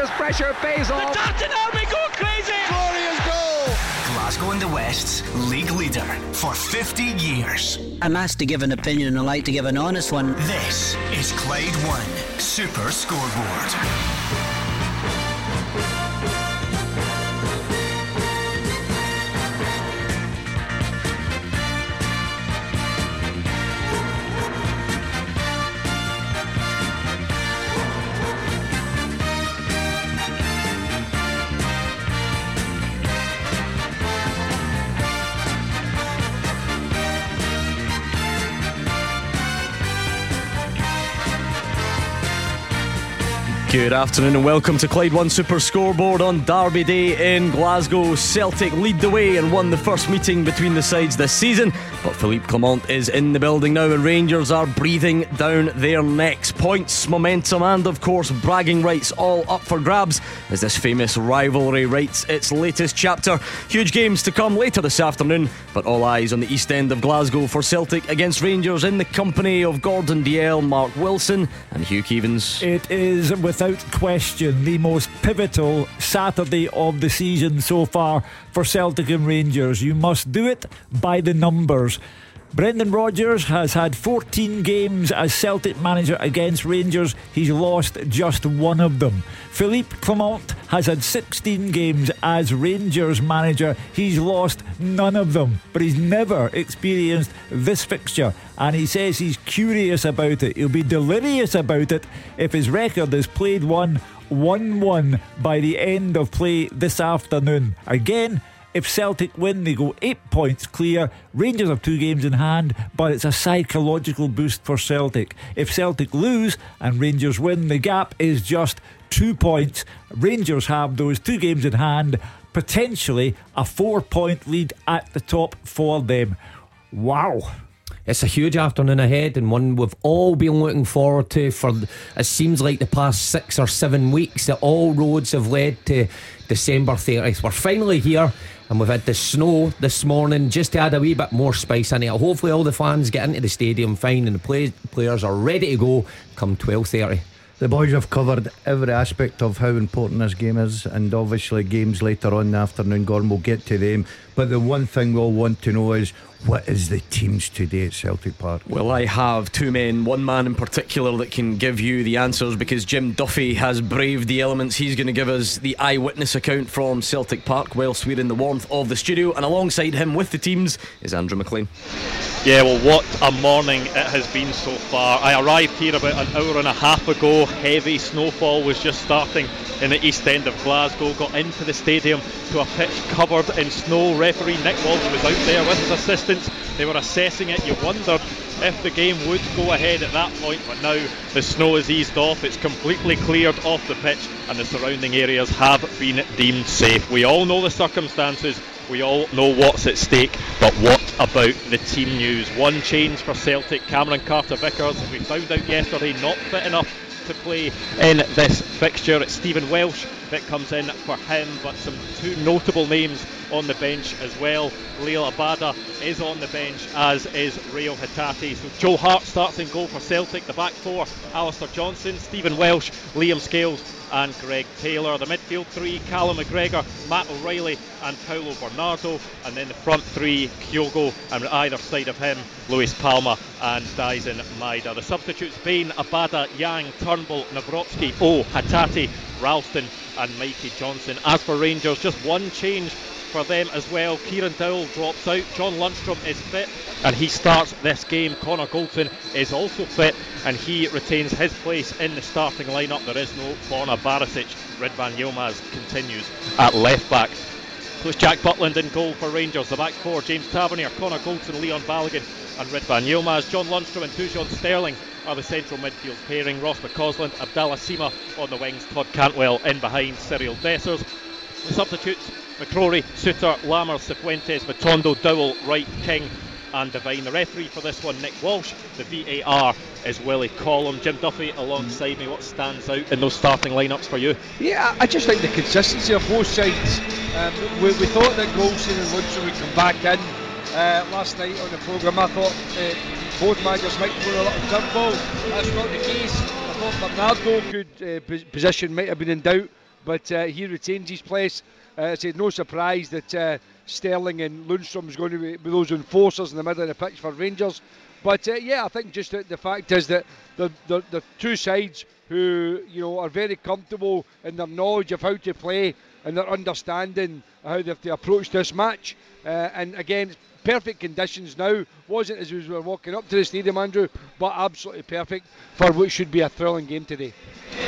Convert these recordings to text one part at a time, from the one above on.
Rangers pressure pays off. The Tartan Army go crazy! Glorious goal! Glasgow and the West's league leader for 50 years. I'm asked to give an opinion and I like to give an honest one. This is Clyde One Super Scoreboard. Good afternoon and welcome to Clyde One Super Scoreboard on Derby Day in Glasgow. Celtic lead the way and won the first meeting between the sides this season, but Philippe Clement is in the building now and Rangers are breathing down their necks. Points, momentum, and of course bragging rights all up for grabs as this famous rivalry writes its latest chapter. Huge games to come later this afternoon, but all eyes on the east end of Glasgow for Celtic against Rangers in the company of Gordon Dalziel, Mark Wilson, and Hugh Keevins. It is with without question the most pivotal Saturday of the season so far for Celtic and Rangers. You must do it by the numbers. Brendan Rodgers has had 14 games as Celtic manager against Rangers. He's lost just one of them. Philippe Clement has had 16 games as Rangers manager. He's lost none of them, but he's never experienced this fixture. And he says he's curious about it. He'll be delirious about it if his record is played one 1 1 by the end of play this afternoon. Again, if Celtic win, they go eight points clear. Rangers have two games in hand, but it's a psychological boost for Celtic. If Celtic lose and Rangers win, the gap is just two points. Rangers have those two games in hand, potentially a four point lead at the top for them. Wow. It's a huge afternoon ahead and one we've all been looking forward to for it seems like the past six or seven weeks that all roads have led to December 30th. We're finally here and we've had the snow this morning just to add a wee bit more spice in it. Hopefully, all the fans get into the stadium fine and the play- players are ready to go come 12:30. The boys have covered every aspect of how important this game is, and obviously, games later on in the afternoon, Gordon will get to them. But the one thing we'll want to know is what is the teams today at Celtic Park? Well, I have two men, one man in particular that can give you the answers because Jim Duffy has braved the elements. He's going to give us the eyewitness account from Celtic Park whilst we're in the warmth of the studio. And alongside him with the teams is Andrew Maclean. Yeah, well, what a morning it has been so far. I arrived here about an hour and a half ago. Heavy snowfall was just starting in the east end of Glasgow. Got into the stadium to a pitch covered in snow. Referee Nick Walsh was out there with his assistants. They were assessing it. You wondered if the game would go ahead at that point, but now the snow is eased off. It's completely cleared off the pitch, and the surrounding areas have been deemed safe. We all know the circumstances. We all know what's at stake, but what about the team news? One change for Celtic. Cameron Carter Vickers, we found out yesterday, not fit enough to play in this fixture. Stephen Welsh that comes in for him, but some two notable names on the bench as well. Liel Abada is on the bench, as is Reo Hatate. So Joe Hart starts in goal for Celtic. The back four, Alistair Johnston, Stephen Welsh, Liam Scales, and Greg Taylor. The midfield three, Callum McGregor, Matt O'Reilly and Paulo Bernardo. And then the front three, Kyogo, and either side of him, Luis Palma and Daizen Maeda. The substitutes, Bain, Abada, Yang, Turnbull, Nawrocki, O, Hatate, Ralston, and Mikey Johnston. As for Rangers, just one change for them as well. Kieran Dowell drops out. John Lundstram is fit and he starts this game. Connor Goldson is also fit and he retains his place in the starting lineup. There is no Borna Barisic. Ridvan Yilmaz continues at left back. So it's Jack Butland in goal for Rangers. The back four, James Tavernier, Connor Goldson, Leon Balogun and Ridvan Yilmaz. John Lundstram and Dujon Sterling are the central midfield pairing. Ross McCausland, Abdallah Sima on the wings, Todd Cantwell in behind, Cyriel Dessers. The substitutes, McCrorie, Souttar, Lammers, Cifuentes, Matondo, Dowell, Wright, King and Devine. The referee for this one, Nick Walsh. The VAR is Willie Collum. Jim Duffy alongside me. What stands out in those starting lineups for you? Yeah, I just like the consistency of both sides. Um, we, we, thought that Goldson and Lundstram would come back in uh, last night on the programme. I thought uh, both managers might go a little curveball. That's not the case. I thought Bernardo could uh, position might have been in doubt but uh, he retains his place. Uh, I said no surprise that uh, Sterling and Lundstram is going to be, those enforcers in the middle of the pitch for Rangers. But yeah, I think just the, the fact is that the, the the two sides who you know are very comfortable in their knowledge of how to play and their understanding how they have to approach this match. Uh, and again, perfect conditions now. Wasn't as we were walking up to the stadium, Andrew, but absolutely perfect for what should be a thrilling game today.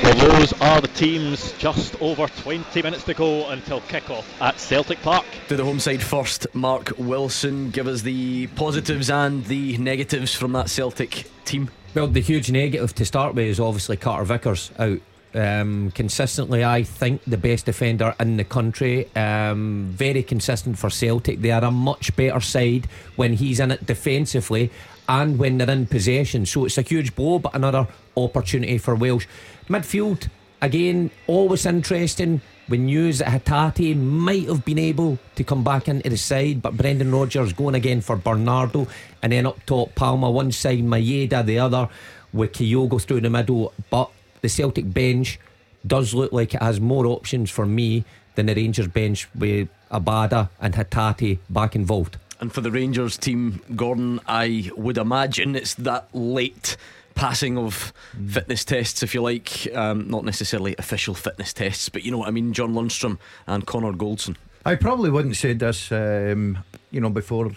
Well, those are the teams just over 20 minutes to go until kick-off at Celtic Park. To the home side first, Mark Wilson, give us the positives and the negatives from that Celtic team. Well, the huge negative to start with is obviously Carter Vickers out. Um, consistently, I think the best defender in the country. Um, very consistent for Celtic. They are a much better side when he's in it defensively and when they're in possession. So it's a huge blow, but another opportunity for Welsh. Midfield, again, always interesting. We knew that Hatate might have been able to come back into the side, but Brendan Rodgers going again for Bernardo, and then up top Palma one side, Maeda the other, with Kyogo through the middle. But the Celtic bench does look like it has more options for me than the Rangers bench with Abada and Hatate back involved. And for the Rangers team, Gordon, I would imagine it's that late passing of mm. fitness tests, if you like, um, not necessarily official fitness tests, but you know what I mean, John Lundstram and Connor Goldson. I probably wouldn't say this, um, you know, before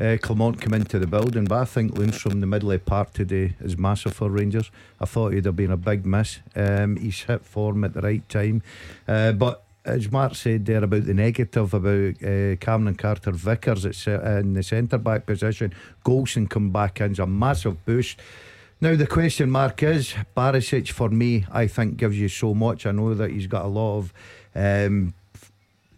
uh, Clement come into the building, but I think Lundstram, the middle of park today, is massive for Rangers. I thought he'd have been a big miss. Um, he's hit form at the right time, uh, but as Mark said there about the negative about uh, Cameron Carter Vickers it's, uh, in the centre back position, Goldson come back in, a massive boost. Now the question mark is Barisic for me. I think gives you so much. I know that he's got a lot of. Um,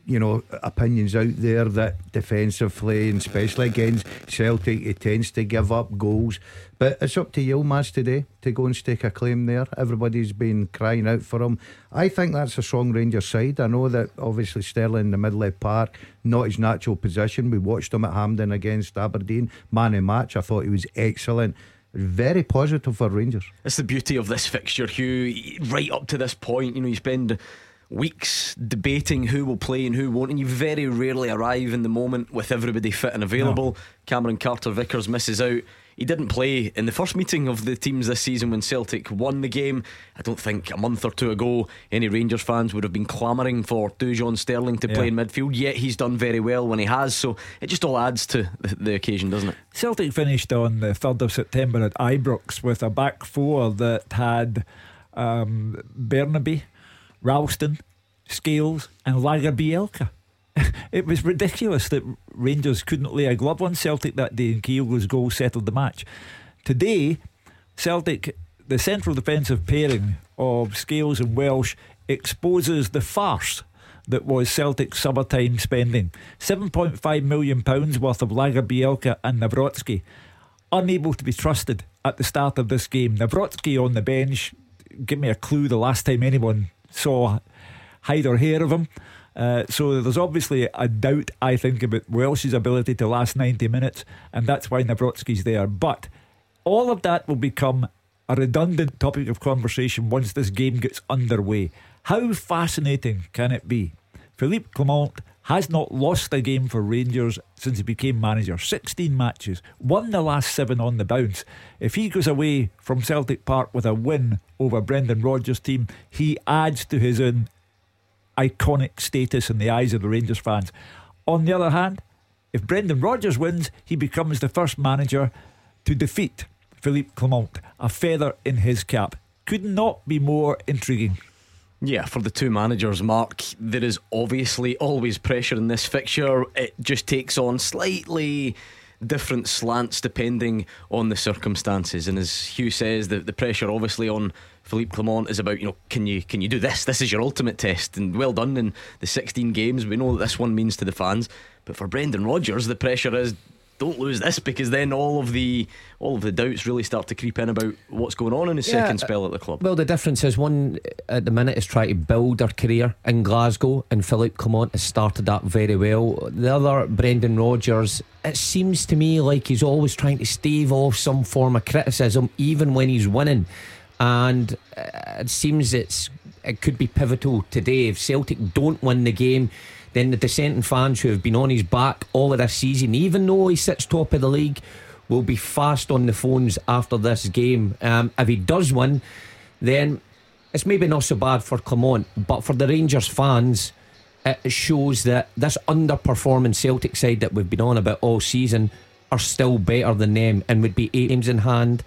you know, opinions out there that defensively and especially against Celtic, he tends to give up goals. But it's up to Yilmaz today to go and stake a claim there. Everybody's been crying out for him. I think that's a strong Rangers side. I know that obviously Sterling in the middle of park, not his natural position. We watched him at Hampden against Aberdeen, man in match. I thought he was excellent very positive for Rangers. It's the beauty of this fixture, Hugh. Right up to this point, you know, you spend weeks debating who will play and who won't, and you very rarely arrive in the moment with everybody fit and available. No. Cameron Carter Vickers misses out. He didn't play in the first meeting of the teams this season when Celtic won the game. I don't think a month or two ago any Rangers fans would have been clamouring for Dujon Sterling to yeah. play in midfield. Yet he's done very well when he has, so it just all adds to the, the occasion, doesn't it? Celtic finished on the 3rd of September at Ibrox with a back four that had um, Bernabei Ralston, Scales, and Lagerbielke. it was ridiculous that Rangers couldn't lay a glove on Celtic that day and Kyogo's goal settled the match. Today, Celtic, the central defensive pairing of Scales and Welsh exposes the farce that was Celtic's summertime spending. £7.5 million worth of Lagerbielke and Nawrocki unable to be trusted at the start of this game. Nawrocki on the bench, give me a clue the last time anyone saw hide or hair of him. Uh, so there's obviously a doubt, I think, about Welsh's ability to last 90 minutes, and that's why Nawrocki's there. But all of that will become a redundant topic of conversation once this game gets underway. How fascinating can it be? Philippe Clement has not lost a game for Rangers since he became manager. 16 matches, won the last seven on the bounce. If he goes away from Celtic Park with a win over Brendan Rodgers' team, he adds to his own iconic status in the eyes of the Rangers fans. On the other hand, if Brendan Rodgers wins, he becomes the first manager to defeat Philippe Clement, a feather in his cap. Could not be more intriguing. Yeah, for the two managers, Mark, there is obviously always pressure in this fixture. It just takes on slightly different slants depending on the circumstances. And as Hugh says, the, the pressure obviously on Philippe Clement is about, you know, can you can you do this? This is your ultimate test. And well done in the 16 games. We know what this one means to the fans. But for Brendan Rodgers, the pressure is don't lose this because then all of the all of the doubts really start to creep in about what's going on in his yeah, second spell at the club. Well, the difference is one at the minute is trying to build their career in Glasgow, and Philippe Clement has started that very well. The other, Brendan Rodgers, it seems to me like he's always trying to stave off some form of criticism, even when he's winning, and uh, it seems it's it could be pivotal today. If Celtic don't win the game, then the dissenting fans who have been on his back all of this season, even though he sits top of the league, will be fast on the phones after this game. Um, if he does win, then it's maybe not so bad for Clement, but for the Rangers fans, it shows that this underperforming Celtic side that we've been on about all season are still better than them and would be eight games in hand.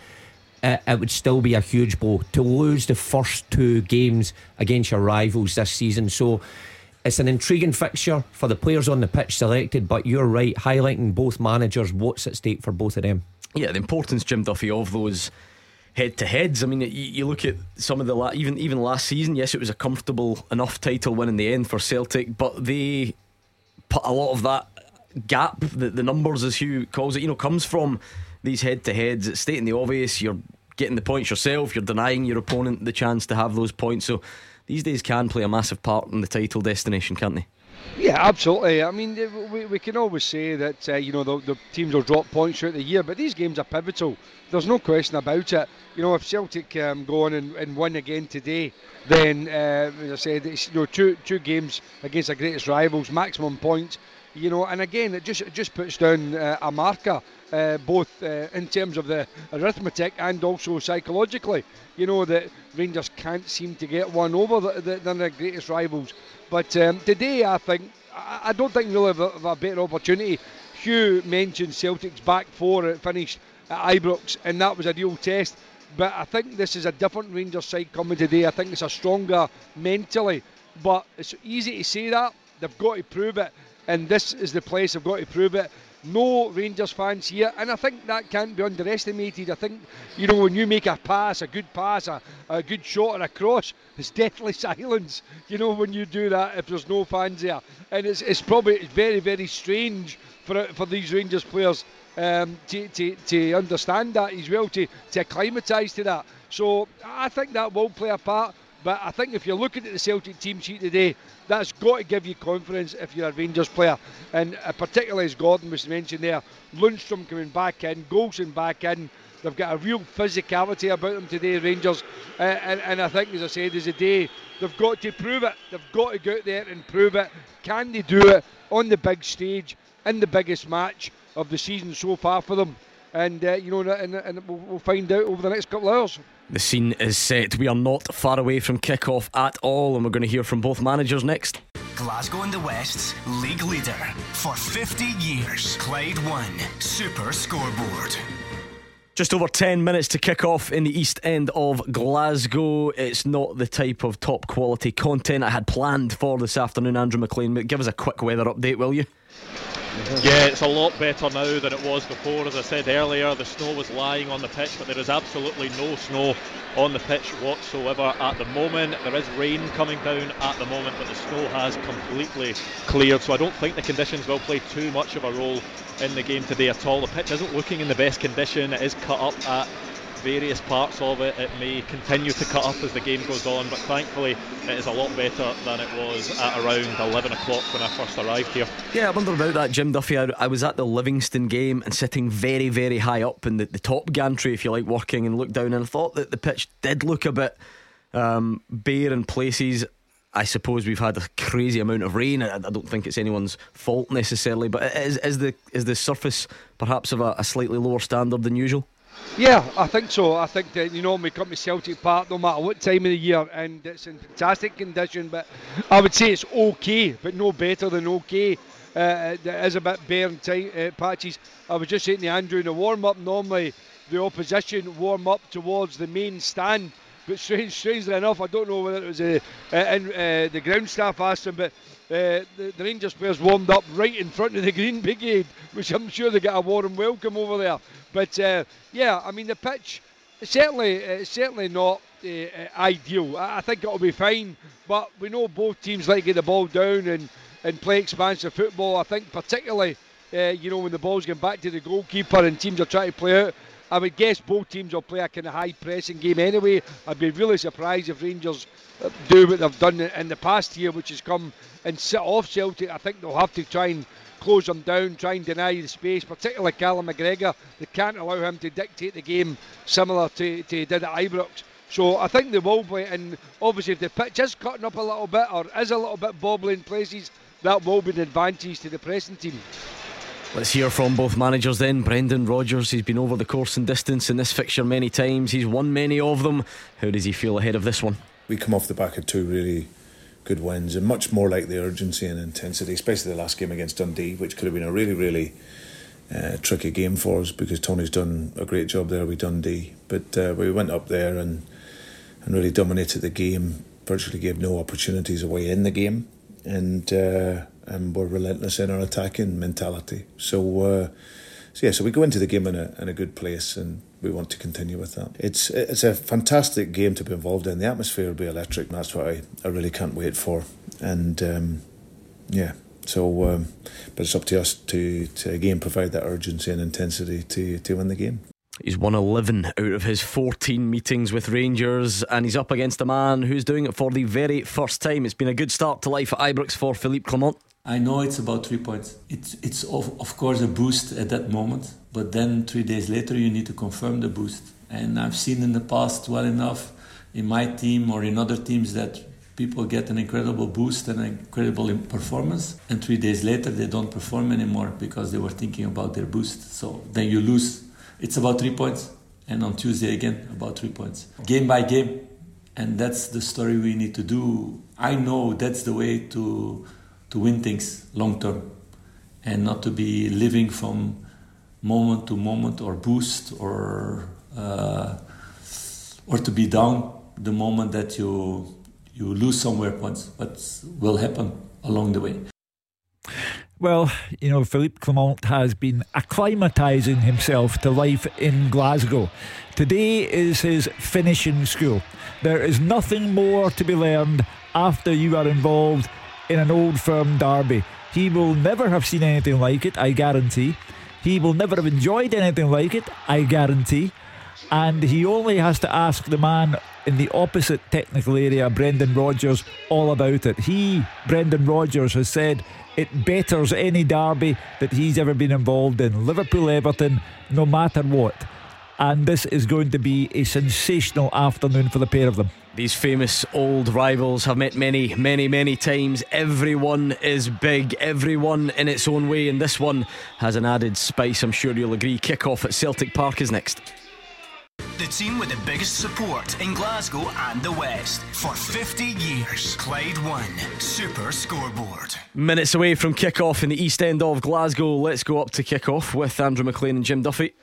Uh, it would still be a huge blow to lose the first two games against your rivals this season. So it's an intriguing fixture for the players on the pitch selected, but you're right, highlighting both managers, what's at stake for both of them. Yeah, the importance, Jim Duffy, of those head to heads. I mean, you, you, look at some of the la- even even last season. Yes, it was a comfortable enough title win in the end for Celtic, but they put a lot of that gap, the, the numbers as Hugh calls it, you know, comes from these head to heads. It's stating the obvious. You're getting the points yourself. You're denying your opponent the chance to have those points. So these days can play a massive part in the title destination, can't they? Yeah, absolutely. I mean, we, we can always say that uh, you know the, the, teams will drop points throughout the year, but these games are pivotal. There's no question about it. You know, if Celtic um, go on and, and win again today, then uh, as I said, it's you know two two games against the greatest rivals, maximum points you know, and again, it just it just puts down uh, a marker, uh, both uh, in terms of the arithmetic and also psychologically. You know that Rangers can't seem to get one over the, the, their greatest rivals. But um, today, I think I, I don't think we'll have a, have a, better opportunity. Hugh mentioned Celtic's back four finished at Ibrox, and that was a real test. But I think this is a different Rangers side coming today. I think it's a stronger mentally. But it's easy to say that. They've got to prove it and this is the place they've got to prove it. No Rangers fans here, and I think that can't be underestimated. I think, you know, when you make a pass, a good pass, a, a good shot or a cross, it's deathly silence, you know, when you do that if there's no fans there. And it's, it's probably very, very strange for, for these Rangers players um, to, to, to understand that as well, to, to acclimatise to that. So I think that will play a part. But I think if you're looking at the Celtic team sheet today, that's got to give you confidence if you're a Rangers player. And uh, particularly as Gordon was mentioned there, Lundstram coming back in, Goldson back in. They've got a real physicality about them today, Rangers. Uh, and, and I think, as I said, there's a day they've got to prove it. They've got to go out there and prove it. Can they do it on the big stage in the biggest match of the season so far for them? And, uh, you know, and, and we'll, we'll find out over the next couple of hours. The scene is set. We are not far away from kick-off at all, and we're going to hear from both managers next. Glasgow and the West's league leader for 50 years. Clyde One Super Scoreboard. Just over 10 minutes to kick off in the east end of Glasgow. It's not the type of top quality content I had planned for this afternoon, Andrew Maclean. But give us a quick weather update, will you? Yeah, it's a lot better now than it was before. As I said earlier, the snow was lying on the pitch, but there is absolutely no snow on the pitch whatsoever at the moment. There is rain coming down at the moment, but the snow has completely cleared, so I don't think the conditions will play too much of a role in the game today at all. The pitch isn't looking in the best condition. It is cut up at various parts of it. It may continue to cut up as the game goes on, but thankfully it is a lot better than it was at around 11 o'clock when I first arrived here. Yeah, I wonder about that, Jim Duffy. I, I was at the Livingston game and sitting very, very high up in the, the top gantry, if you like, working and looked down and thought that the pitch did look a bit um, bare in places. I suppose we've had a crazy amount of rain. I, I don't think it's anyone's fault necessarily, but is, is the is the surface perhaps of a, a slightly lower standard than usual? Yeah, I think so. I think that you know we come to Celtic Park no matter what time of the year, and it's in fantastic condition. But I would say it's okay, but no better than okay. Uh, there is a bit bare in time, uh, patches. I was just saying to Andrew in the warm up. Normally, the opposition warm up towards the main stand, but strange, strangely enough, I don't know whether it was uh, uh, in, uh, the ground staff asked him, but uh, the, the, Rangers players warmed up right in front of the Green Brigade, which I'm sure they got a warm welcome over there. But uh, yeah, I mean the pitch certainly uh, certainly not uh, ideal. I, think it'll be fine, but we know both teams like to get the ball down and, and play expansive football. I think particularly uh, you know when the ball's going back to the goalkeeper and teams are trying to play out. I would guess both teams will play a kind of high pressing game anyway. I'd be really surprised if Rangers uh, do what they've done in the past year, which has come and sit off Celtic. I think they'll have to try and close them down, try and deny the space, particularly Callum McGregor. They can't allow him to dictate the game similar to, to he did at Ibrox. So I think they will be, and obviously if the pitch is cutting up a little bit or is a little bit bobbly in places, that will be an advantage to the pressing team. Let's hear from both managers then. Brendan Rodgers, he's been over the course and distance in this fixture many times. He's won many of them. How does he feel ahead of this one? We come off the back of two really good wins and much more like the urgency and intensity, especially the last game against Dundee, which could have been a really, really uh, tricky game for us because Tony's done a great job there with Dundee. But uh, we went up there and and really dominated the game. Virtually gave no opportunities away in the game, and uh, and were relentless in our attacking mentality. So. Uh, so yeah, so we go into the game in a, in a good place, and we want to continue with that. It's it's a fantastic game to be involved in. The atmosphere will be electric, and that's what I, I really can't wait for. And um, yeah, so um, but it's up to us to, to again provide that urgency and intensity to, to win the game. He's won 11 out of his 14 meetings with Rangers, and he's up against a man who's doing it for the very first time. It's been a good start to life at Ibrox for Philippe Clement. I know it's about three points. It's, it's of, of course a boost at that moment, but then three days later you need to confirm the boost. And I've seen in the past well enough in my team or in other teams that people get an incredible boost and an incredible performance, and three days later they don't perform anymore because they were thinking about their boost. So then you lose it's about three points. And on Tuesday again, about three points. Game by game. And that's the story we need to do. I know that's the way to, to win things long term and not to be living from moment to moment or boost or, uh, or to be down the moment that you, you lose somewhere points. But will happen along the way. Well, you know, Philippe Clement has been acclimatising himself to life in Glasgow. Today is his finishing school. There is nothing more to be learned after you are involved in an old firm derby. He will never have seen anything like it, I guarantee. He will never have enjoyed anything like it, I guarantee. And he only has to ask the man in the opposite technical area, Brendan Rodgers, all about it. He, Brendan Rodgers, has said it betters any derby that he's ever been involved in. Liverpool Everton, no matter what. And this is going to be a sensational afternoon for the pair of them. These famous old rivals have met many, many, many times. Everyone is big, everyone in its own way, and this one has an added spice, I'm sure you'll agree. Kick off at Celtic Park is next. The team with the biggest support in Glasgow and the West for 50 years. Clyde One Super Scoreboard. Minutes away from kick-off in the east end of Glasgow. Let's go up to kick-off with Andrew Maclean and Jim Duffy.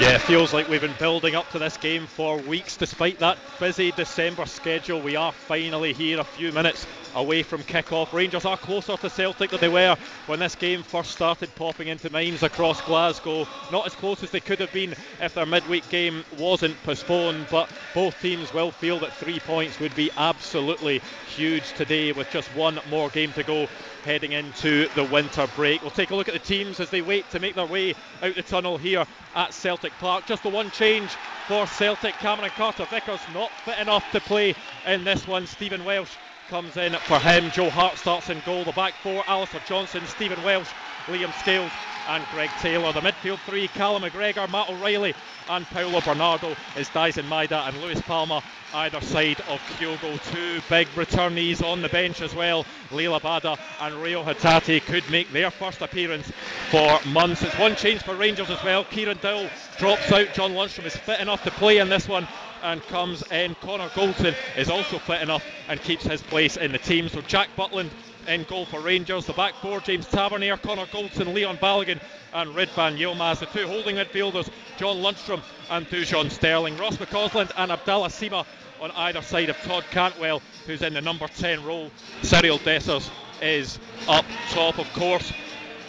Yeah, it feels like we've been building up to this game for weeks. Despite that busy December schedule, we are finally here a few minutes away from kick-off. Rangers are closer to Celtic than they were when this game first started popping into minds across Glasgow. Not as close as they could have been if their midweek game wasn't postponed, but both teams will feel that three points would be absolutely huge today with just one more game to go heading into the winter break. We'll take a look at the teams as they wait to make their way out the tunnel here at Celtic Park. Just the one change for Celtic. Cameron Carter Vickers not fit enough to play in this one. Stephen Welsh comes in for him. Joe Hart starts in goal. The back four, Alistair Johnston, Stephen Welsh, Liam Scales, and Greg Taylor. The midfield three, Callum McGregor, Matt O'Reilly and Paulo Bernardo is Daizen Maeda and Luis Palma either side of Kyogo. Two big returnees on the bench as well. Liel Abada and Reo Hatate could make their first appearance for months. It's one change for Rangers as well. Kieran Dowell drops out. John Lundstram is fit enough to play in this one and comes in. Connor Goldson is also fit enough and keeps his place in the team. So Jack Butland in goal for Rangers. The back four, James Tavernier, Connor Goldson, Leon Balogun and Ridvan Yilmaz. The two holding midfielders, John Lundstram and Dujon Sterling. Ross McCausland and Abdallah Sima on either side of Todd Cantwell, who's in the number 10 role. Cyriel Dessers is up top, of course.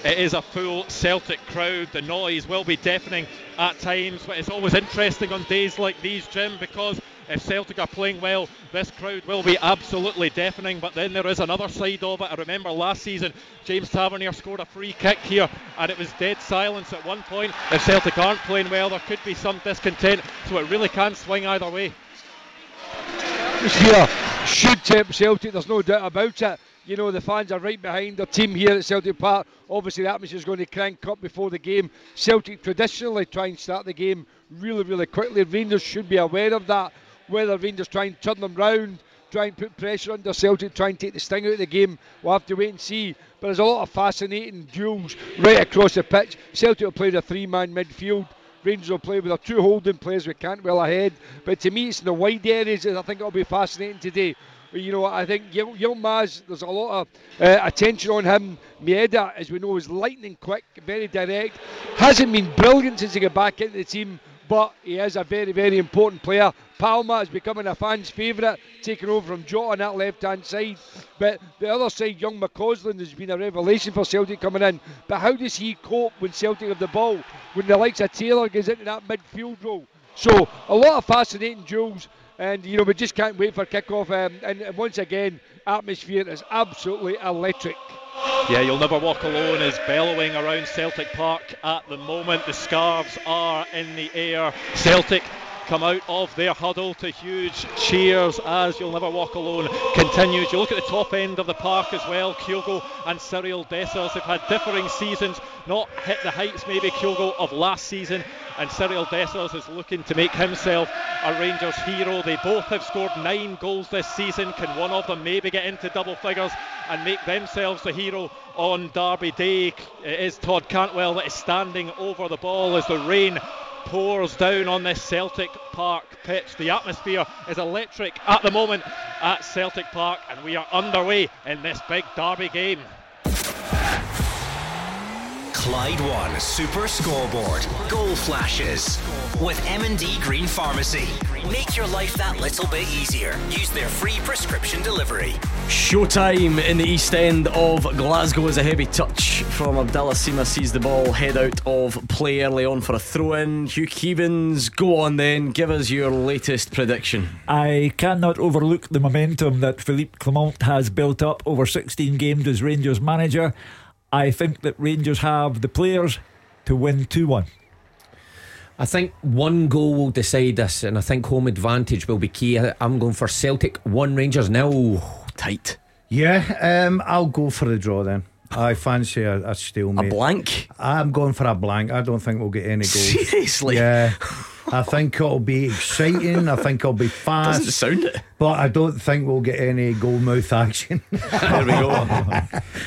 It is a full Celtic crowd. The noise will be deafening at times, but it's always interesting on days like these, Jim, because if Celtic are playing well, this crowd will be absolutely deafening. But then there is another side of it. I remember last season, James Tavernier scored a free kick here, and it was dead silence at one point. If Celtic aren't playing well, there could be some discontent, so it really can swing either way. Here should tempt Celtic, there's no doubt about it. You know, the fans are right behind their team here at Celtic Park. Obviously, the atmosphere is going to crank up before the game. Celtic traditionally try and start the game really, really quickly. Rangers should be aware of that. Whether Rangers try and turn them round, try and put pressure under Celtic, try and take the sting out of the game, we'll have to wait and see. But there's a lot of fascinating duels right across the pitch. Celtic will play the three man midfield. Rangers will play with their two holding players with Cantwell ahead. But to me, it's in the wide areas that I think it'll be fascinating today. You know, I think Yil- Yilmaz, there's a lot of uh, attention on him. Maeda, as we know, is lightning quick, very direct. Hasn't been brilliant since he got back into the team, but he is a very, very important player. Palma is becoming a fan's favourite, taking over from Jota on that left hand side. But the other side, young McCausland has been a revelation for Celtic coming in. But how does he cope when Celtic have the ball, when the likes of Taylor gets into that midfield role? So, a lot of fascinating duels. And you know we just can't wait for kick-off. Um, and, once again, atmosphere is absolutely electric. Yeah, you'll never walk alone is bellowing around Celtic Park at the moment. The scarves are in the air. Celtic come out of their huddle to huge cheers as You'll Never Walk Alone continues. You look at the top end of the park as well. Kyogo and Cyriel Dessers have had differing seasons, not hit the heights maybe Kyogo of last season. And Cyriel Dessers is looking to make himself a Rangers hero. They both have scored nine goals this season. Can one of them maybe get into double figures and make themselves the hero on Derby Day? It is Todd Cantwell that is standing over the ball as the rain pours down on this Celtic Park pitch. The atmosphere is electric at the moment at Celtic Park, and we are underway in this big derby game. Clyde One Super Scoreboard. Goal flashes. With M&D Green Pharmacy. Make your life that little bit easier. Use their free prescription delivery. Showtime in the east end of Glasgow is a heavy touch from Abdallah Sima sees the ball head out of play early on for a throw in. Hugh Keevins, go on then, give us your latest prediction. I cannot overlook the momentum that Philippe Clement has built up over 16 games as Rangers manager. I think that Rangers have the players to win 2 1. I think one goal will decide this, and I think home advantage will be key. I'm going for Celtic, one Rangers nil. Tight. Yeah, um, I'll go for the draw then. I fancy a, a stalemate. A blank? I'm going for a blank. I don't think we'll get any goals. Seriously? Yeah. I think it'll be exciting. I think it'll be fast. Doesn't sound it. But I don't think we'll get any goal mouth action. there we go.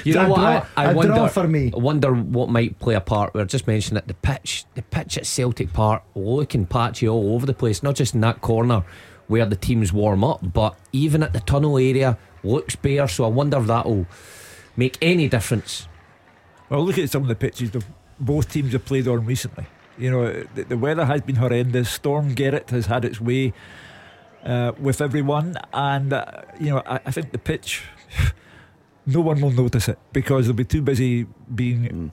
You know A what? draw- I, I a wonder draw for me. I wonder what might play a part. We are just mentioning that The pitch, the pitch at Celtic Park, looking patchy all over the place. Not just in that corner where the teams warm up, but even at the tunnel area looks bare. So I wonder if that'll make any difference. Well, look at some of the pitches that both teams have played on recently. You know, the, the weather has been horrendous. Storm Gerrit has had its way uh, with everyone, and uh, you know, I, I think the pitch, no one will notice it because they'll be too busy being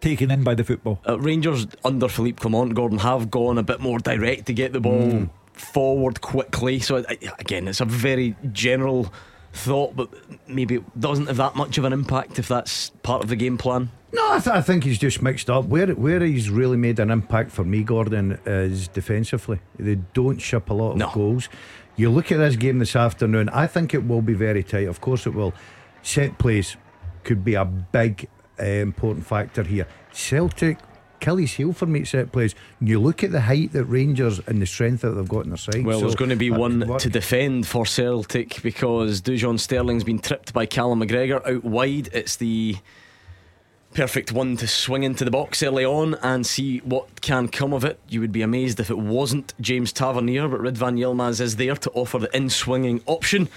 taken in by the football. Uh, Rangers under Philippe Clement, Gordon, have gone a bit more direct to get the ball Mm. forward quickly. So, again, it's a very general thought, but maybe it doesn't have that much of an impact if that's part of the game plan. No, I, th- I think he's just mixed up. Where where he's really made an impact for me, Gordon, is defensively. They don't ship a lot of No. goals. You look at this game this afternoon. I think it will be very tight. Of course, it will. Set plays could be a big uh, important factor here. Celtic. Achilles heel for me at set plays. You look at the height that Rangers and the strength that they've got in their side. Well, so there's going to be one to defend for Celtic because Dujon Sterling's been tripped by Callum McGregor out wide. It's the perfect one to swing into the box early on and see what can come of it. You would be amazed if it wasn't James Tavernier, but Ridvan Yilmaz is there to offer the in swinging option.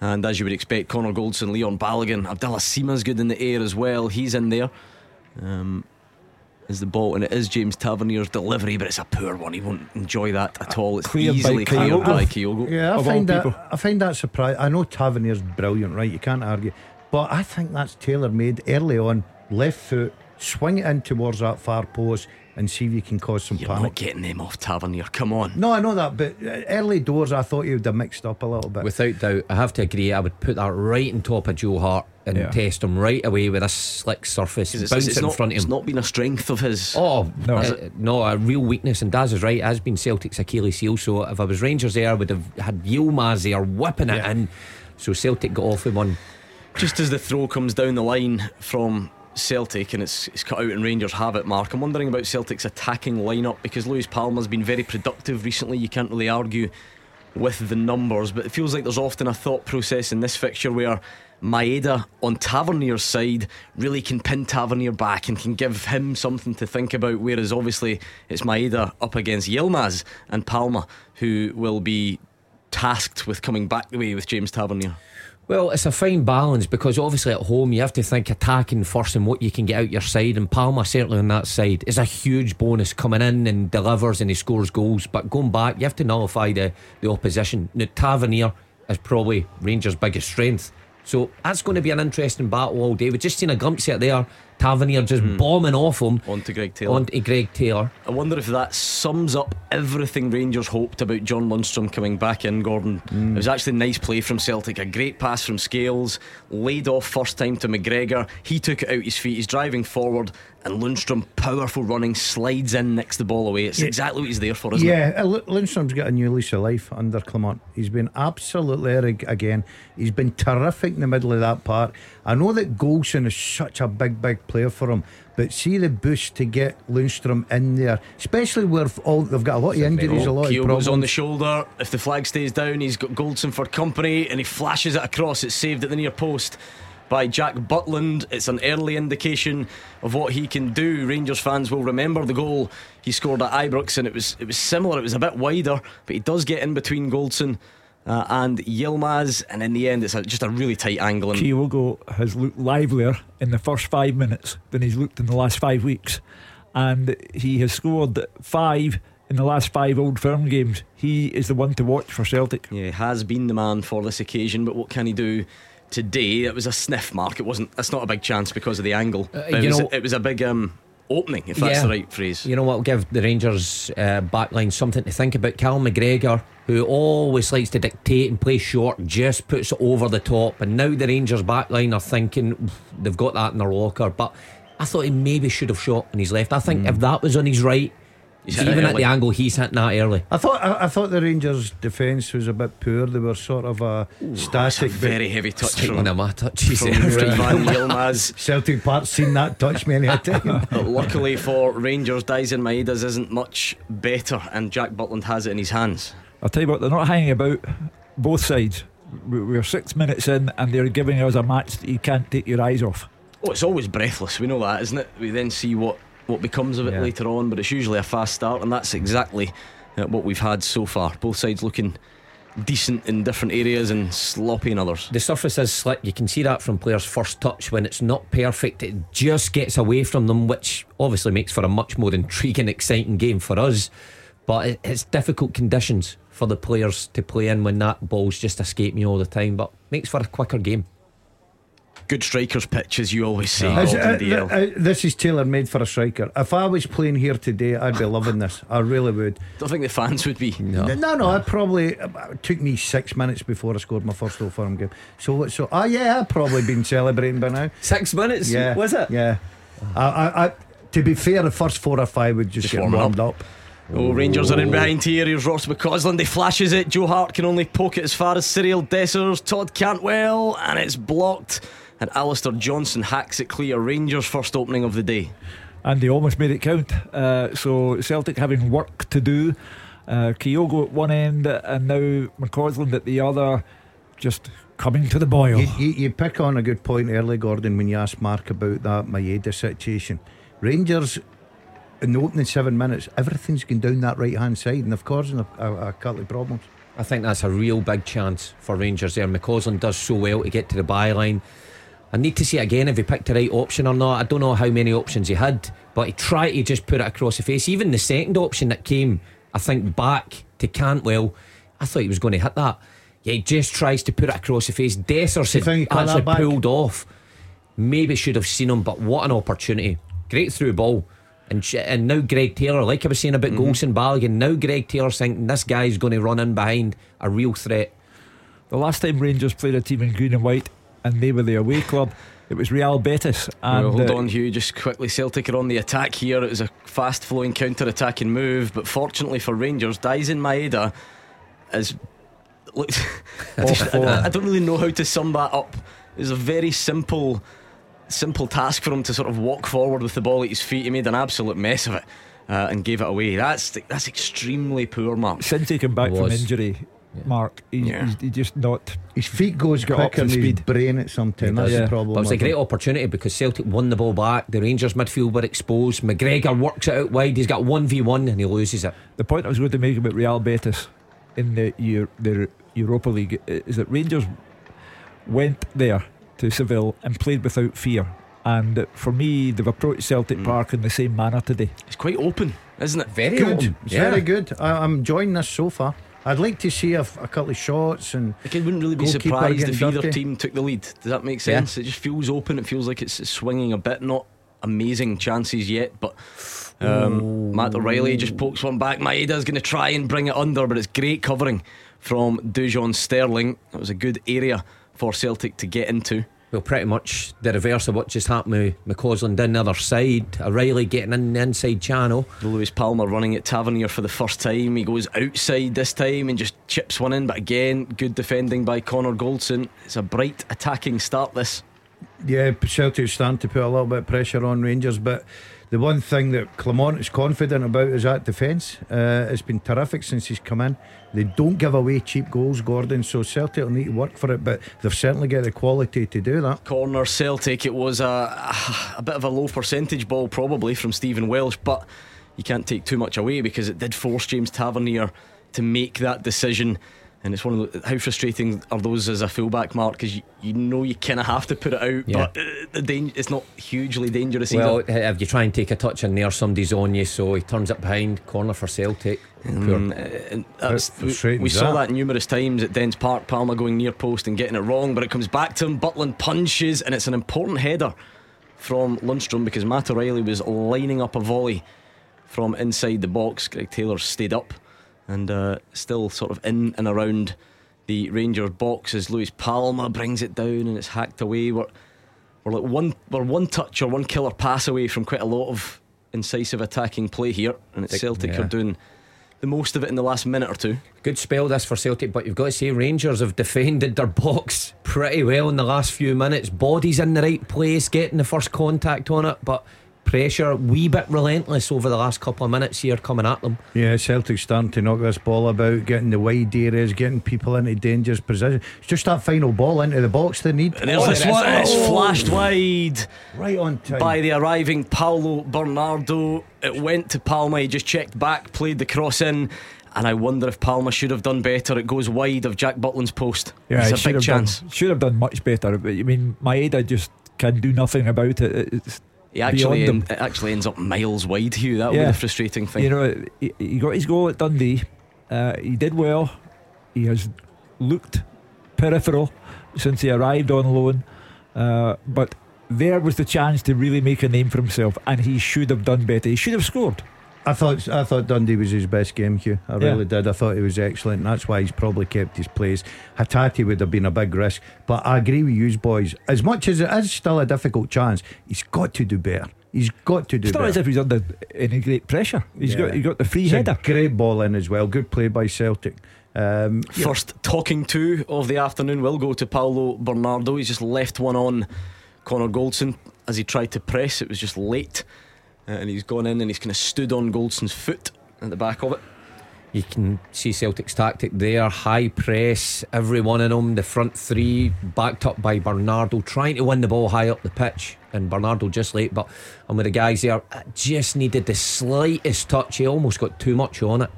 And as you would expect, Connor Goldson, Leon Balogun, Abdallah Sima's good in the air as well. He's in there. Um, is the ball, and it is James Tavernier's delivery, but it's a poor one. He won't enjoy that at uh, all. It's Cleared by cleared Kyogo. by Kyogo. Yeah, I find that people. I find that surprising. I know Tavernier's brilliant, right? You can't argue, but I think that's tailor made early on. Left foot, swing it in towards that far post, and see if you can cause some You're panic. not getting them off Tavernier. Come on. No, I know that, but uh, early doors, I thought you would have mixed up a little bit. Without doubt, I have to agree. I would put that right on top of Joe Hart and Yeah. test him right away with a slick surface, 'Cause bounce it's it in not, front of him. it's not been a strength of his. Oh No. no, no, a real weakness. And Daz is right. It has been Celtic's Achilles heel. So if I was Rangers there, I would have had Yilmaz there whipping it in. So Celtic got off with one. Just as the throw comes down the line from Celtic and it's, it's cut out and Rangers have it, Mark, I'm wondering about Celtic's attacking lineup because Luis Palma's been very productive recently. You can't really argue with the numbers, but it feels like there's often a thought process in this fixture where Maeda on Tavernier's side really can pin Tavernier back and can give him something to think about. Whereas obviously it's Maeda up against Yilmaz and Palma who will be tasked with coming back the way with James Tavernier. Well, it's a fine balance because obviously at home you have to think attacking first and what you can get out your side. And Palma, certainly on that side, is a huge bonus coming in and delivers and he scores goals. But going back, you have to nullify the, the opposition. Now, Tavernier is probably Rangers' biggest strength. So that's going to be an interesting battle all day. We've just seen a glimpse of it there. Tavernier just mm. bombing off him. Onto Greg Taylor. Onto Greg Taylor. I wonder if that sums up everything Rangers hoped about John Lundstram coming back in, Gordon. Mm. It was actually a nice play from Celtic. A great pass from Scales. Laid off first time to McGregor. He took it out his feet. He's driving forward. And Lundstram, powerful running, slides in, nicks the ball away. It's yeah. exactly what he's there for, isn't yeah, it? Yeah, Lundstram's got a new lease of life under Clement. He's been absolutely again. He's been terrific in the middle of that part. I know that Goldson is such a big, big player for him. But see the boost to get Lundstram in there, especially where all they've got a lot of injuries, a lot of problems. on the shoulder. If the flag stays down, he's got Goldson for company, and he flashes it across. It's saved at the near post by Jack Butland. It's an early indication of what he can do. Rangers fans will remember the goal he scored at Ibrox, and it was it was similar. It was a bit wider, but he does get in between Goldson uh, and Yilmaz, and in the end, it's a, just a really tight angle. And Kyogo has looked livelier in the first five minutes than he's looked in the last five weeks, and he has scored five in the last five Old Firm games. He is the one to watch for Celtic. Yeah, has been the man for this occasion, but what can he do? Today it was a sniff mark. It wasn't. That's not a big chance because of the angle. Uh, it, was, know, it was a big um, opening, if that's yeah. the right phrase. You know what? will give the Rangers uh, backline something to think about. Cal McGregor who always likes to dictate and play short, just puts it over the top. And now the Rangers backline are thinking they've got that in their locker. But I thought he maybe should have shot on his left. I think mm. if that was on his right, even at the angle he's hitting that early. I thought I, I thought the Rangers' defence was a bit poor. They were sort of a Ooh, static, very heavy touch from one of my touches. Van Yilmaz. Celtic Park seen that touch many a time. Luckily for Rangers, Daizen Maeda's isn't much better, and Jack Butland has it in his hands. I'll tell you what, they're not hanging about both sides. We're six minutes in and they're giving us a match that you can't take your eyes off. Oh, it's always breathless. We know that, isn't it? We then see what, what becomes of it yeah. later on, but it's usually a fast start, and that's exactly uh, what we've had so far. Both sides looking decent in different areas and sloppy in others. The surface is slick. You can see that from players' first touch when it's not perfect. It just gets away from them, which obviously makes for a much more intriguing, exciting game for us. But it's difficult conditions for the players to play in when that ball's just escaping you all the time, but makes for a quicker game. Good strikers pitch, as you always say. Uh, uh, uh, this is tailor made for a striker. If I was playing here today, I'd be loving this. I really would. Don't think the fans would be. No, no, no. It probably it took me six minutes before I scored my first Old Firm game. So, so, oh yeah, I've probably been celebrating by now. Six minutes? Yeah, was it? Yeah. I, I, I, to be fair, the first four or five would just, just get warmed up. up. Oh, Rangers are in behind here. Here's Ross McCausland. He flashes it. Joe Hart can only poke it as far as Cyriel Dessers. Todd Cantwell, and it's blocked. And Alistair Johnston hacks it clear. Rangers' first opening of the day. And they almost made it count. Uh, so Celtic having work to do. Uh, Kyogo at one end, and now McCausland at the other. Just coming to the boil. You, you, you, pick on a good point early, Gordon, when you asked Mark about that Maeda situation. Rangers in the opening seven minutes, everything's going down that right hand side, and of course, a, a, a couple of problems. I think that's a real big chance for Rangers there. McCausland does so well to get to the byline. I need to see it again if he picked the right option or not. I don't know how many options he had, but he tried to just put it across the face. Even the second option that came, I think, back to Cantwell, I thought he was going to hit that. Yeah, he just tries to put it across the face. Dessers actually pulled off. Maybe should have seen him, but what an opportunity. Great through ball. And, sh- and now Greg Taylor, like I was saying about mm-hmm. Goldson Balogun, now Greg Taylor's thinking this guy's going to run in behind a real threat. The last time Rangers played a team in green and white and they were the away club, it was Real Betis. And, well, hold uh, on, Hugh. Just quickly, Celtic are on the attack here. It was a fast flowing counter attacking move, but fortunately for Rangers, Daizen Maeda is. Look, I, just, I, I don't really know how to sum that up. It's a very simple simple task for him to sort of walk forward with the ball at his feet. He made an absolute mess of it. Uh, and gave it away. That's that's extremely poor, Mark. Since he came back from injury, Mark. He's, Yeah. he's, he's just not. His feet goes Got up quicker to his speed. brain at some time. That's Yeah. the problem. But it was a great opportunity because Celtic won the ball back. The Rangers midfield were exposed. McGregor works it out wide. He's got 1v1 and he loses it. The point I was going to make about Real Betis in the Eu- the Europa League is that Rangers went there to Seville and played without fear. And for me, they've approached Celtic Mm. Park in the same manner today. It's quite open, isn't it? Very Good. open. It's very good. I, I'm enjoying this so far. I'd like to see a couple of shots and Like, I wouldn't really be surprised if either dirty. team took the lead. Does that make sense? It just feels open. It feels like it's swinging a bit. Not amazing chances yet, but um, Matt O'Riley just pokes one back. Maeda's going to try and bring it under, but it's great covering from Dujon Sterling. That was a good area for Celtic to get into. Well, pretty much the reverse of what just happened with McCausland down the other side. O'Riley getting in the inside channel. Luis Palma running at Tavernier for the first time. He goes outside this time and just chips one in. But again, good defending by Connor Goldson. It's a bright attacking start. This. Yeah, Celtic's starting to put a little bit of pressure on Rangers, but the one thing that Clement is confident about is that defence. Uh, it's been terrific since he's come in. They don't give away cheap goals, Gordon, so Celtic will need to work for it, but they've certainly got the quality to do that. Corner Celtic. It was a, a bit of a low percentage ball, probably from Stephen Welsh, but you can't take too much away because it did force James Tavernier to make that decision. And it's one of the, how frustrating are those as a fullback, Mark? Because you, you know you kind of have to put it out, Yeah. but uh, the dan- it's not hugely dangerous Well, either. if you try and take a touch in there, somebody's on you, so he turns it behind. Corner for Celtic. Poor. that's, Bit we, frustrating, we saw that. that numerous times at Dens Park. Palma going near post and getting it wrong, but it comes back to him. Butland punches, and it's an important header from Lundstram because Matt O'Riley was lining up a volley from inside the box. Greg Taylor stayed up and uh, still sort of in and around the Rangers box as Luis Palma brings it down and it's hacked away. We're, we're like one we're one touch or one killer pass away from quite a lot of incisive attacking play here, and it's Celtic yeah. are doing the most of it in the last minute or two. Good spell this for Celtic, but you've got to say Rangers have defended their box pretty well in the last few minutes. Bodies in the right place, getting the first contact on it, but pressure a wee bit relentless over the last couple of minutes here coming at them. Yeah, Celtic starting to knock this ball about, getting the wide areas, getting people into dangerous position. It's just that final ball into the box they need. And there's Oh, this one, it's Oh, flashed wide right on time. by the arriving Paulo Bernardo. It went to Palma, he just checked back, played the cross in. And I wonder if Palma should have done better. It goes wide of Jack Butland's post. Yeah, it's a should big have chance. Done, should have done much better. But I mean, Maeda just can do nothing about it. It's He actually, it actually ends up miles wide, Hugh. That would Yeah. be the frustrating thing. You know, he, he got his goal at Dundee. Uh, he did well. He has looked peripheral since he arrived on loan. Uh, but there was the chance to really make a name for himself, and he should have done better. He should have scored. I thought I thought Dundee was his best game, Hugh. I Yeah. really did. I thought he was excellent. And that's why he's probably kept his place. Hatate would have been a big risk, but I agree with you, boys. As much as it is still a difficult chance, he's got to do better. He's got to do It's not better. as if he's under any great pressure. He's Yeah. got he got the free It's a header. great ball in as well. Good play by Celtic. Um, yeah. First talking to of the afternoon will go to Paulo Bernardo. He's just left one on Connor Goldson as he tried to press. It was just late. Uh, and he's gone in and he's kind of stood on Goldson's foot at the back of it. You can see Celtic's tactic there high press, every one of them, the front three, backed up by Bernardo, trying to win the ball high up the pitch. And Bernardo just late, but I'm with the guys there. Just needed the slightest touch. He almost got too much on it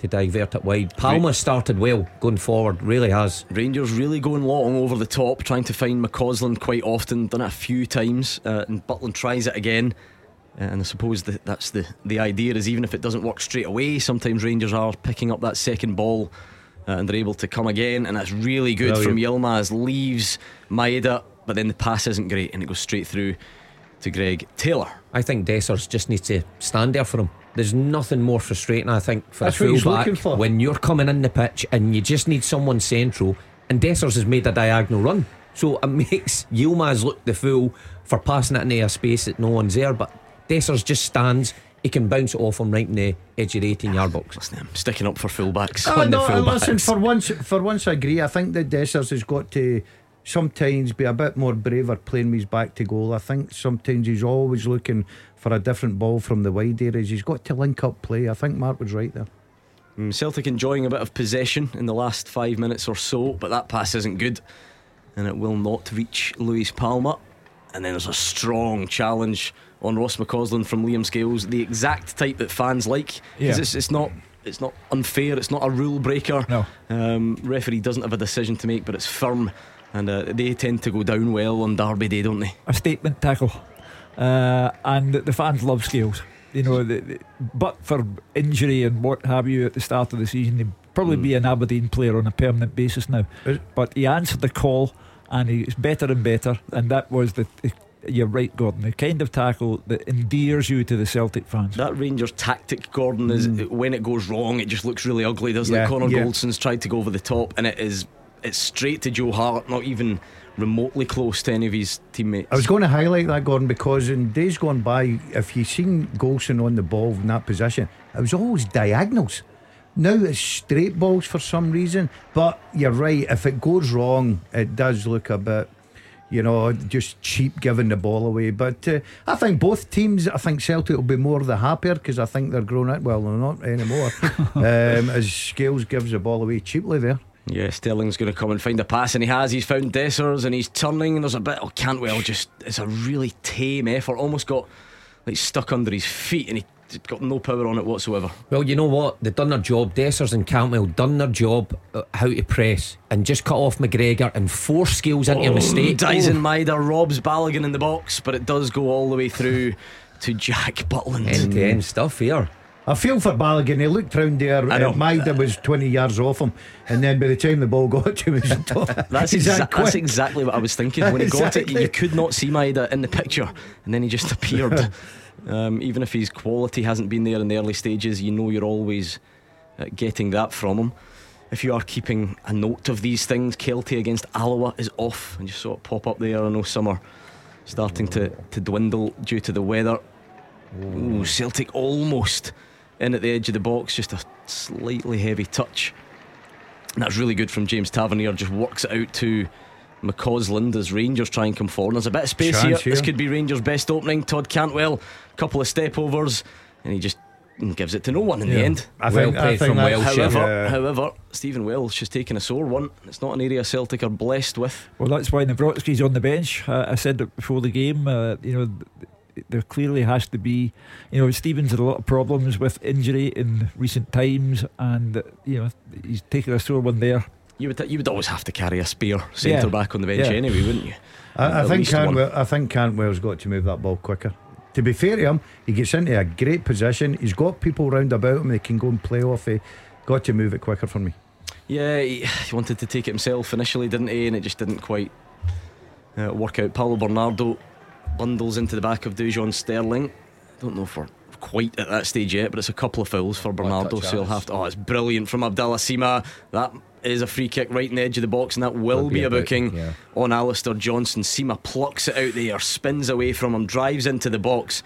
to divert it wide. Palma started well going forward, really has. Rangers really going long over the top, trying to find McCausland quite often. Done it a few times, uh, and Butland tries it again. Uh, and I suppose that that's the the idea is even if it doesn't work straight away, sometimes Rangers are picking up that second ball. Uh, and they're able to come again, and that's really good from Yilmaz. Leaves Maeda, but then the pass isn't great, and it goes straight through to Greg Taylor. I think Dessers just needs to stand there for him. There's nothing more frustrating, I think, for That's a fullback for. when you're coming in the pitch and you just need someone central. And Dessers has made a diagonal run, so it makes Yilmaz look the fool for passing it into a space that no one's there. But Dessers just stands. He can bounce it off him right in the edge of the 18 yard box. Listen, I'm sticking up for fullbacks. Oh, on the no, full listen, for once, for once, I agree. I think that Dessers has got to sometimes be a bit more braver playing with his back to goal. I think sometimes he's always looking for a different ball from the wide areas. He's got to link up play. I think Mark was right there. Mm, Celtic enjoying a bit of possession in the last five minutes or so, but that pass isn't good and it will not reach Luis Palma. And then there's a strong challenge on Ross McCausland from Liam Scales, the exact type that fans like. 'Cause Yeah. It's, it's not. It's not unfair. It's not a rule breaker. No. Um, referee doesn't have a decision to make, but it's firm, and uh, they tend to go down well on Derby Day, don't they? a statement tackle. Uh, and the fans love Scales. You know, the, the, but for injury and what have you at the start of the season, he'd probably be an Aberdeen player on a permanent basis now. But he answered the call and he's better and better. And that was the. the you're right, Gordon. The kind of tackle that endears you to the Celtic fans. That Rangers tactic, Gordon, is mm. when it goes wrong, it just looks really ugly, doesn't Yeah, it? Connor yeah. Goldson's tried to go over the top, and it is it's straight to Joe Hart, not even remotely close to any of his teammates. I was going to highlight that, Gordon, because in days gone by, if you've seen Goldson on the ball in that position, it was always diagonals. Now it's straight balls for some reason. But you're right, if it goes wrong, it does look a bit, you know, just cheap giving the ball away. But uh, I think both teams, I think Celtic will be more the happier because I think they're grown up. Well, they're not anymore. um, as Scales gives the ball away cheaply there. Yeah, Sterling's going to come and find a pass, and he has. He's found Dessers, and he's turning, and there's a bit. Oh, Cantwell just. It's a really tame effort. Almost got like stuck under his feet, and he got no power on it whatsoever. Well, you know what? They've done their job. Dessers and Cantwell done their job uh, how to press and just cut off McGregor and force Scales into a mistake. Dyson Oh. Maeda robs Balogun in the box, but it does go all the way through to Jack Butland. End to end stuff here. I feel for Balogun. He looked round there. I know. Uh, Maeda was 20 yards off him. And then by the time the ball got to him, he was That's, He's that exa- that's exactly what I was thinking. When he got it, you could not see Maeda in the picture, and then he just appeared. Um, even if his quality hasn't been there in the early stages, you know you're always uh, getting that from him. If you are keeping a note of these things, Kelty against Alloa is off, and you saw it pop up there. I know summer starting to, to dwindle due to the weather. Ooh, Celtic almost in at the edge of the box, just a slightly heavy touch. And that's really good from James Tavernier, just works it out to McCausland as Rangers try and come forward. There's a bit of space here. Chance This could be Rangers' best opening. Todd Cantwell, couple of step overs, and he just gives it to no one in the end. I Well think, I played think from that- Welsh. However, Yeah. however, Stephen Welsh has taken a sore one. It's not an area Celtic are blessed with. Well, that's why Nawrocki's on the bench. Uh, I said it before the game. Uh, you know, there clearly has to be. You know, Stevens had a lot of problems with injury in recent times, and uh, you know he's taken a sore one there. You would you would always have to carry a spear centre Yeah. back on the bench Yeah. anyway, wouldn't you? I, I think least. Cantwell, I think Cantwell's got to move that ball quicker. To be fair to him, he gets into a great position. He's got people round about him. They can go and play off. He got to move it quicker for me. Yeah, he, he wanted to take it himself initially, didn't he? And it just didn't quite uh, work out. Paulo Bernardo bundles into the back of Dujon Sterling. Don't know if we're quite at that stage yet, but it's a couple of fouls for Bernardo, so he'll have to. Oh, it's brilliant from Abdallah Sima. That is a free kick right in the edge of the box, and that will be, be a booking yeah. on Alistair Johnston. Sima plucks it out there, spins away from him, drives into the box.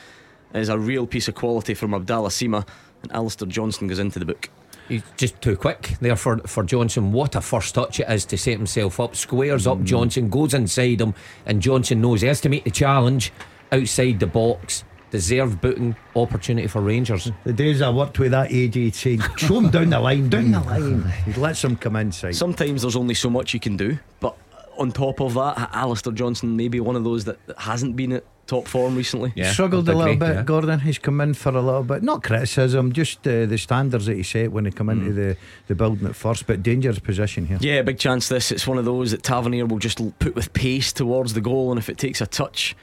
It is a real piece of quality from Abdallah Sima, and Alistair Johnston goes into the book. He's just too quick there for, for Johnston. What a first touch it is to set himself up. Squares up mm. Johnston, goes inside him, and Johnston knows he has to meet the challenge outside the box. Deserved booking opportunity for Rangers. The days I worked with that AJ saying, show him down the line, down the line. He lets him come inside. Sometimes there's only so much you can do, but on top of that, Alistair Johnston may be one of those that, that hasn't been at top form recently. Yeah, Struggled a little bit, yeah. Gordon. He's come in for a little bit, not criticism, just uh, the standards that he set when he come into the, the building at first, but dangerous position here. Yeah, big chance this. It's one of those that Tavernier will just put with pace towards the goal, and if it takes a touch,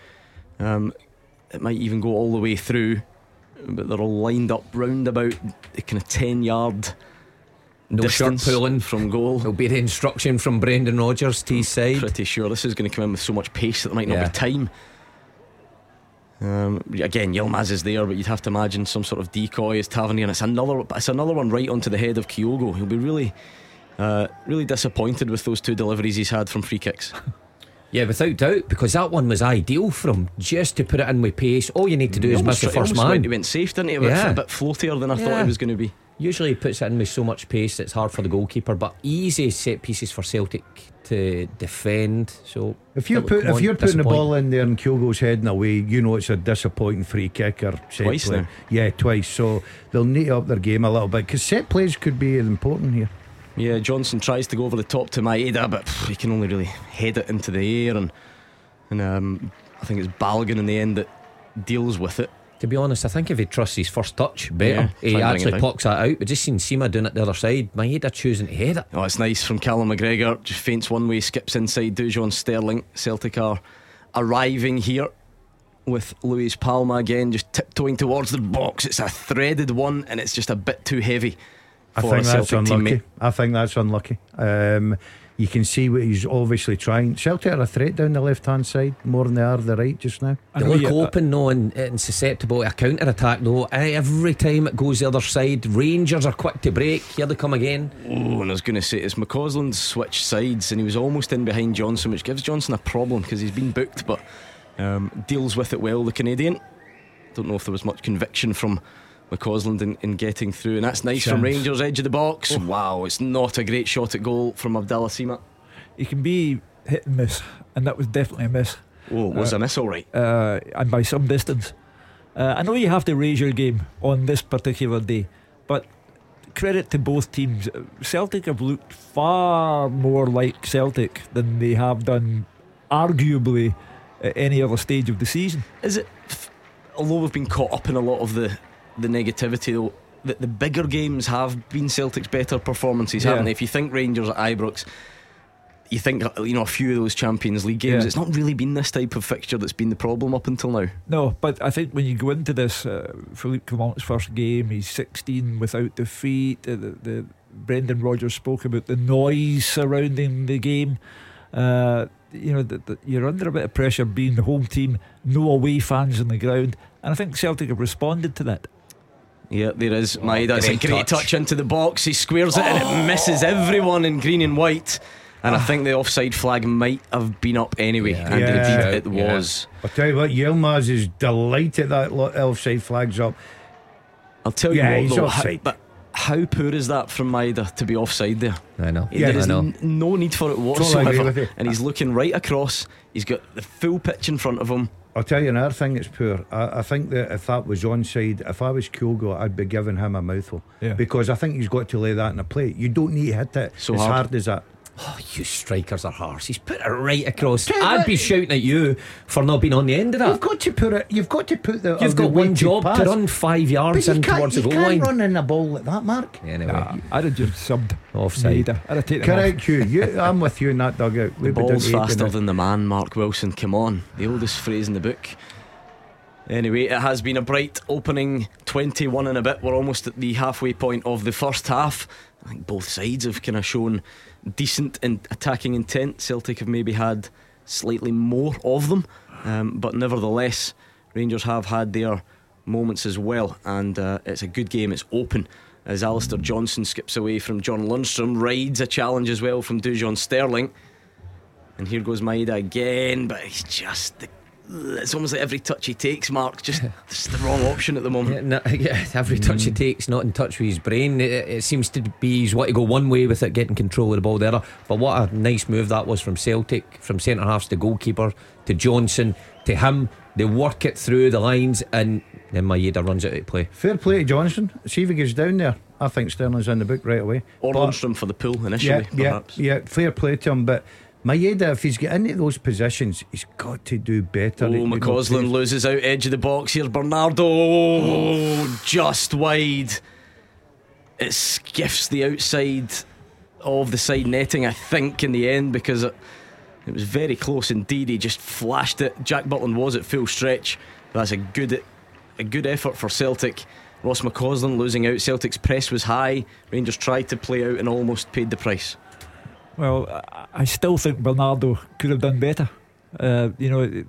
um, it might even go all the way through. But they're all lined up round about the kind of 10 yard No shirt distance pulling. from goal. There'll be the instruction from Brendan Rodgers to his side. Pretty sure this is going to come in with so much pace that there might not Yeah. be time. Um, again, Yilmaz is there, but you'd have to imagine some sort of decoy as Tavernier. And it's another, it's another one right onto the head of Kyogo. He'll be really, uh, really disappointed with those two deliveries he's had from free kicks. Yeah, without doubt, because that one was ideal for him, just to put it in with pace. All you need to do He is almost, miss the he first almost went, he went safe, didn't he? A bit, Yeah. a bit floatier than I thought Yeah. he was going to be. Usually he puts it in with so much pace it's hard for the goalkeeper, but easy set pieces for Celtic to defend. So If you're, put, if you're putting the ball in there and Kyogo's heading away, you know it's a disappointing free kick or set Twice play. now. Yeah, twice. So they'll need to up their game a little bit because set plays could be important here. Yeah, Johnston tries to go over the top to Maeda, but pff, he can only really head it into the air, and and um, I think it's Balogun in the end that deals with it. To be honest, I think if he trusts his first touch better, Yeah, he actually plucks that out. But just seen Sima doing it the other side. Maeda choosing to head it. Oh, it's nice from Callum McGregor. Just feints one way, skips inside. Dujon Sterling. Celtic are arriving here with Luis Palma again, just tiptoeing towards the box. It's a threaded one, and it's just a bit too heavy I think that's Celtic unlucky. teammate. I think that's unlucky. Um, you can see what he's obviously trying. Celtic are a threat down the left hand side more than they are the right just now. They look open though and, and susceptible to a counter attack though. Eh, Every time it goes the other side, Rangers are quick to break. Here they come again. Oh, and I was going to say it's McCausland's switched sides, and he was almost in behind Johnston, which gives Johnston a problem because he's been booked, but um, deals with it well. The Canadian. Don't know if there was much conviction from McCausland in, in getting through, and that's nice from Rangers edge of the box. Wow, it's not a great shot at goal from Abdallah Sima. He can be hit and miss, and that was definitely a miss. Oh, was Uh, a miss all right? uh, and by some distance. Uh, I know you have to raise your game on this particular day, but credit to both teams. Celtic have looked far more like Celtic than they have done, arguably, at any other stage of the season. Is it? Although we've been caught up in a lot of the the negativity, though, that the bigger games have been Celtic's better performances, haven't they? If you think Rangers at Ibrox, you think you know a few of those Champions League games. Yeah. It's not really been this type of fixture that's been the problem up until now. No, but I think when you go into this, uh, Philippe Clement's first game, he's 16 without defeat. Uh, the, the Brendan Rodgers spoke about the noise surrounding the game. Uh, you know, that that you're under a bit of pressure being the home team, no away fans on the ground, and I think Celtic have responded to that. Yeah, there is. Oh, Maeda, it's a great touch. touch. into the box. He squares it and it oh! misses everyone in green and white. And I think the offside flag might have been up anyway. Yeah. And Yeah. indeed it Yeah. was. I'll tell you what, Yilmaz is delighted that offside flag's up. I'll tell you Yeah, what, though, offside. How, but how poor is that from Maeda to be offside there? I know. Yeah, there is I know. no need for it whatsoever. you. And he's looking right across. He's got the full pitch in front of him. I'll tell you another thing that's poor. I, I think that if that was onside, if I was Kyogo, I'd be giving him a mouthful. Yeah. Because I think he's got to lay that in a plate. You don't need to hit it So as hard. hard. as that. Oh, you strikers are harsh. He's put it right across. Tell I'd what- be shouting at you for not being on the end of that. You've got to put it. You've got to put the. You've the got one job pass. to run five yards you in towards the goal line. can't run in a ball like that, Mark. Anyway, Nah, I'd have just subbed Offside. Maeda. I'd have taken him off. Correct, you. you. I'm with you in that dugout. The We'd be down ball's faster than the man, Mark Wilson. Come on. The oldest phrase in the book. Anyway, it has been a bright opening 21 and a bit. We're almost at the halfway point of the first half. I think both sides have kind of shown decent in attacking intent. Celtic have maybe had slightly more of them, um, but nevertheless, Rangers have had their moments as well. And uh, it's a good game, it's open. As Alistair Johnston skips away from John Lundstram, rides a challenge as well from Dujon Sterling. And here goes Maeda again, but he's just the, it's almost like every touch he takes, Mark, just it's the wrong option at the moment. Yeah, no, yeah, every touch he mm. takes, not in touch with his brain. It, it seems to be he's want to go one way with it, getting control of the ball the other. But what a nice move that was from Celtic, from centre halves to goalkeeper to Johnston to him. They work it through the lines, and then Maeda runs it out of play. Fair play to Johnston. See if he gets down there. I think Sterling's in the book right away. Or But- Lundstram for the pull yeah, initially, yeah, perhaps. yeah. Fair play to him, but Maeda, if he's get into those positions, he's got to do better. Oh, McCausland loses out edge of the box. here. Bernardo, oh, just wide. It skiffs the outside of the side netting, I think, in the end because it, it was very close indeed. He just flashed it. Jack Butland was at full stretch. That's a good, a good effort for Celtic. Ross McCausland losing out. Celtic's press was high. Rangers tried to play out and almost paid the price. Well, I- I still think Bernardo could have done better. Uh, you know, it,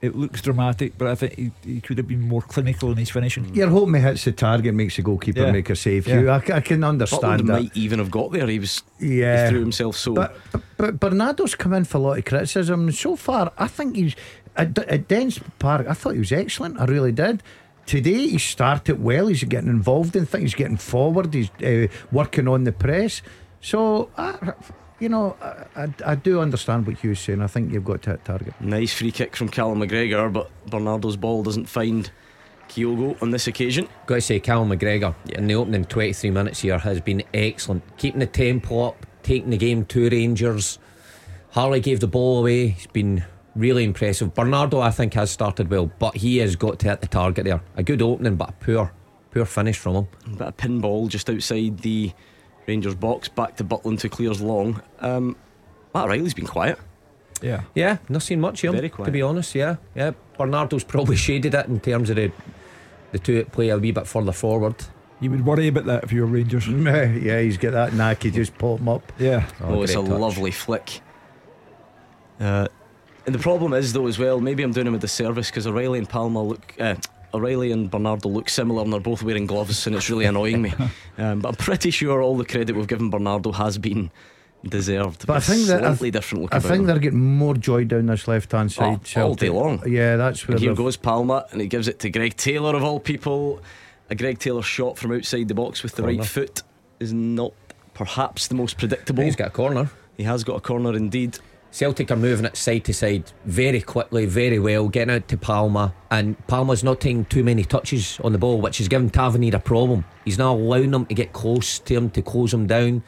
it looks dramatic, but I think he, he could have been more clinical in his finishing. You're hoping he hits the target, makes the goalkeeper Yeah. make a save. Yeah. You, I, c- I can understand Butland that. might even have got there. He was Yeah. he threw himself so. But, but, but Bernardo's come in for a lot of criticism. So far, I think he's at, at Dens Park. I thought he was excellent. I really did. Today he started well. He's getting involved in things. He's getting forward. He's uh, working on the press. So, uh, you know, I, I, I do understand what Hugh's saying. I think you've got to hit target. Nice free kick from Callum McGregor, but Bernardo's ball doesn't find Kyogo on this occasion. Got to say, Callum McGregor in the opening 23 minutes here has been excellent. Keeping the tempo up, taking the game to Rangers. Harley gave the ball away. He's been really impressive. Bernardo, I think, has started well, but he has got to hit the target there. A good opening, but a poor, poor finish from him. A pinball just outside the Rangers box, back to Butland to clears long. Um, Matt Riley's been quiet. Yeah. Yeah, not seen much here, Very quiet. to be honest. Yeah, yeah. Bernardo's probably shaded it in terms of the the two that play a wee bit further forward. You would worry about that if you were Rangers. yeah, he's got that knack. He just pop him up. Yeah. Oh, it's a touch. lovely flick. Uh, and the problem is, though, as well, maybe I'm doing him a disservice because O'Riley and Palma look. Uh, O'Riley and Bernardo look similar and they're both wearing gloves and it's really annoying me. Um, but I'm pretty sure all the credit we've given Bernardo has been deserved. But I think that I, slightly different look I think they're getting more joy down this left hand Oh, side. all day long. Yeah, that's where And here goes Palma, and he gives it to Greg Taylor of all people. A Greg Taylor shot from outside the box with the Corner. right foot is not perhaps the most predictable. He's got a corner. He has got a corner indeed. Celtic are moving it side to side very quickly, very well, getting out to Palma, and Palma's not taking too many touches on the ball, which is giving Tavernier a problem. He's now allowing them to get close to him to close him down.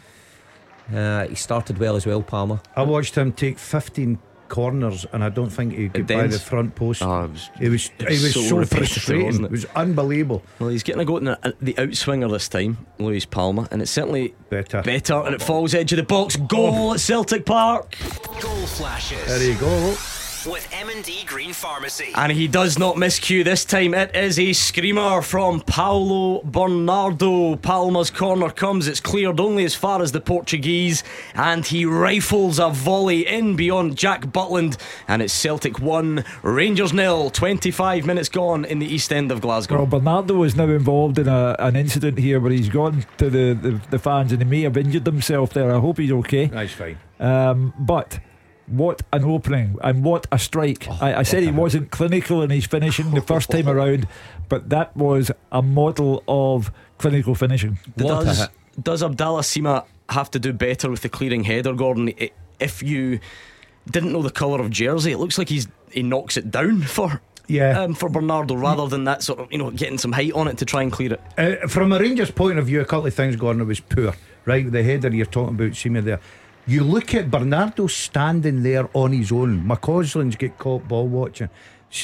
Uh, he started well as well, Palma. I watched him take 15 corners, and I don't think he could buy the front post. Ah, oh, it was- it was, it it was was so so, frustrating. It it? was unbelievable. Well, he's getting a go in the, uh, the outswinger this time, Luis Palma, and it's certainly Better. better, and it falls edge of the box. Goal oh. at Celtic Park. Goal flashes There you go. With M&D Green Pharmacy. And he does not miscue this time. It is a screamer from Paulo Bernardo. Palma's corner comes. It's cleared only as far as the Portuguese. And he rifles a volley in beyond Jack Butland. And it's Celtic 1, Rangers nil. 25 minutes gone in the east end of Glasgow. Well, Bernardo is now involved in a, an incident here where he's gone to the, the, the fans and he may have injured himself there. I hope he's okay. That's fine. Um, but what an opening and what a strike. Oh, I, I said he wasn't clinical in his finishing the first time around, but that was a model of clinical finishing. What does, does Abdallah Sima have to do better with the clearing header, Gordon? If you didn't know the colour of jersey, it looks like he's he knocks it down for Yeah. um, for Bernardo rather than that sort of you know getting some height on it to try and clear it. Uh, from a Rangers point of view, a couple of things going. It was poor, right? The header you're talking about, Sima there. You look at Bernardo standing there on his own. McCausland's get caught ball watching,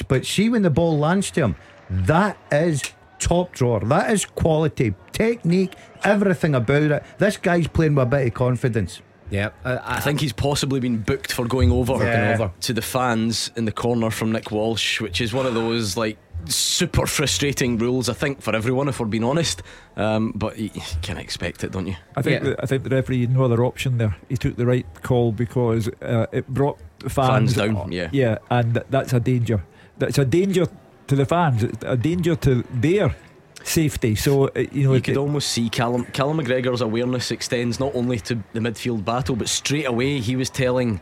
but see when the ball lands to him, that is top drawer. That is quality, technique, everything about it. This guy's playing with a bit of confidence. Yeah, I, I think he's possibly been booked for going over, Yeah. over to the fans in the corner from Nick Walsh, which is one of those like super frustrating rules. I think for everyone, if we're being honest. Um, but you, you can expect it, don't you? I think Yeah. the, I think the referee had no other option there. He took the right call because uh, it brought fans, Fans down, yeah. yeah, and that's a danger. That's a danger to the fans. It's a danger to their safety. So uh, you know, You it- could almost see Callum Callum McGregor's awareness extends not only to the midfield battle, but straight away he was telling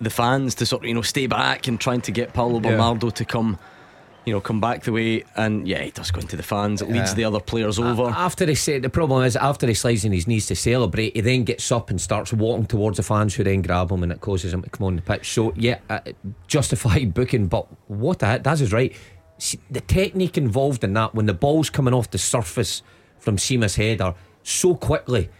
the fans to sort of you know stay back and trying to get Paulo Yeah. Bernardo to come. You know, come back the way, and yeah, he does go into the fans. It leads Yeah. the other players over. After he said the problem is after he slides on his knees to celebrate, he then gets up and starts walking towards the fans who then grab him and it causes him to come on the pitch. So yeah, uh, justified booking, but what hit! That's his right. See, the technique involved in that when the ball's coming off the surface from Sima's header so quickly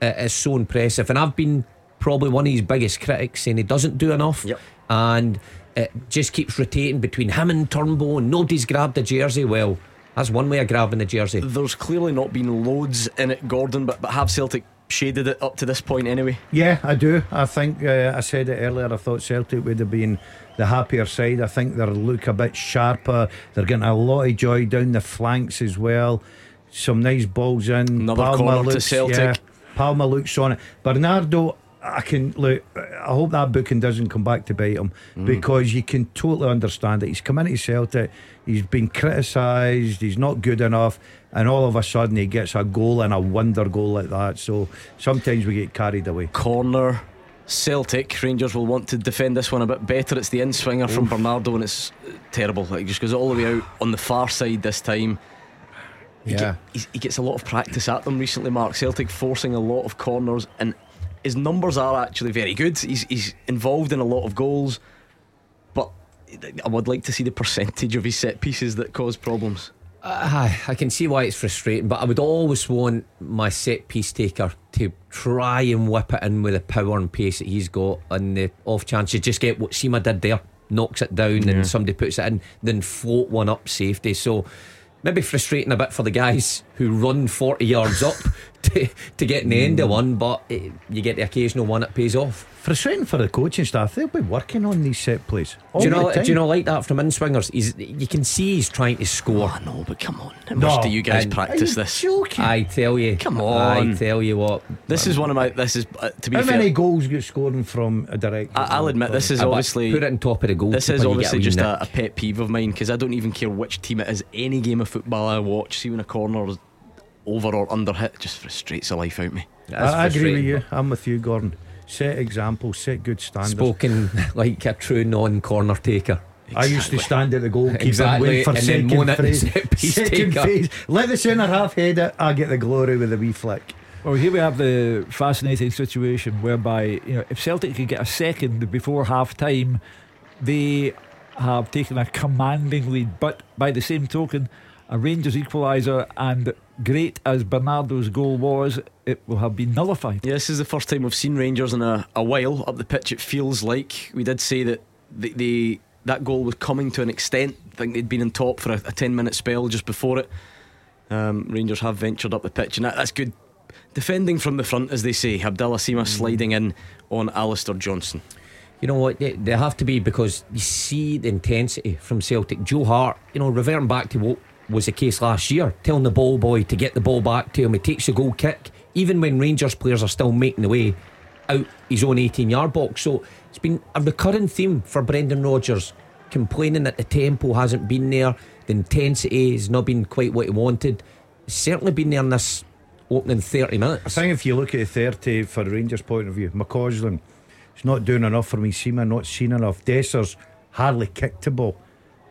uh, is so impressive. And I've been probably one of his biggest critics saying he doesn't do enough. Yep. And it just keeps rotating between him and Turnbull and nobody's grabbed the jersey. Well, that's one way of grabbing the jersey. There's clearly not been loads in it, Gordon, but but have Celtic shaded it up to this point anyway? Yeah, I do. I think uh, I said it earlier. I thought Celtic would have been the happier side. I think they look a bit sharper. They're getting a lot of joy down the flanks as well. Some nice balls in. Another corner to Celtic. Yeah, Palma looks on it. Bernardo, I can look. I hope that booking doesn't come back to bite him Mm. because you can totally understand it. He's come into Celtic. He's been criticised. He's not good enough, and all of a sudden he gets a goal and a wonder goal like that. So sometimes we get carried away. Corner Celtic, Rangers will want to defend this one a bit better. It's the in swinger from Bernardo, and it's terrible. Like, just goes all the way out on the far side this time. He, Yeah. get- he's- he gets a lot of practice at them recently, Mark. Celtic forcing a lot of corners, and his numbers are actually very good. He's, he's involved in a lot of goals, but I would like to see the percentage of his set pieces that cause problems. Uh, I can see why it's frustrating, but I would always want my set piece taker to try and whip it in with the power and pace that he's got, and the off chance you just get what Sima did there, knocks it down, Yeah. and somebody puts it in, then float one up safety. So maybe frustrating a bit for the guys who run 40 yards up to, to get in the end of one, but eh, you get the occasional one that pays off. Frustrating for the coaching staff. They'll be working on these set plays. all Do you know? Do you know like that from in swingers? He's you can see he's trying to score. Oh, no, but come on. How much do you guys And- practice this? Joking. I tell you, Come on. I tell you what. This is one of my. This is uh, to be How fair. many goals get scoring from a direct? I, I'll admit this is obviously put it on top of the goal. This is obviously get just a, a pet peeve of mine because I don't even care which team it is. Any game of football I watch, see when a corner is over or under hit, just frustrates the life out of me. I, I agree with you. I'm with you, Gordon. Set examples, set good standards. Spoken like a true non-corner taker. I used to stand at the goalkeeper Exactly, wait for and then second moan at the phrase. set piece Second phase. Let the centre half head it. I get the glory with a wee flick. Well, here we have the fascinating situation whereby you know if Celtic could get a second before half time, they have taken a commanding lead. But by the same token, a Rangers equaliser and great as Bernardo's goal was, it will have been nullified. Yeah, this is the first time we've seen Rangers in a, a while up the pitch. It feels like we did say that the, the that goal was coming to an extent. I think they'd been in top for a, a ten minute spell just before it. Um, Rangers have ventured up the pitch, and that, that's good defending from the front, as they say. Abdallah Sima sliding in on Alistair Johnston. You know what? They, they have to be because you see the intensity from Celtic. Joe Hart, you know, reverting back to what was the case last year, telling the ball boy to get the ball back to him. He takes a goal kick, even when Rangers players are still making the way out his own 18 yard box. So it's been a recurring theme for Brendan Rodgers, complaining that the tempo hasn't been there, the intensity has not been quite what he wanted. It's certainly been there in this opening 30 minutes. I think if you look at the 30 for Rangers' point of view, McCausland, he's not doing enough for me. Seaman not seen enough. Dessers hardly kicked the ball.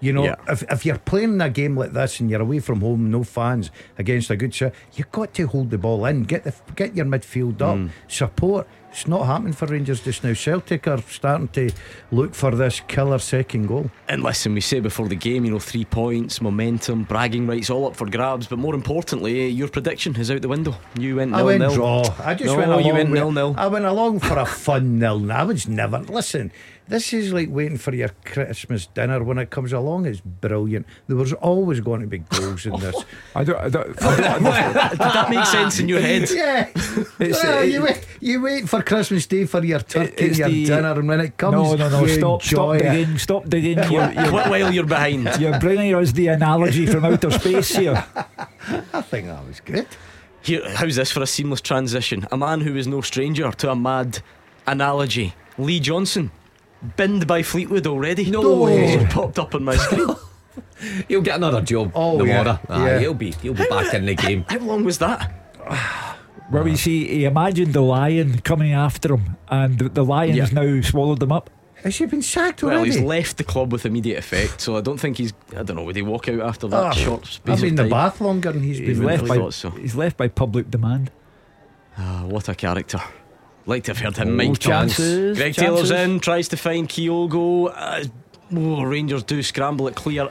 You know, Yeah. if, if you're playing a game like this and you're away from home, no fans against a good shot, you've got to hold the ball in, get the get your midfield up, Mm. support. It's not happening for Rangers just now. Celtic are starting to look for this killer second goal. And listen, we say before the game, you know, three points, momentum, bragging rights, all up for grabs. But more importantly, your prediction is out the window. You went I nil went nil. draw. I just no, went along. you went nil nil. I went along for a fun nil. nil. I was never listen. This is like waiting for your Christmas dinner when it comes along. It's brilliant. There was always going to be goals in this. I don't. I don't, I don't Did that make sense in your head? yeah, It's, Well, uh, you wait. You wait for Christmas Day for your turkey, and your the- dinner, and when it comes, no, no, no. you Stop, stop enjoy it. digging. Stop digging. You're, you're, Quit while you're behind. you're bringing us the analogy from outer space here. I think that was good. Here, how's this for a seamless transition? A man who is no stranger to a mad analogy. Lee Johnson, binned by Fleetwood already. No way. Just popped up on my screen. He'll get another job Oh, tomorrow. yeah, Aye, yeah. he'll be he'll be back in the game. How long was that? Where we see he imagined the lion coming after him, and the, the lion has now swallowed him up. Has he been sacked Well, already? he's left the club with immediate effect, so I don't think he's. I don't know. Would he walk out after that Ah, short space I've been in the bath longer than he's He's been. left by so. he's left by public demand. Ah, what a character. Like to have heard him, Oh, Mike Thomas. chances, Greg Taylor's in, tries to find Kyogo. Uh, oh, Rangers do scramble it clear.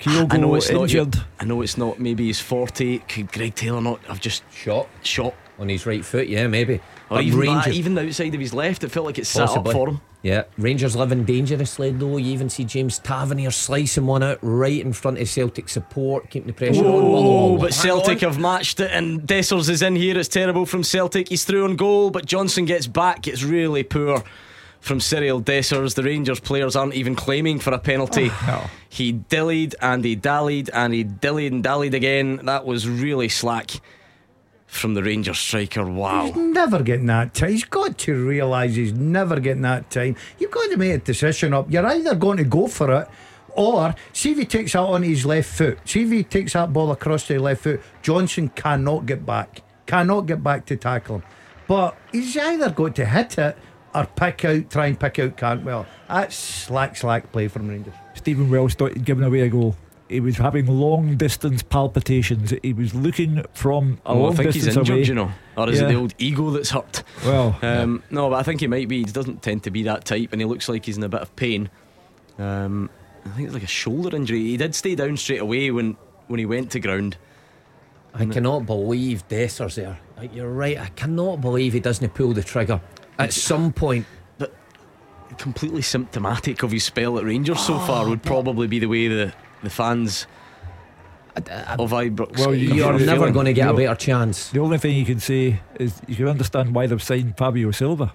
Kyogo I know it's not. injured. your- I know it's not. Maybe he's forty. Could Greg Taylor not have just Shot shot? on his right foot, yeah, maybe. Or But even, that, even the outside of his left, it felt like it sat Possibly. up for him. Yeah, Rangers living dangerously though. You even see James Tavernier slicing one out right in front of Celtic support, keeping the pressure on. Oh, but hang Celtic on. have matched it, and Dessers is in here. It's terrible from Celtic. He's through on goal, but Johnston gets back. It's really poor from Cyriel Dessers. The Rangers players aren't even claiming for a penalty. no. He dillied and he dallied and he dillied and dallied again. That was really slack from the Rangers striker. Wow. He's never getting that time. He's got to realise he's never getting that time. You've got to make a decision up. You're either going to go for it or see if he takes that on his left foot. See if he takes that ball across to the left foot. Johnston cannot get back. Cannot get back to tackle him. But he's either got to hit it or pick out, try and pick out Cantwell. That's slack, slack play from Rangers. Stephen Welsh thought he'd given away a goal. He was having long distance palpitations. He was looking from a Oh, long I think he's injured, away. you know. Or is Yeah. it the old ego that's hurt? Well, Um, no, but I think he might be. He doesn't tend to be that type, and he looks like he's in a bit of pain. Um, I think it's like a shoulder injury. He did stay down straight away when, when he went to ground. I cannot believe Desser's there. Like, you're right. I cannot believe he doesn't pull the trigger at some point. But completely symptomatic of his spell at Rangers so far would probably be the way the, the fans of Ibrox. Well, you- You're never feeling- going to get a better chance. the only thing you can say is you can understand why they've signed Fabio Silva.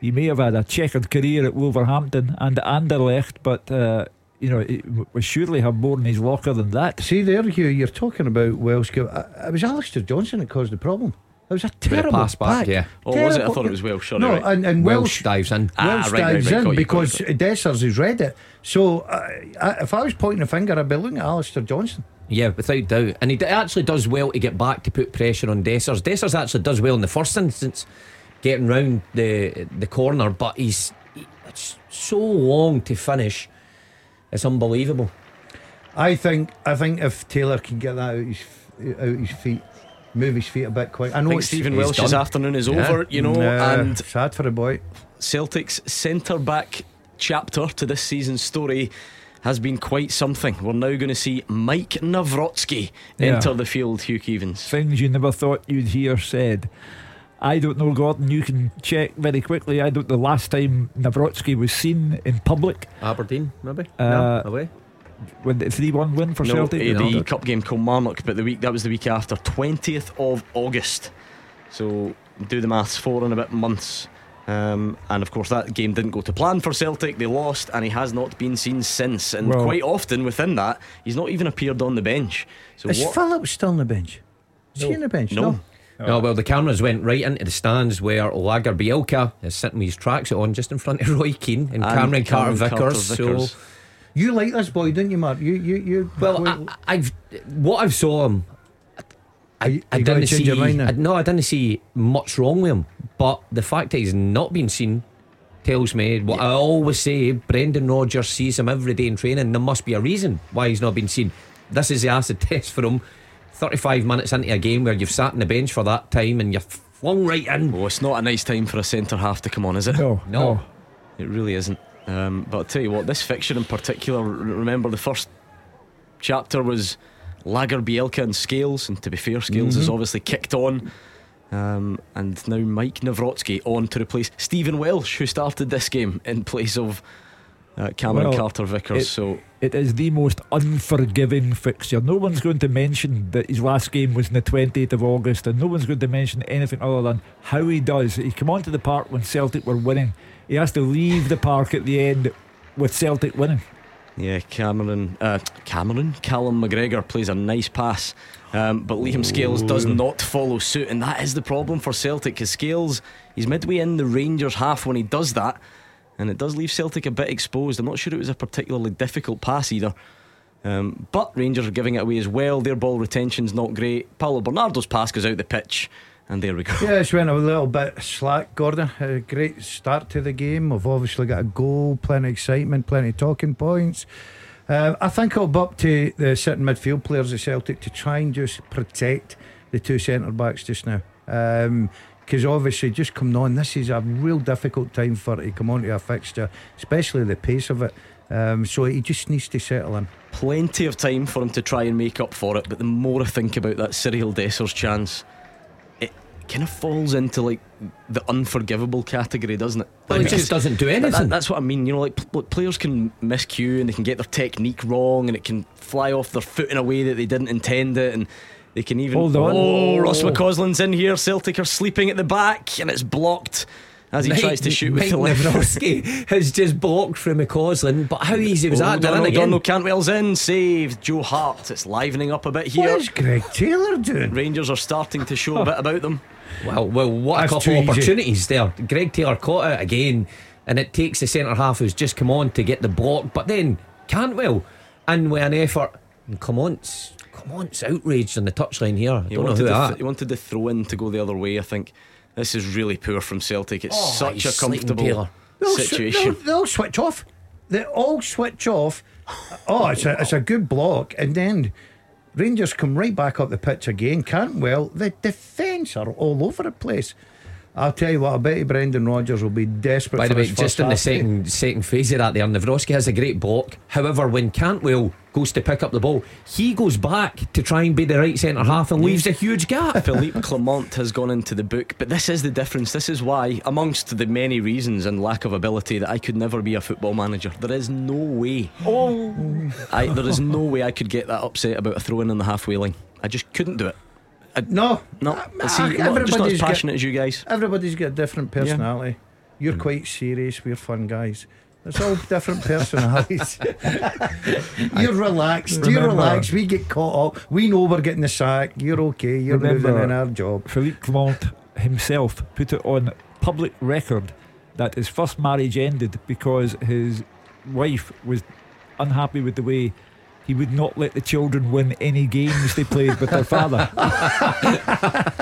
He may have had a checkered career at Wolverhampton and Anderlecht, but uh, you know he w- surely have more in his locker than that. See there, Hugh, you're talking about Welsh. uh, It was Alistair Johnston that caused the problem. It was a a terrible pass back, yeah. Oh, was it? I thought it was Welsh. Sorry, No, right. and, and Welsh Welsh, dives in. Ah, Welsh right, right, dives right, in you, because got you. Dessers has read it. So uh, I, if I was pointing a finger, I'd be looking at Alistair Johnston. Yeah, without doubt. And he d- actually does well to get back to put pressure on Dessers. Dessers actually does well in the first instance, getting round the the corner, but he's he- it's so long to finish. It's unbelievable. I think I think if Taylor can get that out his out his feet, move his feet a bit quick. I I know think Stephen Welsh's done. afternoon is Yeah. over, you know, Nah, and sad for the boy. Celtic's centre back chapter to this season's story has been quite something. We're now going to see Maik Nawrocki Yeah. enter the field, Hugh Keevins. Things you never thought you'd hear said. I don't know, Gordon. You can check very quickly. I don't. The last time Nawrocki was seen in public Aberdeen, maybe? Uh, no, away. With the three-one win for no, Celtic. eh, the No. cup game Kilmarnock, but the week that was the week after, 20th of August. So do the maths, four and a bit months. Um, and of course, that game didn't go to plan for Celtic. They lost, and he has not been seen since. And Well- quite often within that, he's not even appeared on the bench. So Is what? Phillips still on the bench? Is he on the bench? No. No, well, the cameras went right into the stands where Lagerbielke is sitting with his tracksuit on just in front of Roy Keane and, Cameron Carter Vickers. So, You like this boy, didn't you, Mark? You, you, you. well, I, I've what I've saw him. Are you- I you gonna didn't change see. your mind now? I, no, I didn't see much wrong with him. But the fact that he's not been seen tells me what I always say. Brendan Rodgers sees him every day in training. There must be a reason why he's not been seen. This is the acid test for him. Thirty-five minutes into a game where you've sat on the bench for that time and you're flung right in. Oh, it's not a nice time for a centre half to come on, is it? No, No. no. It really isn't. Um, but I'll tell you what, this fixture in particular, remember the first chapter was Lager, Bielka, and Scales. And to be fair, Scales has obviously kicked on. Um, and now Maik Nawrocki on to replace Stephen Welsh, who started this game in place of uh, Cameron Well, Carter Vickers. it- so It is the most unforgiving fixture. No one's going to mention that his last game was on the 28th of August, and no one's going to mention anything other than how he does. He came onto the park when Celtic were winning. He has to leave the park at the end with Celtic winning. Yeah, Cameron, uh, Cameron, Callum McGregor plays a nice pass, um, but Liam Scales does not follow suit, and that is the problem for Celtic. Because Scales, he's midway in the Rangers half when he does that, and it does leave Celtic a bit exposed. I'm not sure it was a particularly difficult pass either. Um, but Rangers are giving it away as well. Their ball retention's not great. Paulo Bernardo's pass goes out the pitch, and there we go. Yeah, it's went a little bit slack, Gordon. A great start to the game. We've obviously got a goal, plenty of excitement, plenty of talking points. Uh, I think it'll be up to the certain midfield players of Celtic to try and just protect the two centre backs just now. Because obviously, just coming on, this is a real difficult time for it to come onto a fixture, especially the pace of it. Um, so he just needs to settle in. Plenty of time for him to try and make up for it, but the more I think about that Cyriel Dessers chance, kind of falls into like the unforgivable category, doesn't it? Well, Like, he just doesn't do that- that- anything. that's what I mean. You know, like pl- players can miscue and they can get their technique wrong, and it can fly off their foot in a way that they didn't intend it, and they can even. Hold on. Oh, Ross Oh. McCausland's in here. Celtic are sleeping at the back, and it's blocked as he tries to shoot with Mike the left. Has just blocked from McCausland, but how easy was that? On, in hold again. on, no, Cantwell's in, saved. Joe Hart, it's livening up a bit here. What is Greg Taylor doing? Rangers are starting to show a bit about them. Well, well, what That's a couple of easy. opportunities there. Greg Taylor caught it again, and it takes the centre half who's just come on to get the block, but then Cantwell and with an effort. And come on, come on, it's outraged on the touchline here. I He don't know wanted, who the that. th- he wanted the throw in to go the other way, I think. This is really poor from Celtic. It's Oh, such a comfortable. They'll, sw- situation. they'll, they'll switch off. They all switch off. Oh, it's a, it's a good block. And then Rangers come right back up the pitch again. Cantwell, the defence are all over the place. I'll tell you what, I bet you Brendan Rodgers will be desperate By for the way, just in the half. second second phase of that, there, Nawrocki has a great block. However, when Cantwell goes to pick up the ball, he goes back to try and be the right centre half and leaves a huge gap. Philippe Clement has gone into the book, but this is the difference. This is why, amongst the many reasons and lack of ability, that I could never be a football manager. There is no way. Oh, I, there is no way I could get that upset about a throw in on the halfway line. I just couldn't do it. No, No, Ah, see, I'm not, just not as everybody's got- passionate as you guys. Everybody's got a different personality. You're quite serious. We're fun guys. It's all different personalities. You're relaxed. You're relaxed. We get caught up. We know we're getting the sack. You're okay. You're Remember- moving in our job. Philippe Clement himself put it on public record that his first marriage ended because his wife was unhappy with the way he would not let the children win any games they played with their father.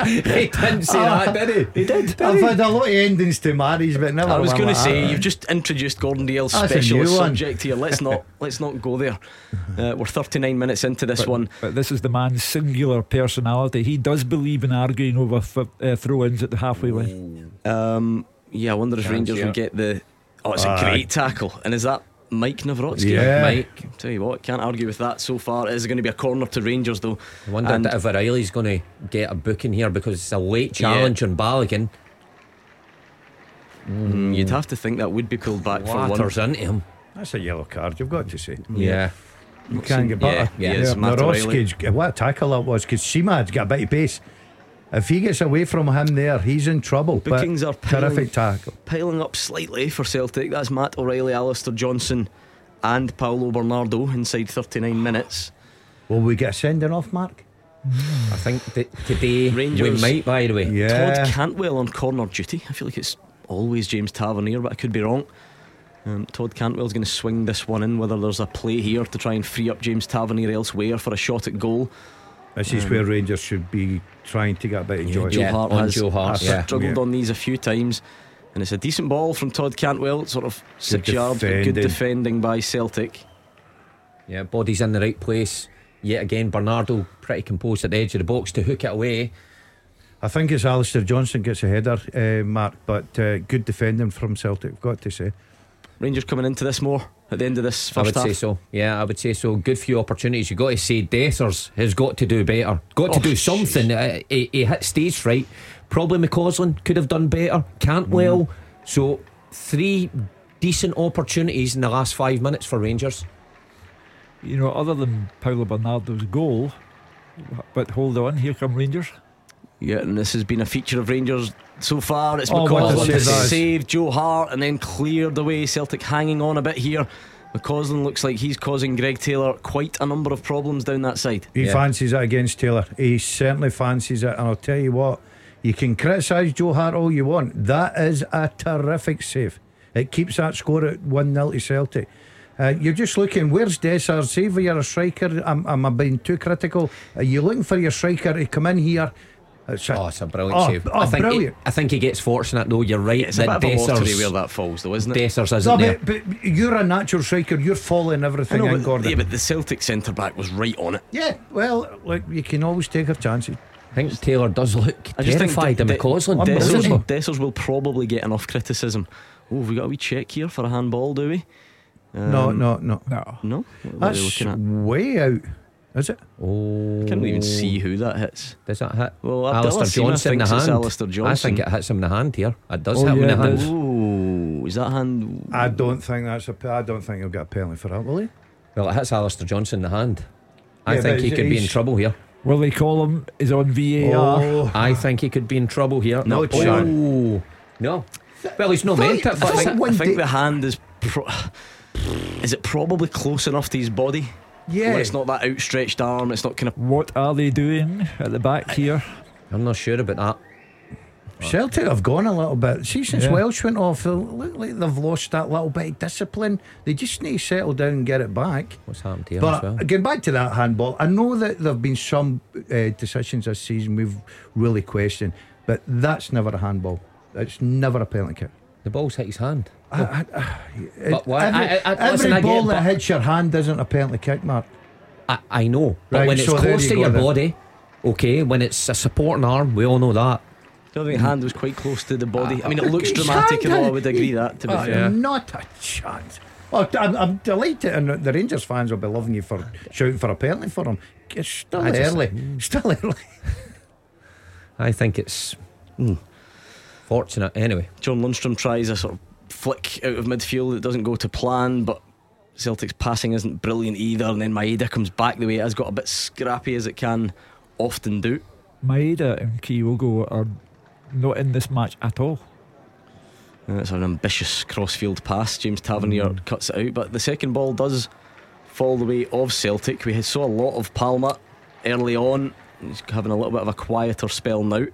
he didn't say that, did he? He did. I've had a lot of endings to marriage, but never. I was one going to say that. you've just introduced Gordon Dalziel's That's a new specialist subject here. Let's not let's not go there. Uh, we're 39 minutes into this But, one. but this is the man's singular personality. He does believe in arguing over f- uh, throw-ins at the halfway line. Um, yeah, I wonder if Can't Rangers see would get the. Oh, it's a great tackle, and is that Maik Nawrocki? Yeah. Mike. Tell you what, can't argue with that so far. It is going to be a corner to Rangers though. I wonder And- if O'Riley's going to get a booking here because it's a late challenge on Balogun. Mm, you'd have to think that would be pulled back for one. Waters into him. That's a yellow card. You've got to say. Yeah. You can't get better. yeah, it's Matt O'Riley. Nawrocki's- what a tackle that was because Sima's got a bit of pace. If he gets away from him there, he's in trouble. But Bookings are piling, terrific tackle. piling up slightly for Celtic. That's Matt O'Riley, Alistair Johnston, and Paulo Bernardo inside 39 minutes. Will we get a sending off, Mark? I think that today Rangers- we might, by the way. Yeah. Todd Cantwell on corner duty. I feel like it's always James Tavernier, but I could be wrong. Um, Todd Cantwell's going to swing this one in, whether there's a play here to try and free up James Tavernier elsewhere for a shot at goal. This is where Rangers should be trying to get a bit of joy. Joe Yeah, Hart on has, Joe Hart, has yeah. struggled Yeah. on these a few times. And it's a decent ball from Todd Cantwell, sort of six yards, good defending. defending by Celtic. Yeah, body's in the right place. Yet again, Bernardo pretty composed at the edge of the box to hook it away. I think it's Alistair Johnston gets a header, uh, Mark, but uh, good defending from Celtic, I've got to say. Rangers coming into this more at the end of this first I would half. say so. Yeah, I would say so. Good few opportunities. You've got to say Dessers has got to do better. Got to Oh, do something. Uh, he, he hit stage fright. Probably McCausland could have done better. Cantwell. So three decent opportunities in the last five minutes for Rangers. You know, other than Paulo Bernardo's goal, but hold on, here come Rangers. Yeah, and this has been a feature of Rangers so far. It's Oh, what a McCausland save has that is. saved Joe Hart and then cleared the way. Celtic hanging on a bit here. McCausland looks like he's causing Greg Taylor quite a number of problems down that side. He Yeah. fancies it against Taylor. He certainly fancies it. And I'll tell you what, you can criticise Joe Hart all you want. That is a terrific save. It keeps that score at 1 0 to Celtic. Uh, you're just looking, where's Dessar? Say if you're a striker, am, am I being too critical? Are you looking for your striker to come in here? It's a, Oh, it's a brilliant Oh, save. oh, I think brilliant. He, I think he gets fortunate though. You're right. It's a bit that of a lottery where that falls, though, isn't it? Dessers isn't there. but, but you're a natural striker. You're following I everything know, in, but, Gordon. yeah, but the Celtic centre back was right on it. yeah, well, look, you can always take our chances. I think Taylor does look I just terrified think of De- McCausland. De- doesn't he? Dessers, Dessers will probably get enough criticism. Oh, have we got a wee check here for a handball, do we? no, Um, no, no. No. No? What are we That's way out. Is it? Oh, Can't even see who that hits. Does that hit? Well, Alistair Abdallah Johnston in the hand. Alistair I think it hits him in the hand here. It does Oh, hit him yeah, in the hand. does. Ooh, is that hand? I don't think that's a. I don't think he'll get a penalty for that, will he? Well, it hits Alistair Johnston in the hand. I Yeah, think he could be in trouble here. Willie Collum is on VAR. Oh, I think he could be in trouble here. No oh, chance. no. Well, he's not meant it, I think, I think the hand is. Pro- is it probably close enough to his body? Yeah. Where it's not that outstretched arm. It's not kind of. What are they doing at the back here? I'm not sure about that. Celtic have gone a little bit. See, since Yeah. Welsh went off, they look like they've lost that little bit of discipline. They just need to settle down and get it back. What's happened to him as But well? getting back to that handball, I know that there have been some uh, decisions this season we've really questioned. But that's never a handball. It's never a penalty kick. The ball's hit his hand. I- I- I- it- But why- every I- I- I- every listen, I get ball that hits your hand isn't a penalty kick, Mark. I, I know, but Right, when it's so there close you to go your then. body, okay, when it's a supporting arm, we all know that. I think hand was quite close to the body. I mean, it looks dramatic and all. I would agree that. To be Uh, fair, Not a chance. Oh, I'm, I'm delighted, and the Rangers fans will be loving you for shouting for a penalty for him. It's still I just- early. Still early. I think it's hmm, fortunate anyway. John Lundstram tries a sort of flick out of midfield. It doesn't go to plan, but Celtic's passing isn't brilliant either. And then Maeda comes back the way it has got a bit scrappy as it can often do. Maeda and Kyogo are not in this match at all. Uh, and it's an ambitious crossfield pass. James Tavernier mm. cuts it out, but the second ball does fall the way of Celtic. We saw a lot of Palma early on. He's having a little bit of a quieter spell now.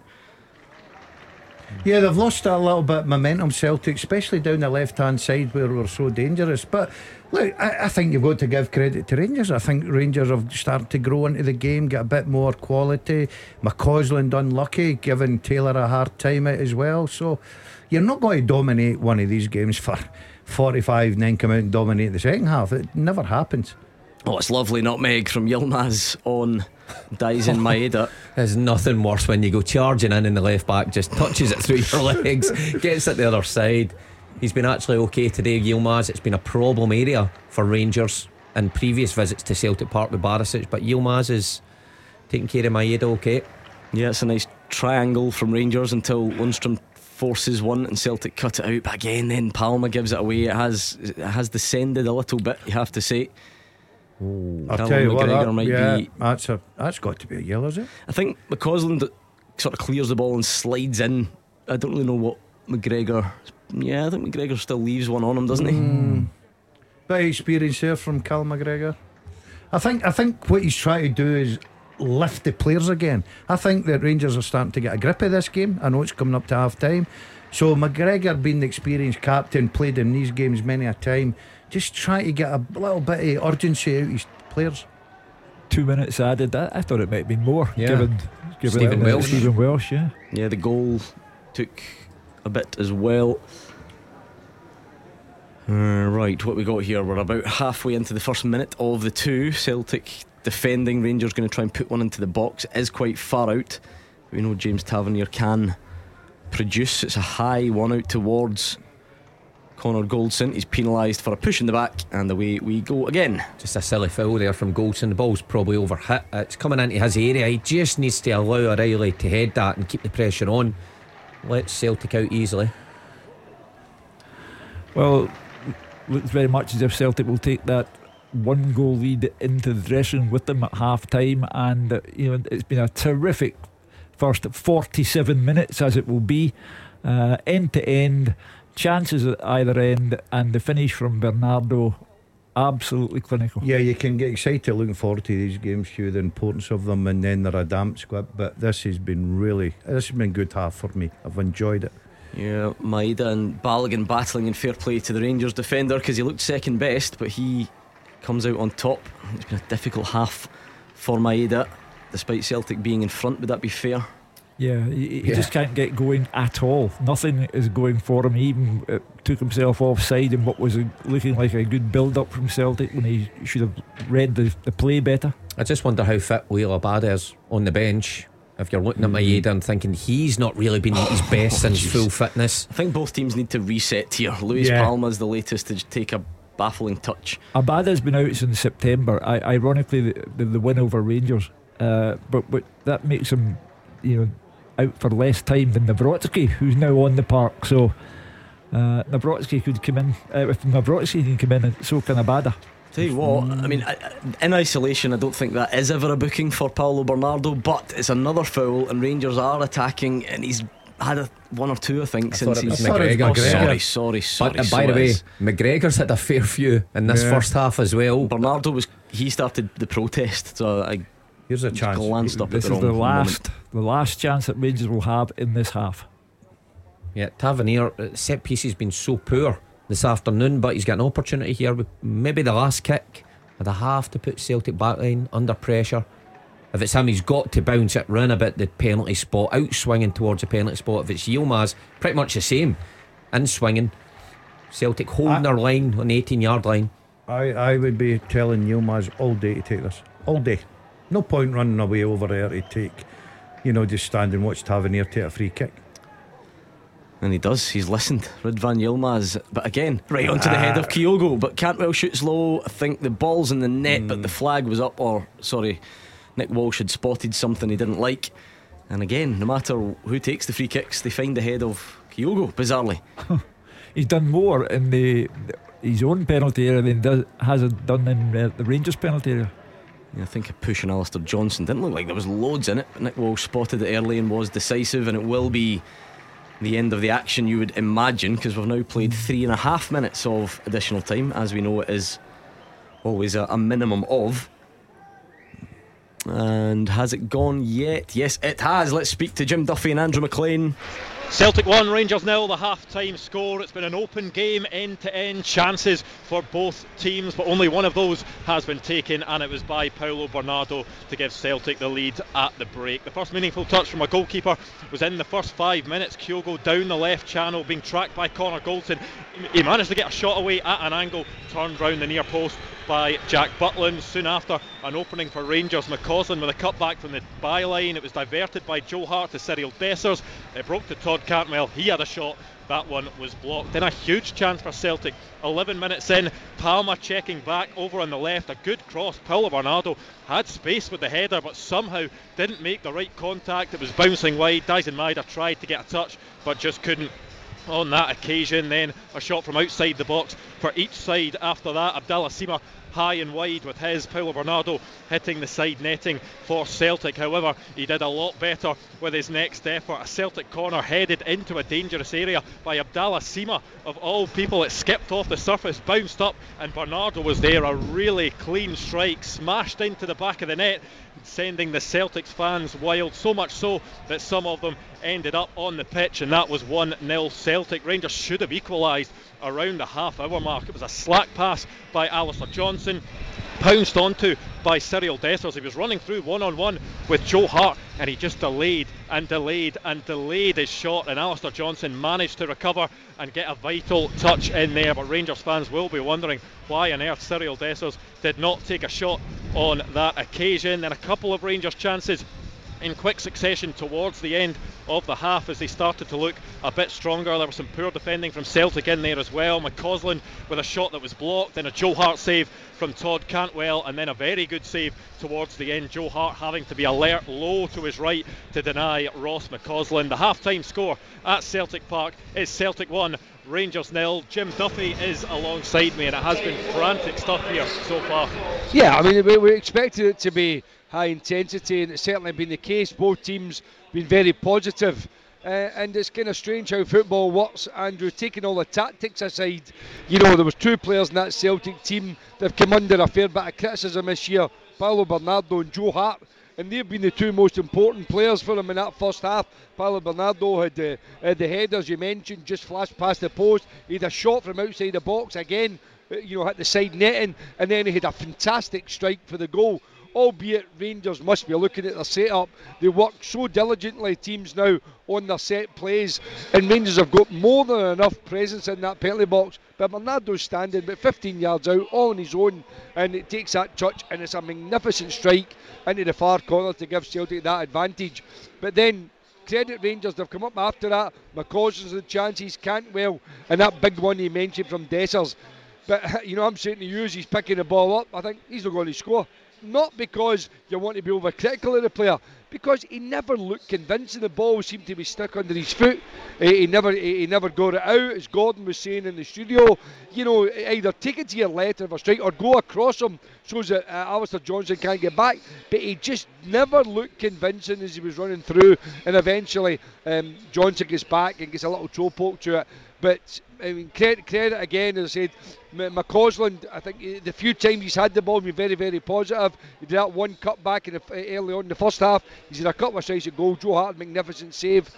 Yeah, they've lost a little bit of momentum, Celtic, especially down the left hand side where we're so dangerous. But look, I, I think you've got to give credit to Rangers. I think Rangers have started to grow into the game, get a bit more quality. McCausland unlucky, giving Taylor a hard time out as well. So you're not going to dominate one of these games for 45 and then come out and dominate the second half. It never happens. Oh, it's lovely nutmeg from Yilmaz on dies in Maeda. Oh, there's nothing worse when you go charging in and the left back just touches it through your legs, gets it the other side. He's been actually okay today, Yilmaz. It's been a problem area for Rangers in previous visits to Celtic Park with Barisic, but Yilmaz is taking care of Maeda okay. Yeah, it's a nice triangle from Rangers until Lundstram forces one and Celtic cut it out. But again, then Palma gives it away. It has it has descended a little bit, you have to say. I'll Callum tell you what, that, might yeah, be- that's, a, that's got to be a yellow, is it? I think McCausland sort of clears the ball and slides in. I don't really know what McGregor. Yeah, I think McGregor still leaves one on him, doesn't he? Mm. Bit of experience there from Cal McGregor. I think I think what he's trying to do is lift the players again. I think that Rangers are starting to get a grip of this game. I know it's coming up to half time. So McGregor being the experienced captain, played in these games many a time, just trying to get a little bit of urgency out of his players. Two minutes added. I, I thought it might have been more. Yeah. Given, given Stephen Welsh. Stephen Welsh, yeah. Yeah, the goal took a bit as well. Uh, right, what we got here? We're about halfway into the first minute of the two. Celtic defending, Rangers going to try and put one into the box. It is quite far out. We know James Tavernier can produce. It's a high one out towards Connor Goldson. is penalised for a push in the back, and away we go again. Just a silly foul there from Goldson. The ball's probably over hit. It's coming into his area. He just needs to allow O'Riley to head that and keep the pressure on. Let Celtic out easily. Well, looks very much as if Celtic will take that one goal lead into the dressing with them at half time. And, uh, you know, it's been a terrific first 47 minutes, as it will be, uh, end to end, chances at either end, and the finish from Bernardo. Absolutely clinical. Yeah, you can get excited looking forward to these games, Hugh, the importance of them, and then they're a damp squib. But this has been really, this has been good half for me. I've enjoyed it. Yeah, Maeda and Balogun battling in fair play to the Rangers defender because he looked second best, but he comes out on top. It's been a difficult half for Maeda, despite Celtic being in front. Would that be fair? Yeah, he, he Yeah. just can't get going at all. Nothing is going for him. He even uh, took himself offside in what was a, looking like a good build up from Celtic when he should have read the, the play better. I just wonder how fit Liel Abada is on the bench. If you're looking at Maeda and thinking he's not really been at his best since full fitness. I think both teams need to reset here. Luis Yeah. Palma's the latest to take a baffling touch. Abada's been out since September. I, ironically, the, the, the win over Rangers, uh, but but that makes him, you know, out for less time than Nawrocki, who's now on the park. So uh, Nawrocki could come in. Uh, if Nawrocki can come in, and so can Abada. Tell you what, I mean, I- I- in isolation, I don't think that is ever a booking for Paulo Bernardo, but it's another foul, and Rangers are attacking, and he's had a, one or two, I think, I since thought it was he's. McGregor. Oh, sorry, McGregor. sorry, sorry. But uh, by so the way, is. McGregor's had a fair few in this Yeah. first half as well. Bernardo was he started the protest, so I Here's a chance. glanced up This the is the last, the last chance that Rangers will have in this half. Yeah, Tavernier, uh, set piece has been so poor this afternoon, but he's got an opportunity here with maybe the last kick. Had a half to put Celtic backline under pressure. If it's him, he's got to bounce it round a bit the penalty spot, out swinging towards the penalty spot. If it's Yilmaz, pretty much the same, in swinging. Celtic holding I- their line on the 18 yard line. I, I would be telling Yilmaz all day to take this. All day. No point running away over there to take, you know, just stand and watch Tavernier take a free kick. And he does. He's listened. Ridvan Yilmaz. But again, right onto the head of ah. Kyogo. But Cantwell shoots low. I think the ball's in the net, but the hmm. flag was up. Or, sorry, Nick Walsh had spotted something he didn't like. And again, no matter who takes the free kicks, they find the head of Kyogo, bizarrely. He's done more in the his own penalty area than does, has done in the Rangers penalty area. I think a push on Alistair Johnston didn't look like there was loads in it. But Nick Walsh spotted it early and was decisive, and it will be the end of the action, you would imagine, because we've now played three and a half minutes of additional time. As we know, it is always a, a minimum of. And has it gone yet? Yes, it has. Let's speak to Jim Duffy and Andrew Maclean. Celtic 1, Rangers nil, the half time score. It's been an open game, end to end chances for both teams, but only one of those has been taken, and it was by Paulo Bernardo to give Celtic the lead at the break. The first meaningful touch from a goalkeeper was in the first five minutes. Kyogo down the left channel, being tracked by Connor Goldson. He managed to get a shot away at an angle, turned round the near post by Jack Butland. Soon after, an opening for Rangers. McCausland with a cutback from the byline. It was diverted by Joe Hart to Cyriel Dessers. It broke to Todd Cantwell. He had a shot. That one was blocked. Then a huge chance for Celtic. 11 minutes in, Palma checking back over on the left. A good cross. Paulo Bernardo had space with the header, but somehow didn't make the right contact. It was bouncing wide. Daizen Maeda tried to get a touch, but just couldn't on that occasion. Then a shot from outside the box for each side after that. Abdallah Sima high and wide with his. Paulo Bernardo hitting the side netting for Celtic. However, he did a lot better with his next effort. A Celtic corner headed into a dangerous area by Abdallah Sima. Of all people, it skipped off the surface, bounced up, and Bernardo was there. A really clean strike, smashed into the back of the net sending the Celtics fans wild, so much so that some of them ended up on the pitch, and that was 1 0 Celtic. Rangers should have equalised around the half hour mark. It was a slack pass by Alistair Johnston. Pounced onto by Cyriel Dessers. He was running through one on one with Joe Hart and he just delayed and delayed and delayed his shot. And Alistair Johnston managed to recover and get a vital touch in there. But Rangers fans will be wondering why on earth Cyriel Dessers did not take a shot on that occasion. Then a couple of Rangers chances in quick succession towards the end of the half as they started to look a bit stronger. There was some poor defending from Celtic in there as well. McCausland with a shot that was blocked, then a Joe Hart save from Todd Cantwell, and then a very good save towards the end. Joe Hart having to be alert low to his right to deny Ross McCausland. The half time score at Celtic Park is Celtic 1. Rangers nil. Jim Duffy is alongside me, and it has been frantic stuff here so far. Yeah, I mean, we, we expected it to be high intensity, and it's certainly been the case. Both teams been very positive. Uh, and it's kind of strange how football works. Andrew, taking all the tactics aside, you know there was two players in that Celtic team that have come under a fair bit of criticism this year: Paulo Bernardo and Joe Hart, and they've been the two most important players for them in that first half. Paulo Bernardo had, uh, had the headers you mentioned, just flashed past the post. He had a shot from outside the box again, uh, you know, hit the side netting, and then he had a fantastic strike for the goal albeit Rangers must be looking at their setup. They work so diligently, teams now, on their set plays, and Rangers have got more than enough presence in that penalty box. But Bernardo's standing about 15 yards out, all on his own, and it takes that touch, and it's a magnificent strike into the far corner to give Celtic that advantage. But then credit Rangers, they've come up after that. McCausland's the chances, Cantwell, and that big one he mentioned from Dessers. But, you know, I'm saying to you, he's picking the ball up, I think he's not going to score not because you want to be overcritical of the player, because he never looked convincing. The ball seemed to be stuck under his foot. He, never he, never got it out, as Gordon was saying in the studio. You know, either take it to your left of a strike or go across him so that uh, Alistair Johnston can't get back. But he just never looked convincing as he was running through, and eventually um, Johnston gets back and gets a little toe poke to it. But I mean, credit, credit again, as I said, McCausland, I think the few times he's had the ball, been very, very positive. He did that one cut back in the, early on in the first half. He's had a couple of tries at goal. Joe Hart, magnificent save.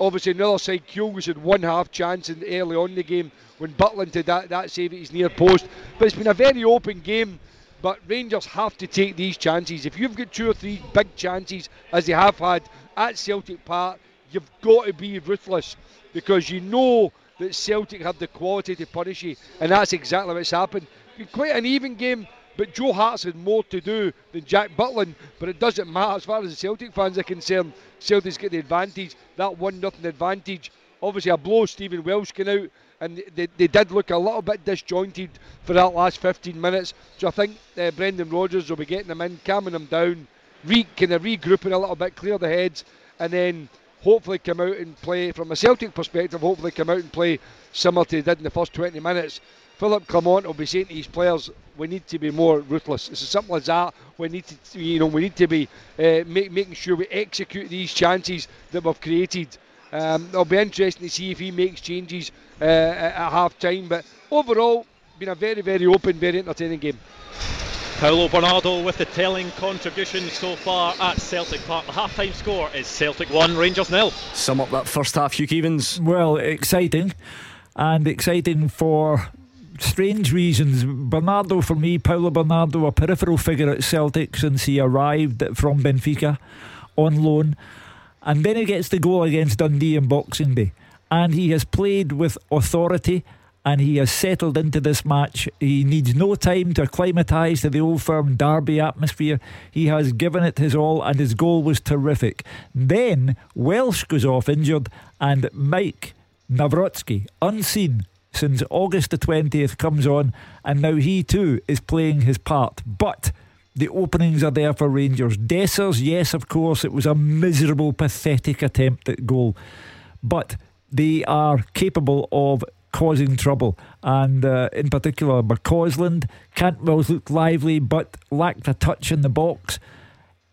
Obviously, on the other side, Kyogo's had one half chance in early on in the game when Butland did that, that save at his near post. But it's been a very open game. But Rangers have to take these chances. If you've got two or three big chances, as they have had at Celtic Park, you've got to be ruthless because you know that Celtic have the quality to punish you, and that's exactly what's happened. Quite an even game, but Joe Hart's had more to do than Jack Butland, but it doesn't matter as far as the Celtic fans are concerned. Celtic's get the advantage, that one nothing advantage. Obviously, a blow Stephen Welsh came out, and they, they did look a little bit disjointed for that last 15 minutes. So I think uh, Brendan Rodgers will be getting them in, calming them down, re, kind of regrouping a little bit, clear the heads, and then hopefully come out and play from a Celtic perspective. Hopefully come out and play similar to they did in the first 20 minutes. Philippe Clement will be saying to his players, "We need to be more ruthless." It's as simple as that. We need to, you know, we need to be uh, make, making sure we execute these chances that we've created. Um, it'll be interesting to see if he makes changes uh, at, at half time. But overall, been a very, very open, very entertaining game. Paulo Bernardo with the telling contribution so far at Celtic Park. The half-time score is Celtic 1, Rangers nil. Sum up that first half, Hugh Keevins. Well, exciting, and exciting for strange reasons. Bernardo, for me, Paulo Bernardo, a peripheral figure at Celtic since he arrived from Benfica on loan. And then he gets the goal against Dundee in Boxing Day. And he has played with authority and he has settled into this match. He needs no time to acclimatise to the old firm derby atmosphere. He has given it his all, and his goal was terrific. Then Welsh goes off injured, and Maik Nawrocki, unseen since August the 20th, comes on, and now he too is playing his part. But the openings are there for Rangers. Dessers, yes, of course, it was a miserable, pathetic attempt at goal. But they are capable of causing trouble. And uh, in particular, McCausland, Cantwell's looked lively but lacked a touch in the box.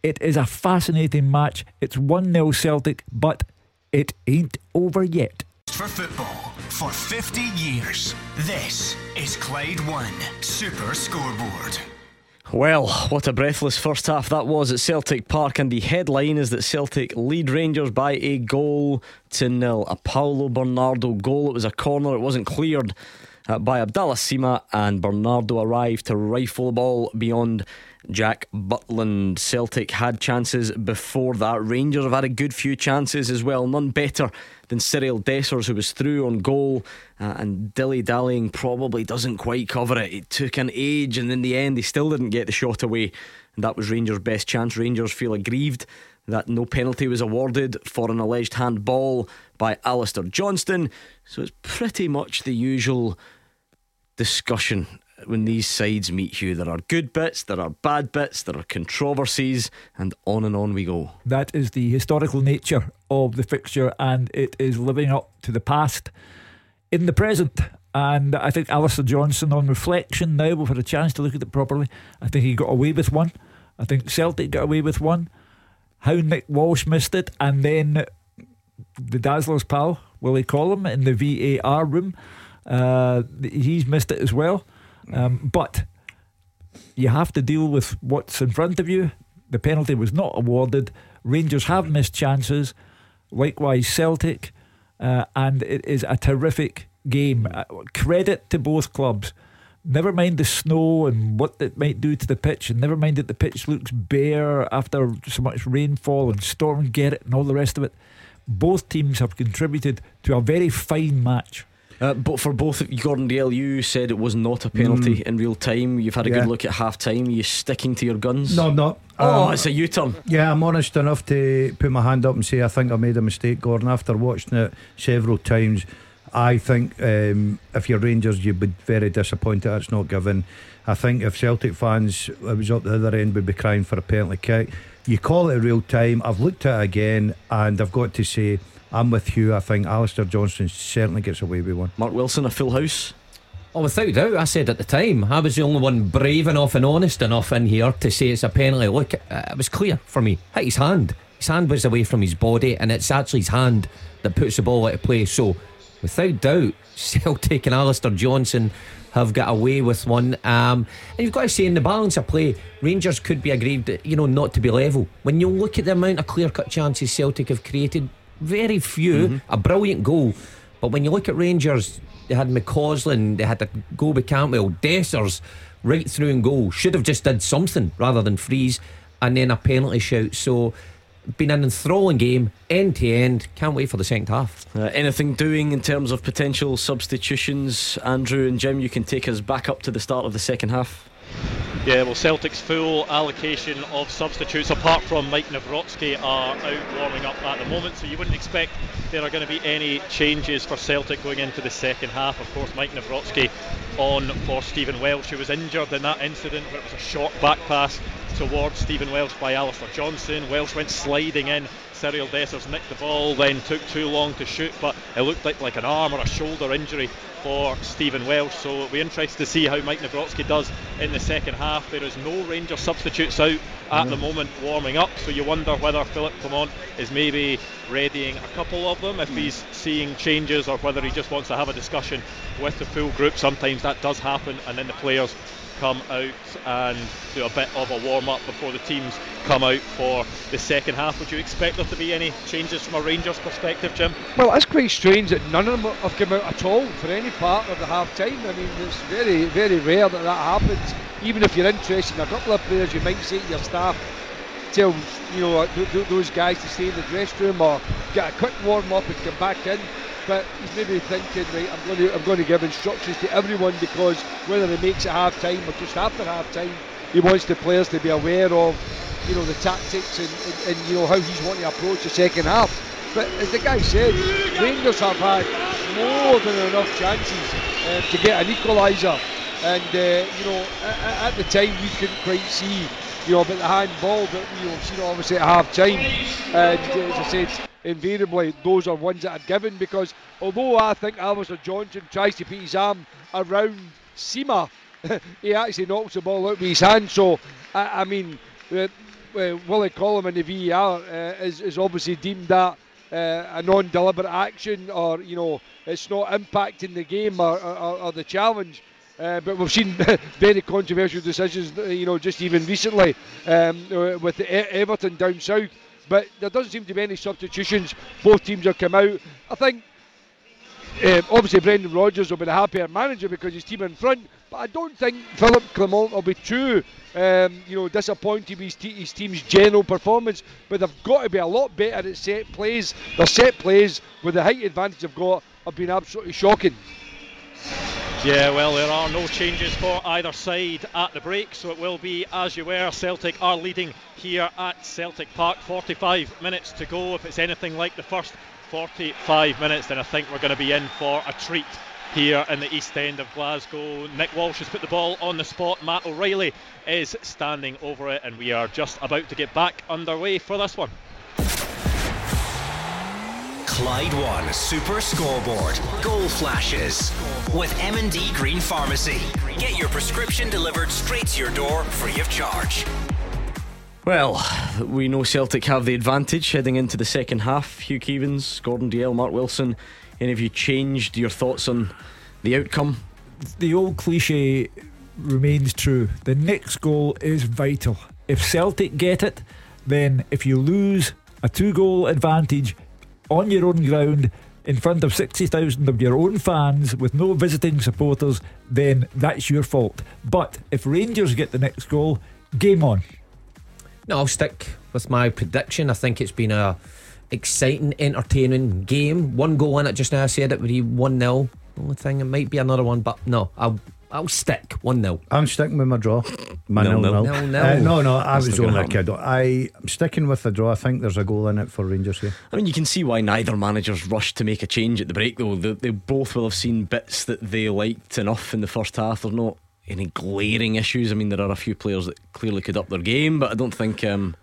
It is a fascinating match. It's 1 0 Celtic, but it ain't over yet. For football for 50 years, this is Clyde One Super Scoreboard. Well, what a breathless first half that was at Celtic Park, and the headline is that Celtic lead Rangers by a goal to nil. A Paulo Bernardo goal. It was a corner, it wasn't cleared uh, by Abdallah Sima, and Bernardo arrived to rifle the ball beyond Jack Butland. Celtic had chances before that. Rangers have had a good few chances as well, none better than Cyriel Dessers, who was through on goal. Uh, and dilly dallying probably doesn't quite cover it. It took an age, and in the end, he still didn't get the shot away. And that was Rangers' best chance. Rangers feel aggrieved that no penalty was awarded for an alleged handball by Alistair Johnston. So it's pretty much the usual discussion when these sides meet you. There are good bits, there are bad bits, there are controversies, and on and on we go. That is the historical nature of the fixture, and it is living up to the past in the present. And I think Alistair Johnston, on reflection now, we've had a chance to look at it properly. I think he got away with one. I think Celtic got away with one. How Nick Walsh missed it, and then the Dazzler's pal, Willie Collum, in the VAR room. Uh, he's missed it as well. Um, but you have to deal with what's in front of you. The penalty was not awarded. Rangers have missed chances. Likewise, Celtic. Uh, and it is a terrific game. Uh, credit to both clubs. Never mind the snow and what it might do to the pitch, and never mind that the pitch looks bare after so much rainfall and Storm Gerrit and all the rest of it. Both teams have contributed to a very fine match. Uh, but for both, Gordon Dalziel, you said it was not a penalty Mm. in real time. You've had a Yeah. good look at half time. Are you sticking to your guns? No, I'm not. Oh, Um, it's a U turn. Yeah, I'm honest enough to put my hand up and say I think I made a mistake, Gordon. After watching it several times, I think um, if you're Rangers, you'd be very disappointed it's not given. I think if Celtic fans, I was up the other end, would be crying for a penalty kick. You call it real time. I've looked at it again, and I've got to say, I'm with you. I think Alistair Johnston certainly gets away with one. Mark Wilson, a full house. Oh, without doubt, I said at the time, I was the only one brave enough and honest enough in here to say it's a penalty. Look, uh, it was clear for me. Hit his hand. His hand was away from his body, and it's actually his hand that puts the ball out of play. So, without doubt, Celtic and Alistair Johnston have got away with one. Um, and you've got to say, in the balance of play, Rangers could be aggrieved, you know, not to be level. When you look at the amount of clear cut chances Celtic have created, very few, a brilliant goal. But when you look at Rangers, They had McCausland, they had to go with Cantwell, Dessers right through and goal. Should have just did something rather than freeze and then a penalty shout. So been an enthralling game, end to end. Can't wait for the second half. Uh, anything doing in terms of potential substitutions, Andrew and Jim? You can take us back up to the start of the second half. Yeah, well, Celtic's full allocation of substitutes, apart from Maik Nawrocki, are out warming up at the moment, so you wouldn't expect there are going to be any changes for Celtic going into the second half. Of course, Maik Nawrocki on for Stephen Welsh, who was injured in that incident where it was a short back pass towards Stephen Welsh by Alistair Johnston. Welsh went sliding in. Cyriel Dessers nicked the ball, then took too long to shoot, but it looked like, like an arm or a shoulder injury for Stephen Welsh. So it'll be interesting to see how Maik Nawrocki does in the second half. There is no Ranger substitutes out at the mm-hmm. moment warming up, so you wonder whether Philippe Clement is maybe readying a couple of them if mm. he's seeing changes or whether he just wants to have a discussion with the full group. Sometimes that does happen, and then the players come out and do a bit of a warm up before the teams come out for the second half. Would you expect there to be any changes from a Rangers perspective, Jim? Well, it's quite strange that none of them have come out at all for any part of the half time. I mean, it's very, very rare that that happens. Even if you're interested in a couple of players, you might say to your staff, tell you know th- th- those guys to stay in the dressing room or get a quick warm up and come back in but he's maybe thinking, right, I'm going to I'm going to give instructions to everyone because whether he makes it half time or just after half time, he wants the players to be aware of, you know, the tactics and, and, and you know how he's wanting to approach the second half. But as the guy said, Rangers have had more than enough chances uh, to get an equaliser, and uh, you know at, at the time we couldn't quite see you know, about the handball that you know, seen obviously at half time. And as I said, invariably those are ones that are given because although I think Alistair Johnston tries to put his arm around Sima, he actually knocks the ball out with his hand. So, I, I mean, uh, uh, Willie Collum in the VAR uh, is, is obviously deemed that uh, a non-deliberate action or, you know, it's not impacting the game or, or, or the challenge. Uh, but we've seen very controversial decisions, uh, you know, just even recently um, uh, with Everton down south. But there doesn't seem to be any substitutions. Both teams have come out. I think uh, obviously Brendan Rodgers will be the happier manager because his team in front. But I don't think Philippe Clement will be too, um, you know, disappointed with his, his, team's general performance. But they've got to be a lot better at set plays. Their set plays with the height advantage they've got have been absolutely shocking. Yeah, well, there are no changes for either side at the break, so it will be as you were. Celtic are leading here at Celtic Park. 45 minutes to go. If it's anything like the first 45 minutes, then I think we're going to be in for a treat here in the east end of Glasgow. Nick Walsh has put the ball on the spot. Matt O'Riley is standing over it, and we are just about to get back underway for this one. Clyde One Super Scoreboard. Goal flashes with M&D Green Pharmacy. Get your prescription delivered straight to your door free of charge. Well, we know Celtic have the advantage heading into the second half. Hugh Keevins, Gordon Dalziel, Mark Wilson. Any of you changed your thoughts on the outcome? The old cliche remains true. The next goal is vital. If Celtic get it, then if you lose a two goal advantage, on your own ground in front of 60,000 of your own fans with no visiting supporters, then that's your fault. But if Rangers get the next goal, game on. No, I'll stick with my prediction. I think it's been a exciting, entertaining game. One goal in it just now. I said it would be 1 0. Only thing, it might be another one, but no, I'll I'll stick 1 0. I'm sticking with my draw. My No, nil, no. nil. No, no. Uh, no, no, I That's was not gonna only a kid. I, I'm sticking with the draw. I think there's a goal in it for Rangers here. I mean, you can see why neither managers rushed to make a change at the break, though. They, they both will have seen bits that they liked enough in the first half. There's not any glaring issues. I mean, there are a few players that clearly could up their game, but I don't think um,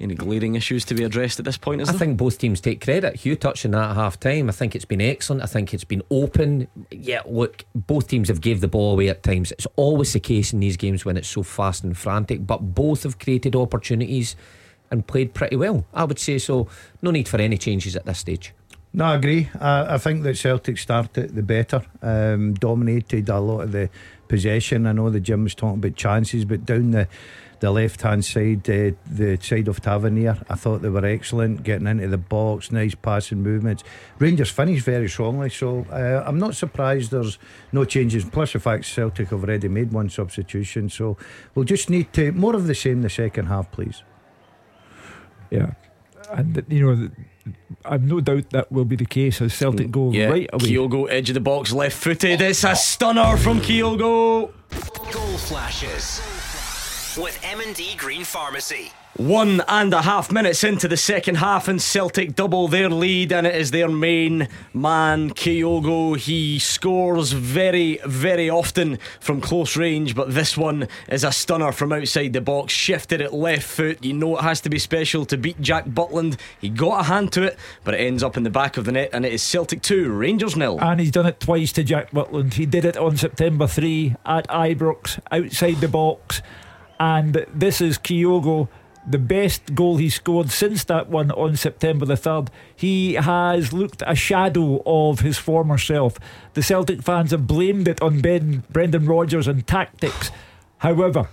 any glaring issues to be addressed at this point, is I there? think both teams take credit. Hugh touching that at half time. I think it's been excellent. I think it's been open. Yeah, look, both teams have gave the ball away at times. It's always the case in these games when it's so fast and frantic, but both have created opportunities and played pretty well. I would say so. No need for any changes at this stage. No, I agree. I, I think that Celtic started the better, um, dominated a lot of the possession. I know the Jim was talking about chances, but down the the left hand side, uh, the side of Tavernier, I thought they were excellent, getting into the box, nice passing movements. Rangers finished very strongly, so uh, I'm not surprised there's no changes. Plus, the fact Celtic have already made one substitution, so we'll just need to more of the same the second half, please. Yeah, and you know. I've no doubt that will be the case as Celtic go yeah, right away. Kyogo, edge of the box, left footed. It's a stunner from Kyogo. Goal flashes with M&D Green Pharmacy. One and a half minutes into the second half, and Celtic double their lead, and it is their main man, Kyogo. He scores very, very often from close range, but this one is a stunner from outside the box. Shifted it left foot. You know it has to be special to beat Jack Butland. He got a hand to it, but it ends up in the back of the net, and it is Celtic 2, Rangers nil. And he's done it twice to Jack Butland. He did it on September 3 at Ibrox, outside the box. And this is Kyogo the best goal he scored since that one on September the 3rd. He has looked a shadow of his former self. The Celtic fans have blamed it on Ben, Brendan Rodgers and tactics. However,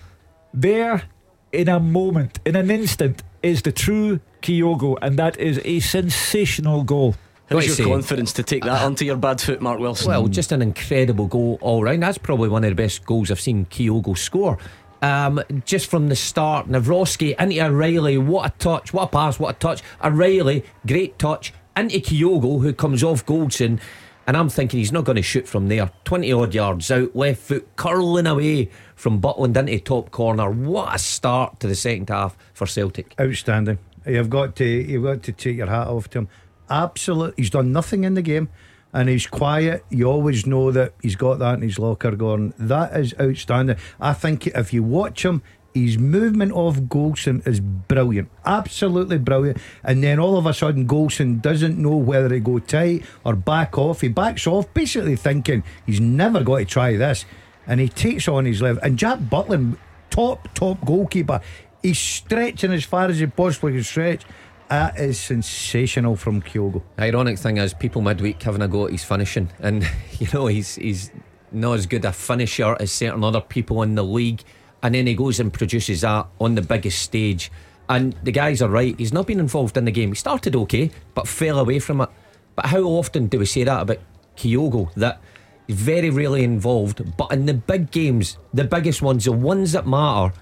there in a moment, in an instant, is the true Kyogo, and that is a sensational goal. How's your say, confidence to take that uh, onto your bad foot, Mark Wilson? Well, just an incredible goal all round. That's probably one of the best goals I've seen Kyogo score. Um, just from the start, Nawrocki into O'Riley, what a touch, what a pass, what a touch. O'Riley, great touch, into Kyogo, who comes off Goldson. And I'm thinking he's not going to shoot from there. 20 odd yards out, left foot curling away from Butland into top corner. What a start to the second half for Celtic. Outstanding. You've got to you've got to take your hat off to him. Absolutely, he's done nothing in the game and he's quiet. You always know that he's got that in his locker going. That is outstanding. I think if you watch him, his movement of Goldson is brilliant, absolutely brilliant. And then all of a sudden, Goldson doesn't know whether to go tight or back off. He backs off, basically thinking he's never got to try this, and he takes on his left. And Jack Butland, top top goalkeeper, he's stretching as far as he possibly can stretch. That is sensational from Kyogo. Ironic thing is, people midweek having a go at his finishing, and you know he's he's not as good a finisher as certain other people in the league, and then he goes and produces that on the biggest stage. And the guys are right; he's not been involved in the game. He started okay, but fell away from it. But how often do we say that about Kyogo? That he's very rarely involved, but in the big games, the biggest ones, the ones that matter,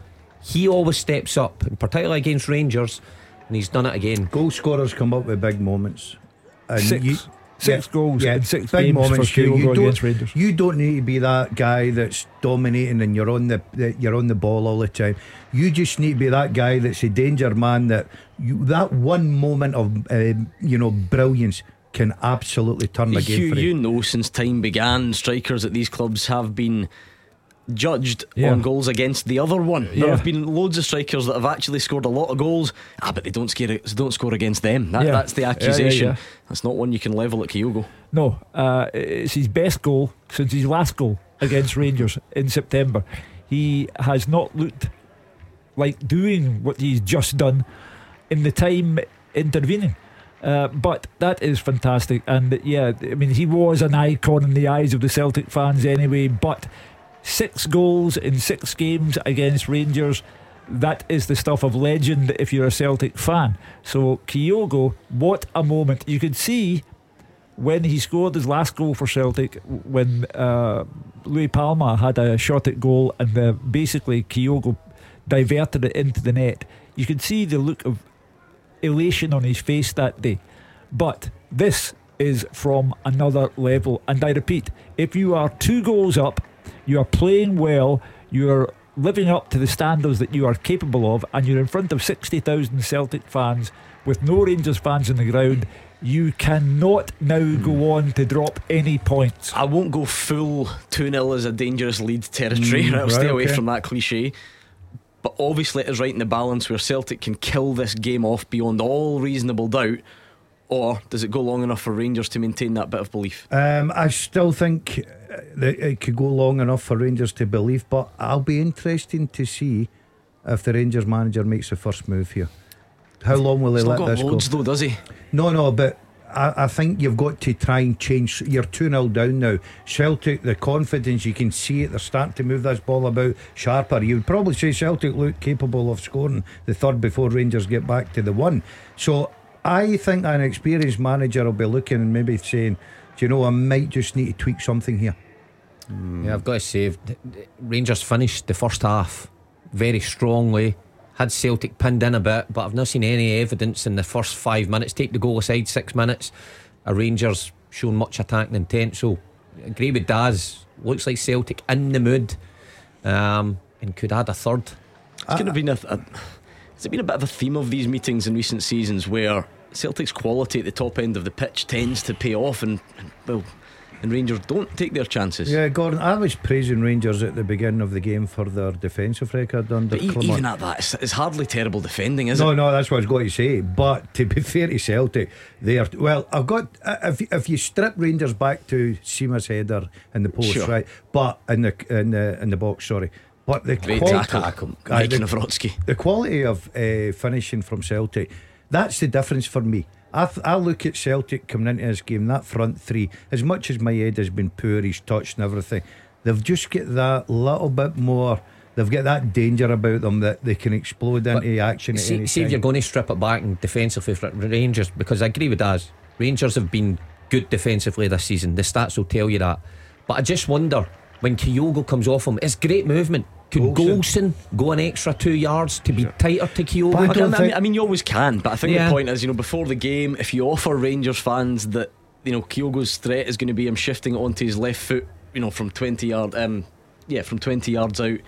he always steps up, particularly against Rangers and he's done it again. Goal scorers come up with big moments. And six. You, six yeah, goals yeah, six big moments for you. don't, you don't need to be that guy that's dominating and you're on the, the, you're on the ball all the time. You just need to be that guy that's a danger man. That you that one moment of uh, you know brilliance can absolutely turn the game. You, you know, since time began, strikers at these clubs have been judged yeah. on goals against the other one. There have been loads of strikers that have actually scored a lot of goals, ah, but they don't scare, don't score against them. That, yeah. That's the accusation. That's not one you can level at Kyogo. No, uh, it's his best goal since his last goal against Rangers in September. He has not looked like doing what he's just done in the time intervening. Uh, but that is fantastic, and yeah, I mean, he was an icon in the eyes of the Celtic fans anyway. But Six goals in six games against Rangers. That is the stuff of legend if you're a Celtic fan. So, Kyogo, what a moment. You could see when he scored his last goal for Celtic, when uh, Luis Palma had a shot at goal and uh, basically Kyogo diverted it into the net, you could see the look of elation on his face that day. But this is from another level. And I repeat, if you are two goals up you are playing well. You are living up to the standards that you are capable of, and you're in front of 60,000 Celtic fans with no Rangers fans in the ground. You cannot now go on to drop any points. I won't go full 2 0 as a dangerous lead territory. Mm, I'll stay away okay. from that cliche. But obviously, it is right in the balance where Celtic can kill this game off beyond all reasonable doubt or does it go long enough for Rangers to maintain that bit of belief? Um, I still think that it could go long enough for Rangers to believe, but I'll be interesting to see if the Rangers manager makes the first move here. How long will he let this loads go? though, does he? No, no, but I, I think you've got to try and change. You're 2 0 down now. Celtic, the confidence, you can see it. They're starting to move this ball about sharper. You would probably say Celtic look capable of scoring the third before Rangers get back to the one. So I think an experienced manager will be looking and maybe saying, Do you know, I might just need to tweak something here. Yeah, I've got to say, Rangers finished the first half very strongly. Had Celtic pinned in a bit, but I've not seen any evidence in the first five minutes. Take the goal aside, six minutes. A Rangers shown much attacking intent. So, agree with Daz. Looks like Celtic in the mood, um, and could add a third. It's kind of been a, a. Has it been a bit of a theme of these meetings in recent seasons where Celtic's quality at the top end of the pitch tends to pay off, and, and well, and Rangers don't take their chances. Yeah, Gordon, I was praising Rangers at the beginning of the game for their defensive record under But e- even at that, it's, it's hardly terrible defending, is no, it? no, no, that's what I was going to say. But to be fair to Celtic, they are well. I've got uh, if if you strip Rangers back to Sima's header in the post, Sure. right? But in the in the in the box, sorry. But the Great quality, tackle, Aye, the, the quality of uh, finishing from Celtic, that's the difference for me. I, th- I look at Celtic coming into this game, that front three, as much as Maeda has been poor, he's touched and everything, they've just got that little bit more. They've got that danger about them that they can explode into action at See, see if you're going to strip it back and defensively for Rangers, because I agree with Daz. Rangers have been good defensively this season. The stats will tell you that. But I just wonder when Kyogo comes off him, it's great movement. Could Goldson go an extra two yards to be tighter to Kyogo? I, don't- I mean, I mean, you always can, but I think Yeah. the point is, you know, before the game, if you offer Rangers fans that you know Kyogo's threat is going to be him shifting onto his left foot, you know, from twenty yard, um, yeah, from twenty yards out.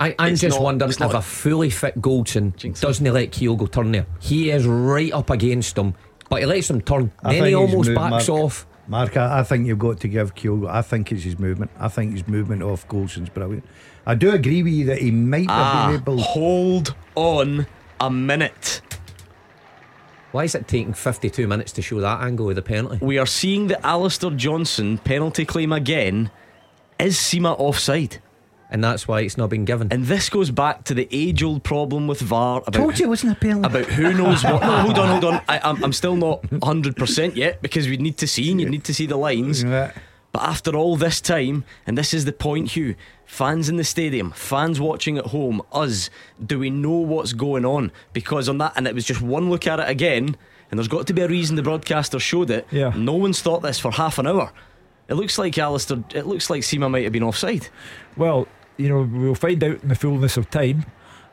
I, I'm It's just not- wondering if a fully fit Goldson doesn't let Kyogo turn there. He is right up against him, but he lets him turn. I then he almost backs Mark- off. Mark, I, I think you've got to give Kyogo. I think it's his movement. I think his movement off Goldson's brilliant. I do agree with you that he might Ah, have been able. To Hold on a minute. Why is it taking 52 minutes to show that angle with the penalty? We are seeing the Alistair Johnston penalty claim again. Is Sima offside? And that's why it's not been given. And this goes back to the age old problem with VAR about Told you it wasn't a penalty. about who knows what. No, hold on, hold on. I, I'm, I'm still not 100% yet because we need to see and you need to see the lines. Yeah. But after all this time, and this is the point, Hugh, fans in the stadium, fans watching at home, us, do we know what's going on? Because on that, and it was just one look at it again, and there's got to be a reason the broadcaster showed it. Yeah. No one's thought this for half an hour. It looks like Alistair, it looks like Sima might have been offside. Well, you know, we'll find out in the fullness of time.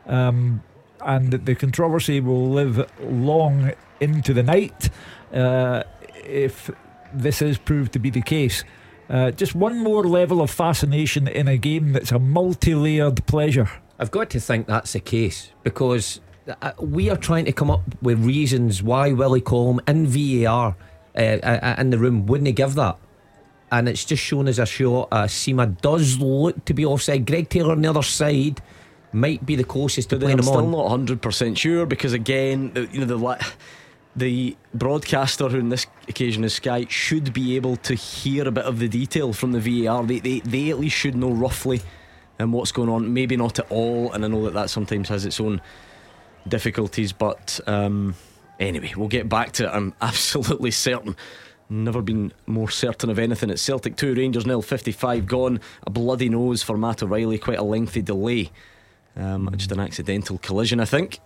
Um, and the controversy will live long into the night uh, if this is proved to be the case. Uh, just one more level of fascination in a game that's a multi layered pleasure. I've got to think that's the case because uh, we are trying to come up with reasons why Willie Collum in VAR uh, uh, in the room wouldn't give that. And it's just shown as a shot. Uh, Sima does look to be offside. Greg Taylor on the other side might be the closest to But then playing I'm him still not 100 percent sure because again, you know the la- the broadcaster who on this occasion is Sky should be able to hear a bit of the detail from the VAR. They they, they at least should know roughly um, what's going on. Maybe not at all, and I know that that sometimes has its own difficulties. But um, anyway, we'll get back to it. I'm absolutely certain. Never been more certain of anything. It's Celtic 2, Rangers nil, 55 gone. A bloody nose for Matt O'Riley, quite a lengthy delay. Um, just an accidental collision, I think.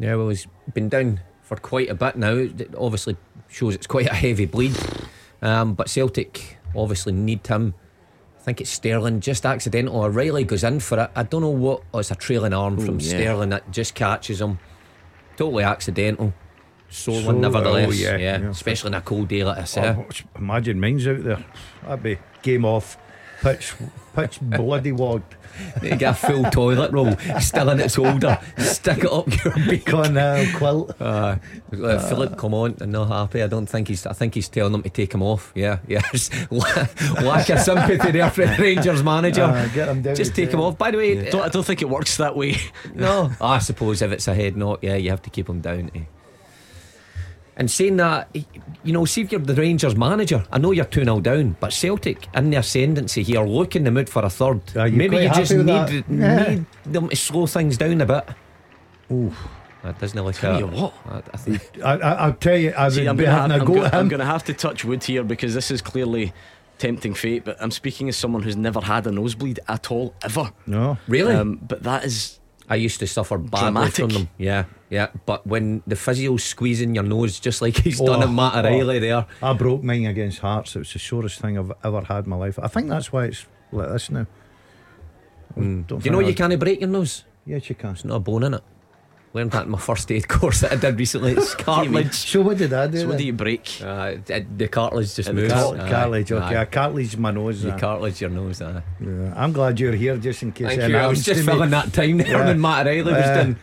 Yeah, well, he's been down for quite a bit now. It obviously shows it's quite a heavy bleed. Um, but Celtic obviously need him. I think it's Sterling, just accidental. O'Riley goes in for it. I don't know what. Oh, it's a trailing arm Ooh, from yeah. Sterling that just catches him. Totally accidental. Sore So- one, nevertheless. oh, yeah, yeah, yeah. especially in a cold day like this. Oh, imagine mine's out there. That'd be game off. Pitch, pitch bloody wogged. You get a full toilet roll still in its holder. Stick it up your beak. Cornell quilt. Uh, uh, Philip, come on! I'm not happy. I don't think he's. I think he's telling them to take him off. Yeah, yes. Lack of sympathy there for the Rangers manager. Uh, get him down Just take him ten. off. By the way, Don't, I don't think it works that way. no. I suppose if it's a head knock, yeah, you have to keep him down. Eh? And saying that, you know, see if you're the Rangers manager. I know you're 2 0 down, but Celtic in the ascendancy here, look in the mood for a third. Are you Maybe quite you just happy with need. Yeah. need them to slow things down a bit. Ooh, That doesn't look Tell a- you what. I, I think I, I, I'll tell you, I would See, I'm gonna, having have, a I'm, go gonna, I'm gonna have to touch wood here because this is clearly tempting fate. But I'm speaking as someone who's never had a nosebleed at all ever. No, really. Um, but that is I used to suffer badly Dramatic. from them. Yeah, yeah. But when the physio's squeezing your nose, just like he's done Oh, in Matt oh. There. I broke mine against Hearts. It was the sorest thing I've ever had in my life. I think that's why it's like this now. Hmm. Don't Do you know I- you can't break your nose? Yes, you can. It's not a bone in it. Learned that in my first aid course that I did recently. It's cartilage. So what did I do? so. What do you break? Uh, the the cartilage just And moves. car- Aye, cartilage. Okay, aye. I cartilage my nose. You uh, cartilage your nose. Aye. yeah. I'm glad you're here just in case. Thank you. I was just to filling that time there Yeah. when Matt O'Riley was Uh, done.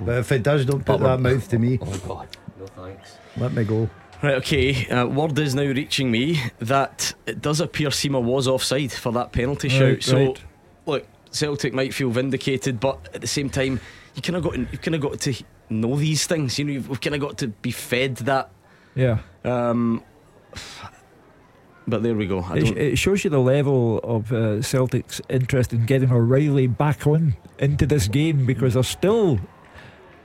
But if it does, don't put that mouth to me. Oh God, no thanks. Let me go. Right, okay. Uh, word is now reaching me that it does appear Sima was offside for that penalty Right, shout. So, right. look, Celtic might feel vindicated, but at the same time, you kind of got you've kind of got to know these things. You know, you've kind of got to be fed that. Yeah. Um, but there we go. I It, it shows you the level of uh, Celtic's interest in getting O'Riley back on into this game because they're still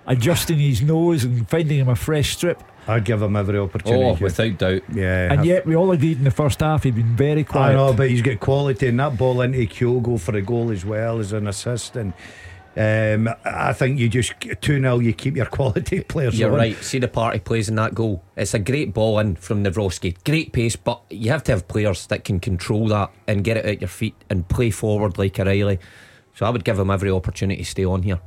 adjusting his nose and finding him a fresh strip. I'd give him every opportunity. Oh, without doubt. yeah. And yet, we all agreed in the first half he'd been very quiet. I know, but he's got quality, and that ball into Kyogo for a goal as well as an assist. And um, I think you just 2 0, you keep your quality players You're on. right. See the party plays in that goal. It's a great ball in from Nawrocki. Great pace, but you have to have players that can control that and get it at your feet and play forward like O'Riley. So I would give him every opportunity to stay on here.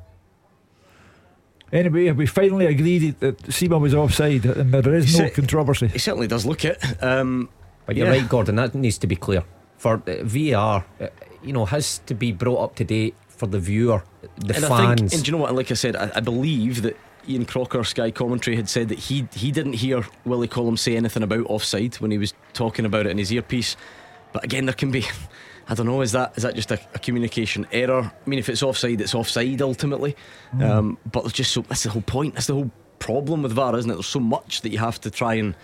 Anyway, we finally agreed that Sima was offside and there is no He controversy. He certainly does look it. Um, But you're Yeah. right, Gordon. That needs to be clear for uh, VAR. uh, You know, has to be brought up to date for the viewer, the and I fans. think, and do you know what? Like I said, I, I believe that Ian Crocker, Sky Commentary, had said that he he didn't hear Willie Collum say anything about offside when he was talking about it in his earpiece. But again, there can be, I don't know, is that is that just a, a communication error? I mean, if it's offside, it's offside ultimately. Um, but there's just so that's the whole point. That's the whole problem with VAR, isn't it? There's so much that you have to try and.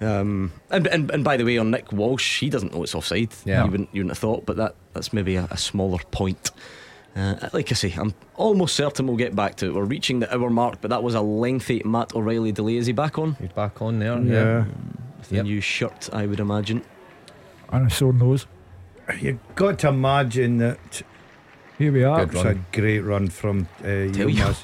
Um, and, and and by the way, on Nick Walsh, he doesn't know it's offside. Yeah. you wouldn't you wouldn't have thought, but that that's maybe a, a smaller point. Uh, like I say, I'm almost certain we'll get back to it. We're reaching the hour mark, but that was a lengthy Matt O'Riley delay. Is he back on? He's back on there. Yeah. With a Yep. new shirt, I would imagine. And a sore nose. You've got to imagine that Here we are. Good it's a great run from uh, Tell you.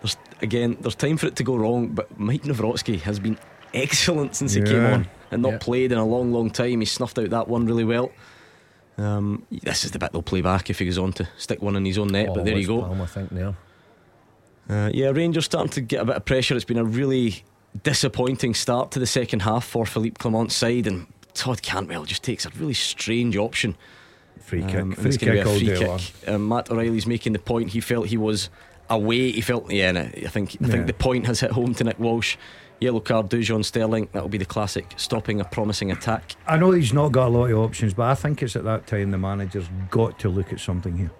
There's again, there's time for it to go wrong, but Maik Nawrocki has been excellent since he came on and not Yeah. played in a long, long time. He snuffed out that one really well. Um, this is the bit they'll play back if he goes on to stick one in his own net. Oh, but there you go. Brom, I think there. Uh, yeah, Rangers starting to get a bit of pressure. It's been a really disappointing start to the second half for Philippe Clement's side, and Todd Cantwell just takes a really strange option. Free kick. Um, free kick a all free day kick. Um, Matt O'Riley's making the point. He felt he was away. He felt yeah. And I think I Yeah. think the point has hit home to Nick Walsh. Yellow card, Dujon Sterling. That'll be the classic stopping a promising attack. I know he's not got a lot of options, but I think it's at that time the manager's got to look at something here.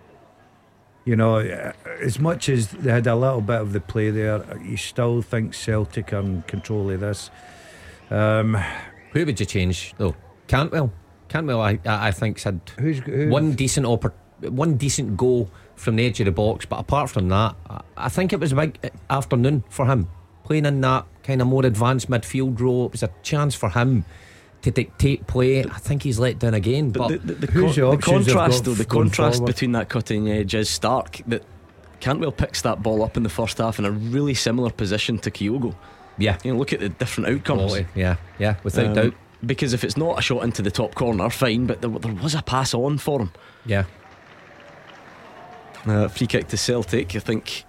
You know, uh, as much as they had a little bit of the play there, you still think Celtic are in control of this. Um, Who would you change though? Cantwell. Cantwell, I I I think's had who's who, one decent oppor- one decent goal from the edge of the box, but apart from that, I, I think it was a big uh, afternoon for him playing in that kind of more advanced midfield role. It was a chance for him to dictate play. I think he's let down again, but, But the, the, the, who's con- the the contrast, though, the contrast forward? between that cutting edge is stark. That Cantwell picks that ball up in the first half in a really similar position to Kyogo. Yeah, You know, look at the different outcomes. quality. yeah, yeah, without Um, doubt, Because if it's not a shot into the top corner, fine, but there, there was a pass on for him. yeah. Uh, free kick to Celtic, I think.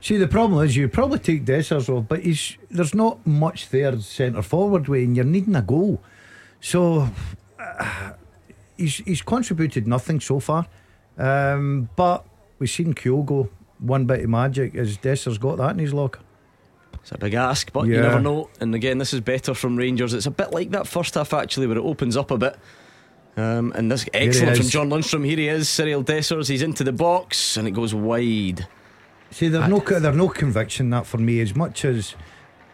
See, the problem is you probably take Dessers off, but he's there's not much there centre forward way, and you're needing a goal. So uh, he's he's contributed nothing so far. Um, but we've seen Kyogo one bit of magic. Has Dessers got that in his locker? It's a big ask, but you never know. And again, this is better from Rangers. It's a bit like that first half, actually, where it opens up a bit. Um, and this excellent from. John Lundstram. Here he is, Cyriel Dessers. He's into the box, and it goes wide. See, there's no there's no conviction that for me as much as.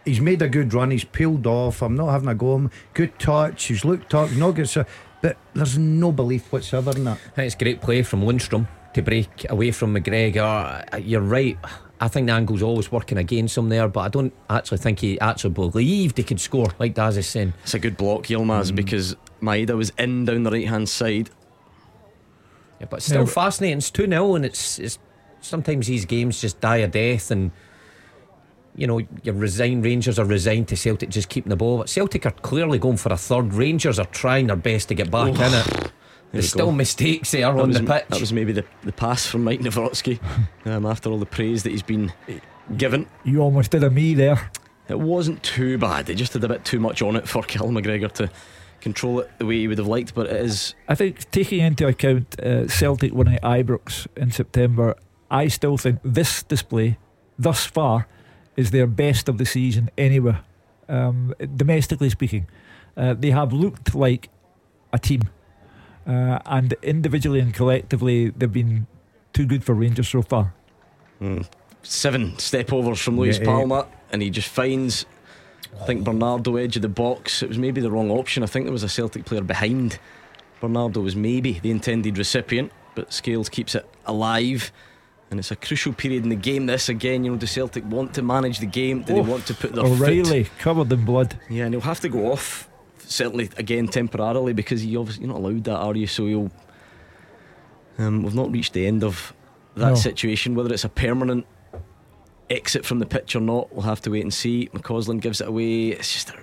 He's made a good run. He's peeled off. I'm not having a go. at him. Good touch. He's looked up. He's not good. So, but there's no belief whatsoever in that. I think it's great play from Lundstram to break away from McGregor. You're right. I think the angle's always working against him there, but I don't actually think he actually believed he could score, like Daz is saying. It's a good block, Yilmaz, mm. because Maeda was in down the right hand side. Yeah, but still yeah, fascinating. It's 2 0, and it's, it's sometimes these games just die a death, and you know, you're resigned. Rangers are resigned to Celtic just keeping the ball. But Celtic are clearly going for a third. Rangers are trying their best to get back oh. in it. There's still go. mistakes there that on was, the pitch. That was maybe the, the pass from Mike Nawrocki um, after all the praise that he's been given. You almost did a me there. It wasn't too bad. They just did a bit too much on it for Callum McGregor to control it the way he would have liked, but it is. I think taking into account uh, Celtic winning at Ibrox in September, I still think this display, thus far, is their best of the season anywhere, um, domestically speaking. Uh, they have looked like a team uh, and individually and collectively, they've been too good for Rangers so far. Mm. Seven step overs from Luis yeah, Palma, and he just finds, I think, Bernardo edge of the box. It was maybe the wrong option. I think there was a Celtic player behind. Bernardo was maybe the intended recipient, but Scales keeps it alive. And it's a crucial period in the game. This again, you know, does Celtic want to manage the game? Do they want to put their O'Riley foot? covered in blood. Yeah, and he'll have to go off certainly again temporarily because you obviously you're not allowed that, are you? So you'll. Um, we've not reached the end of that no. situation. Whether it's a permanent exit from the pitch or not, we'll have to wait and see. McCausland gives it away. It's just a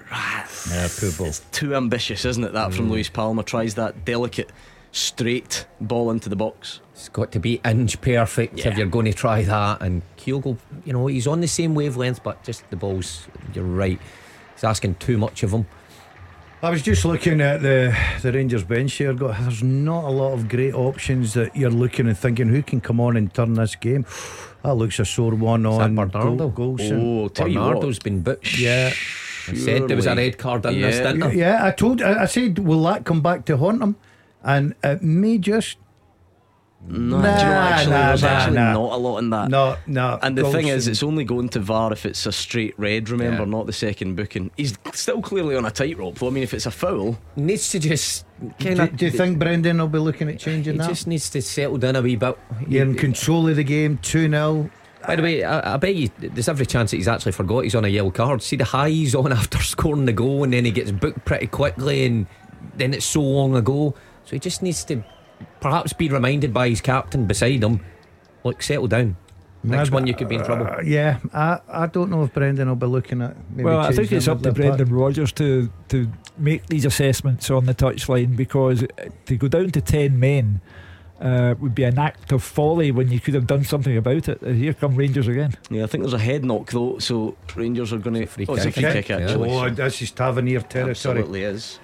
yeah, poor It's too ambitious, isn't it? That mm. from Luis Palma tries that delicate, straight ball into the box. It's got to be inch perfect yeah. if you're going to try that. And Kyogo, you know, he's on the same wavelength, but just the balls. You're right. He's asking too much of him. I was just looking at the the Rangers bench here. Got there's not a lot of great options that you're looking and thinking who can come on and turn this game. That looks a sore one on Bernardo. Go, oh, Bernardo's been booked. Yeah. He said there was a red card in yeah. this, didn't he? Yeah, I told. I, I said, will that come back to haunt him? And it may just no, nah, you know, actually, nah, there's nah, actually not a lot in that. No, no. And the Goldson. thing is, it's only going to VAR if it's a straight red. Remember, yeah. not the second booking. He's still clearly on a tightrope. Though I mean, if it's a foul, needs to just. Do, do, you think Brendan will be looking at changing he that? He just needs to settle down a wee bit. You're in control of the game, two 0 by the way, I, I, bet you there's every chance that he's actually forgot he's on a yellow card. See the high he's on after scoring the goal, and then he gets booked pretty quickly, and then it's so long ago. So he just needs to perhaps be reminded by his captain beside him, look, settle down. Next one, you could be in trouble. Uh, yeah, I, I don't know if Brendan will be looking at. well, I think it's up to Brendan Rodgers to to make these assessments on the touchline because to go down to ten men uh, would be an act of folly when you could have done something about it. Uh, here come Rangers again. Yeah, I think there's a head knock though, so Rangers are going to. Free oh, kick. It's a free kick, actually. Oh, this is Tavernier territory. Absolutely is.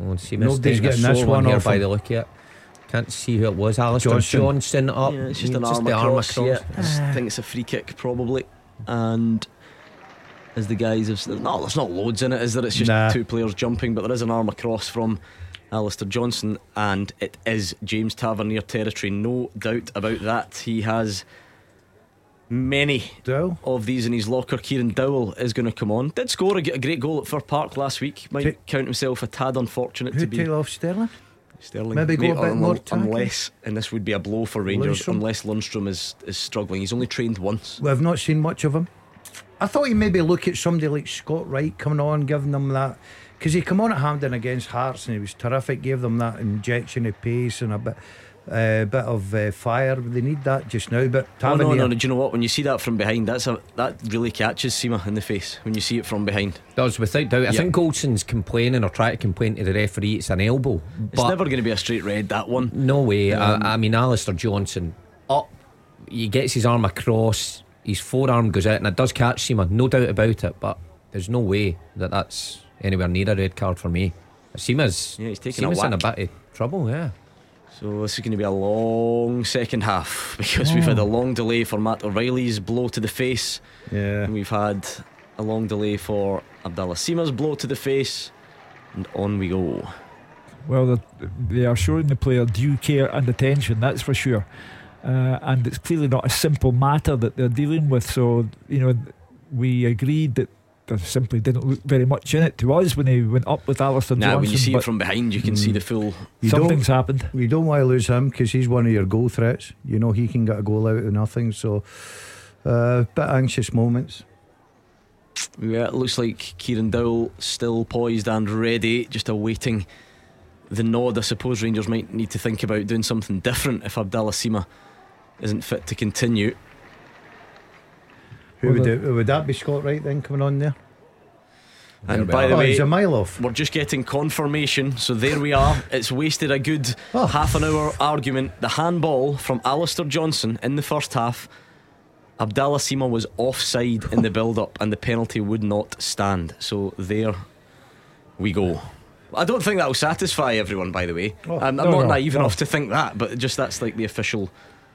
Oh, see, Nobody's getting this one here by the look at. Can't see who it was. Alistair Johnston, Johnston up. Yeah, it's just an arm, across. Yeah, I think it's a free kick probably. And as the guys have said, no, there's not loads in it, is there? It's just nah. two players jumping, but there is an arm across from Alistair Johnston, and it is James Tavernier territory, no doubt about that. He has many Dowell. of these in his locker. Kieran Dowell is going to come on. Did score a, a great goal at Fir Park last week. Might T- count himself a tad unfortunate Who to be. off Sterling? Sterling. Maybe go a bit more unless, and this would be a blow for Rangers, Lundstram. unless Lundstram is, is struggling. He's only trained once. We've not seen much of him. I thought he maybe look at somebody like Scott Wright coming on, giving them that. Because he come on at Hampden against Hearts and he was terrific, gave them that injection of pace and a bit uh, bit of uh, fire. They need that just now. But oh, no, no, no. Do you know what? When you see that from behind, that's a that really catches Sima in the face when you see it from behind. Does without doubt. I think Goldson's complaining or trying to complain to the referee. It's an elbow. It's never going to be a straight red. That one. No way. Um, I, I, mean, Alistair Johnston up. He gets his arm across. His forearm goes out, and it does catch Sima. No doubt about it. But there's no way that that's anywhere near a red card for me. Sima's yeah, he's taking Sima's a in a bit of trouble. Yeah. So this is going to be a long second half because oh. we've had a long delay for Matt O'Riley's blow to the face. Yeah. And we've had a long delay for Abdallah Sima's blow to the face. And on we go. Well, they are showing the player due care and attention, that's for sure. Uh, and it's clearly not a simple matter that they're dealing with. So, you know, we agreed that there simply didn't look very much in it to us when he went up with Alistair Now, Johnston. when you see it but from behind, you can see the full. You something's don't- happened. We don't want to lose him because he's one of your goal threats. You know he can get a goal out of nothing. So, uh, bit anxious moments. Yeah, it looks like Kieran Dowell still poised and ready, just awaiting the nod. I suppose Rangers might need to think about doing something different if Abdallah Sima isn't fit to continue. Who would, it, would that be Scott Wright then coming on there? And by the oh, way, he's a mile off. We're just getting confirmation, so there we are. It's wasted a good Oh. half an hour argument. The handball from Alistair Johnston in the first half. Abdallah Sima was offside in the build up, and the penalty would not stand. So there we go. I don't think that will satisfy everyone, by the way. Oh, I'm, I'm no, not no, naive no. enough to think that, but just that's like the official.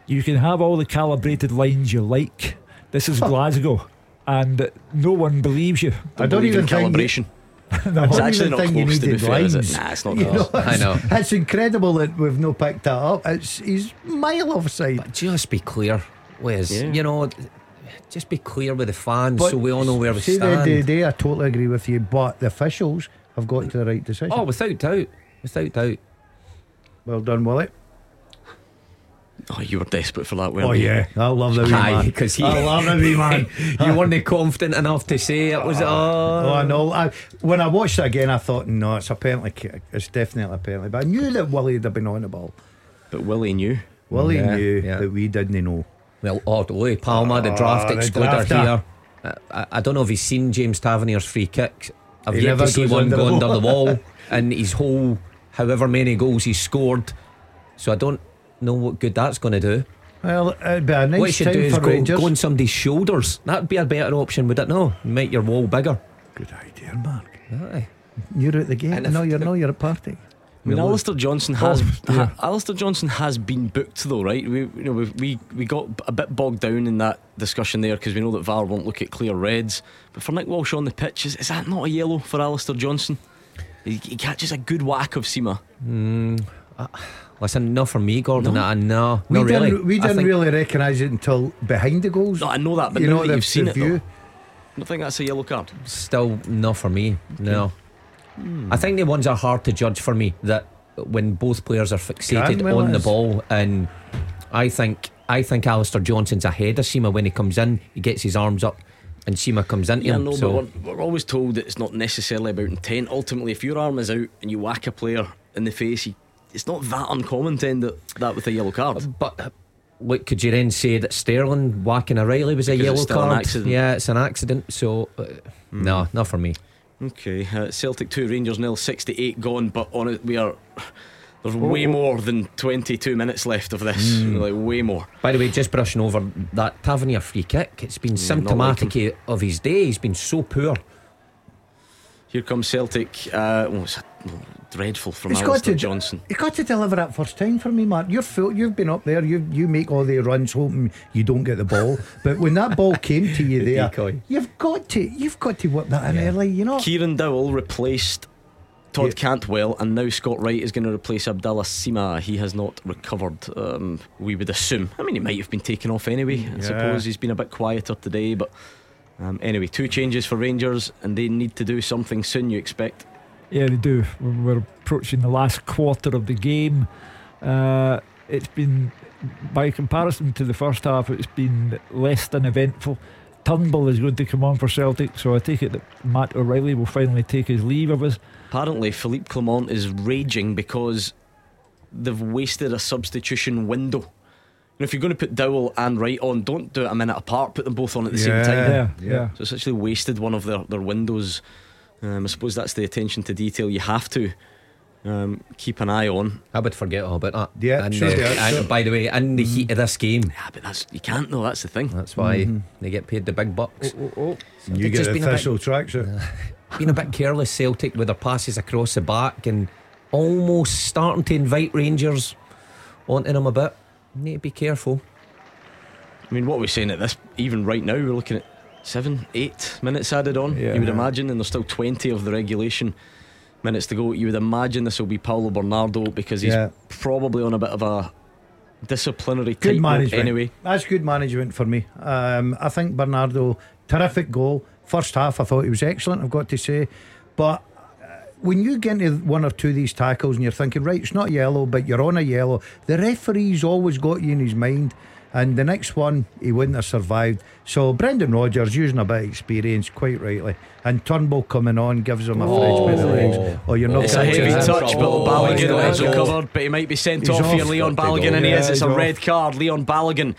You can have all the calibrated lines you like. This is Glasgow, and no one believes you. I don't believe in even think. calibration. No. I It's don't actually even not you close to be needed fair, is it? lines. Nah, it's not You close. know, I know. It's incredible that we've no picked that up. It's he's mile offside. Just be clear, Wes. Yeah. You know, just be clear with the fans But so we all know where we see, the end of the day, I totally agree with you. But the officials have got to the right decision. Oh, without doubt. Without doubt. well done, Willie. Oh, you were desperate for that, weren't Oh you? yeah, I love the wee Aye, man. he- I love the wee man. you weren't confident enough to say it was. Oh, Oh, I oh. know. I, when I watched it again, I thought, no, it's apparently. It's definitely apparently. But I knew that Willie had been on the ball. But Willie knew. Willie Yeah, knew yeah. that we didn't know. Well, oh, Luis Palma, the ah, draft Oh, the excluder here. I, I don't know if he's seen James Tavernier's free kicks. I've He yet to see one go under the wall. wall, and his whole, however many goals he's scored. So I don't know what good that's going to do. Well, it'd be a nice what you should do is go, go on somebody's shoulders. That'd be a better option, would it? No, make your wall bigger. Good idea, Mark. Aye. You're at the game. And if- No, you're no, you're at party. I mean, Well, Alistair Johnston has Oh, yeah. ha, Alistair Johnston has been booked though, right? We you know we we, we got a bit bogged down in that discussion there because we know that VAR won't look at clear reds. But for Nick Walsh on the pitch, is, is that not a yellow for Alistair Johnston? He, he catches a good whack of Sima. Hmm. Uh, Listen, not for me, Gordon. No? No, we didn't, really. we didn't think- really recognise it until behind the goals. No, I know that, but you now know that you've seen the it, view. though, I think that's a yellow card. Still not for me. No. Hmm. I think the ones are hard to judge for me. That when both players are fixated Cranwell on the ball, and I think I think Alistair Johnston's ahead of Sima when he comes in. He gets his arms up, and Sima comes into Yeah, him. no, so but we're, we're always told that it's not necessarily about intent. Ultimately, if your arm is out and you whack a player in the face, you, it's not that uncommon to end it- that with a yellow card. But what could you then say that Sterling whacking O'Riley was a Because it's yellow card? accident. Hmm. Yeah, it's an accident. So uh, no, not for me. Okay, uh, Celtic 2, Rangers nil, 68 gone, but on it, we are. There's way more than 22 minutes left of this. Like, way more. By the way, just brushing over that Tavernier free kick, it's been not symptomatic of his day. He's been so poor. Here comes Celtic. Uh, oh, it's dreadful from He's Alistair to Johnston. You got to deliver that first time for me, Mark. You're full, you've been up there. You you make all the runs hoping you don't get the ball, but when that ball came to you there, Decoy. you've got to you've got to whip that in early. You know. Kieran Dowell replaced Todd Yeah. Cantwell, and now Scott Wright is going to replace Abdallah Sima. He has not recovered, um, we would assume. I mean, he might have been taken off anyway. I Yeah. suppose he's been a bit quieter today, but um, anyway, two changes for Rangers, and they need to do something soon, you expect. Yeah, they do. We're, we're approaching the last quarter of the game. Uh, it's been, by comparison to the first half, it's been less than eventful. Turnbull is going to come on for Celtic, so I take it that Matt O'Riley will finally take his leave of us. Apparently, Philippe Clement is raging because they've wasted a substitution window. And if you're going to put Dowell and Wright on, don't do it a minute apart. Put them both on at the Yeah. same time. Yeah, yeah. yeah. So it's actually wasted one of their, their windows. Um, I suppose that's the attention to detail you have to um, keep an eye on. I would forget all about that. Yeah, and, sure, uh, yeah, and sure. by the way, in the heat of this game, Yeah, but that's you can't know. That's the thing. that's why they get paid the big bucks. you They've get just the been a bit- official tracksuit. Been a bit careless, Celtic, with their passes across the back and almost starting to invite Rangers onto them a bit. Need to be careful. I mean, what we're saying at this, even right now, we're looking at seven, eight minutes added on. Yeah. You would imagine, and there's still 20 of the regulation minutes to go. You would imagine this will be Paulo Bernardo because he's Yeah. probably on a bit of a disciplinary Good management. anyway. That's good management for me. Um, I think Bernardo, terrific goal, First half, I thought he was excellent. I've got to say, but uh, when you get into one or two of these tackles and you're thinking, right, it's not yellow, but you're on a yellow, the referee's always got you in his mind. And the next one, he wouldn't have survived. So Brendan Rodgers, using a bit of experience, quite rightly. And Turnbull coming on gives him a fridge by the oh. legs. Oh, you're not It's a heavy touch, but Oh, Balogun yeah, has that's recovered, but he might be sent He's off here. off. Leon Balogun, oh, and he is. It's a he's red card. Leon Balogun.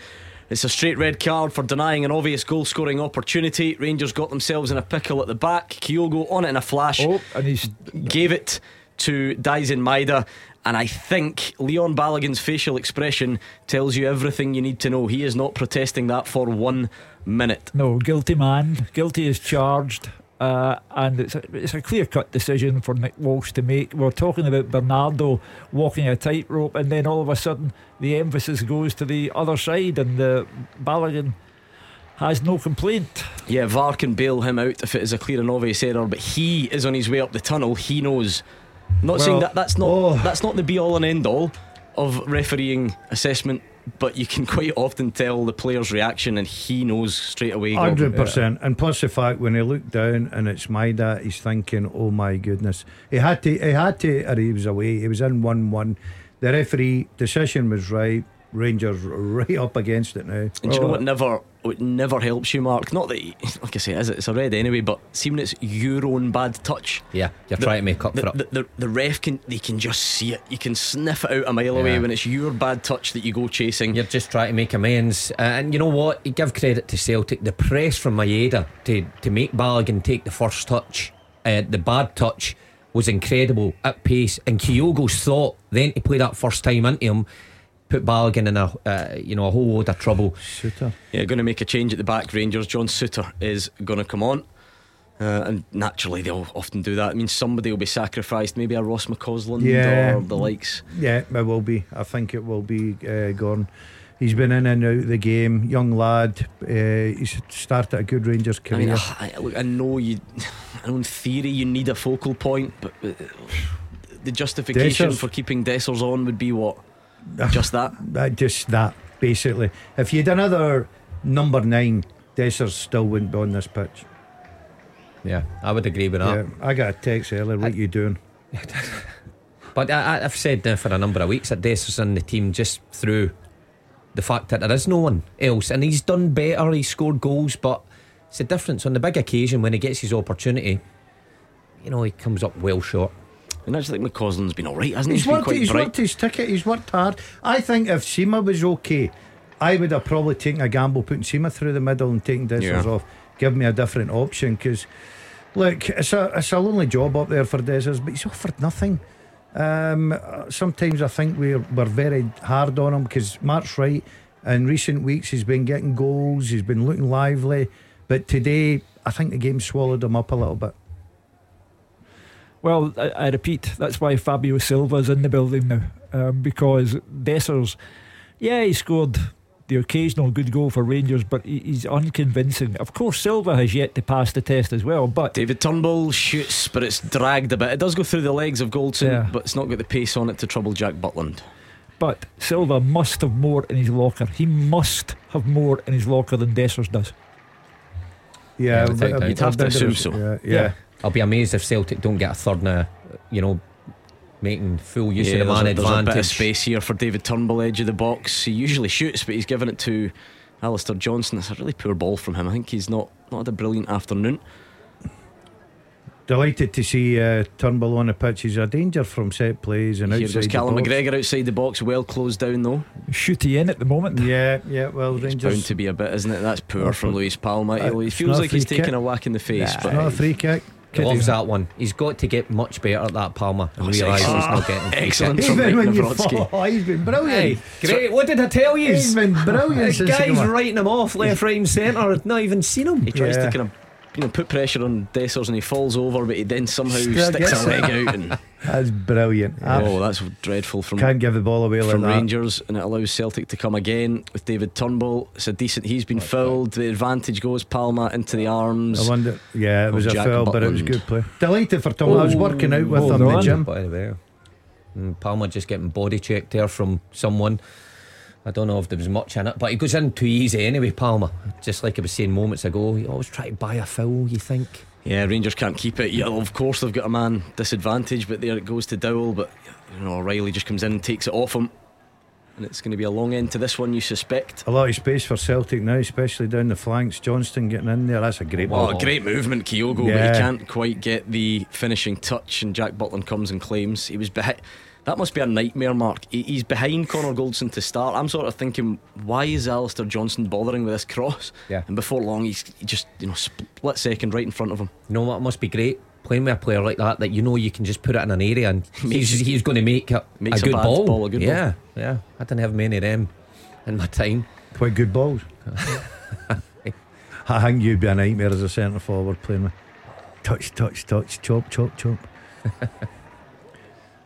It's a straight red card for denying an obvious goal scoring opportunity. Rangers got themselves in a pickle at the back. Kyogo on it in a flash. Oh, and he gave it to Daizen Maeda. And I think Leon Balogun's facial expression tells you everything you need to know. He is not protesting that for one minute. No, guilty man. Guilty is charged. Uh, and it's a, it's a clear cut decision for Nick Walsh to make. We're talking about Bernardo walking a tightrope, and then all of a sudden the emphasis goes to the other side, and the Balogun has no complaint. Yeah, VAR can bail him out if it is a clear and obvious error, but he is on his way up the tunnel. He knows. Not saying that that's not oh. that's not the be all and end all of refereeing assessment, but you can quite often tell the player's reaction, and he knows straight away. Hundred percent, and plus the fact when he looked down and it's Maeda, he's thinking, "Oh my goodness!" He had to, he had to, or he was away. He was in one-one. The referee decision was right. Rangers right up against it now. And do you know what never what never helps you, Mark? Not that, you- like I say, is it? It's a red anyway, but see when it's your own bad touch. Yeah, you're The- trying to make up the, for it. The, the, the ref can they can just see it. You can sniff it out a mile away when it's your bad touch that you go chasing. You're just trying to make amends. Uh, and you know what? You give credit to Celtic. The press from Maeda to, to make Balogun take the first touch, uh, the bad touch, was incredible at pace. And Kyogo's thought then to play that first time into him put Balogun in a uh, you know a whole load of trouble. Shooter. Yeah, going to make a change at the back. Rangers. John Souttar is going to come on. Uh, and naturally, they'll often do that. I mean, somebody will be sacrificed, maybe a Ross McCausland Yeah. or the likes. Yeah, it will be. I think it will be uh, Gordon. He's been in and out of the game, young lad. Uh, he's started a good Rangers I mean, career. I, look, I know you. I know in theory you need a focal point, but uh, the justification Dessers. for keeping Dessers on would be what? Just that. That just that basically. If you'd another number nine, Dessers still wouldn't be on this pitch. Yeah, I would agree with that. Yeah, I got a text earlier. What you doing? But I, I- I've said now for a number of weeks that Dessers in the team just through the fact that there is no one else, and he's done better. He's scored goals, but it's a difference on the big occasion when he gets his opportunity. You know, he comes up well short. And I actually think McCausland's been alright, hasn't he? He's worked, quite he's bright. worked his ticket. He's worked hard. I think if Sima was okay, I would have probably taken a gamble putting Sima through the middle and taking Dessers Yeah. off. Give me a different option because, look, it's a it's a lonely job up there for Dessers, but he's offered nothing. Um, sometimes I think we're we're very hard on him because Mark's right. In recent weeks, he's been getting goals. He's been looking lively, but today I think the game swallowed him up a little bit. Well, I, I repeat, that's why Fabio Silva's in the building now. Um, because Dessers, yeah, he scored the occasional good goal for Rangers, but he, he's unconvincing. Of course, Silva has yet to pass the test as well, but David Turnbull shoots, but it's dragged a bit. It does go through the legs of Goldson, Yeah. but it's not got the pace on it to trouble Jack Butland. but Silva must have more in his locker. He must have more in his locker than Dessers does. Yeah, without but- doubt. You'd have to but- assume so. Yeah, Yeah. yeah. I'll be amazed if Celtic don't get a third now. You know, making full use Yeah, of the man there's, a, there's a bit of space here for David Turnbull, edge of the box. He usually shoots, but he's given it to Alistair Johnston. It's a really poor ball from him. I think he's not, not had a brilliant afternoon. Delighted to see uh, Turnbull on the pitch. He's a danger from set plays and Here outside goes the Callum box. McGregor outside the box, well closed down though. Shooty in at the moment. Yeah, yeah. Well, It's Rangers. bound to be a bit, isn't it? That's poor from but- Luis Palma. Uh, he feels like he's free taking a whack in the face, It's but not a free kick. He loves that one. He's got to get much better at that Palma and Oh, realise he's not getting free Excellent from Even Mike when you Nawrocki. fall, he's been brilliant. Hey, great. What did I tell you? He's been brilliant This guy's writing him off left, right, and centre. I've not even seen him. he tries Yeah. to kind of you know put pressure on Dessers and he falls over, but he then somehow Still sticks a leg out and That's brilliant. oh, that's dreadful from Can't give the ball away like from that. Rangers, and it allows Celtic to come again with David Turnbull. It's a decent. He's been fouled. The advantage goes Palma into the arms. I wonder. Yeah, it was a Jack foul, but it was Butland. good play. Delighted for Tom. I was working out with hold him in the on. gym. By the way, Mm, Palma just getting body checked there from someone. I don't know if there was much in it, but he goes in too easy anyway, Palma. Just like I was saying moments ago, he always try to buy a foul, you think? Yeah, Rangers can't keep it. Yeah, of course they've got a man disadvantage, but there it goes to Dowell. But you know, O'Riley just comes in and takes it off him, and it's going to be a long end to this one. You suspect? A lot of space for Celtic now, especially down the flanks. Johnston getting in there. That's a great Well, ball. great movement, Kyogo, Yeah. but he can't quite get the finishing touch. And Jack Butland comes and claims he was behind. That must be a nightmare, Mark. He's behind Connor Goldson to start. I'm sort of thinking, why is Alistair Johnston bothering with this cross? Yeah. And before long, he's just you know split second right in front of him. You know what must be great? Playing with a player like that, that you know you can just put it in an area and he's, he's going to make it a makes a good bad ball. ball a good ball. yeah, yeah. I didn't have many of them in my time. Quite good balls. I think you'd be a nightmare as a centre forward playing with touch, touch, touch, chop, chop, chop.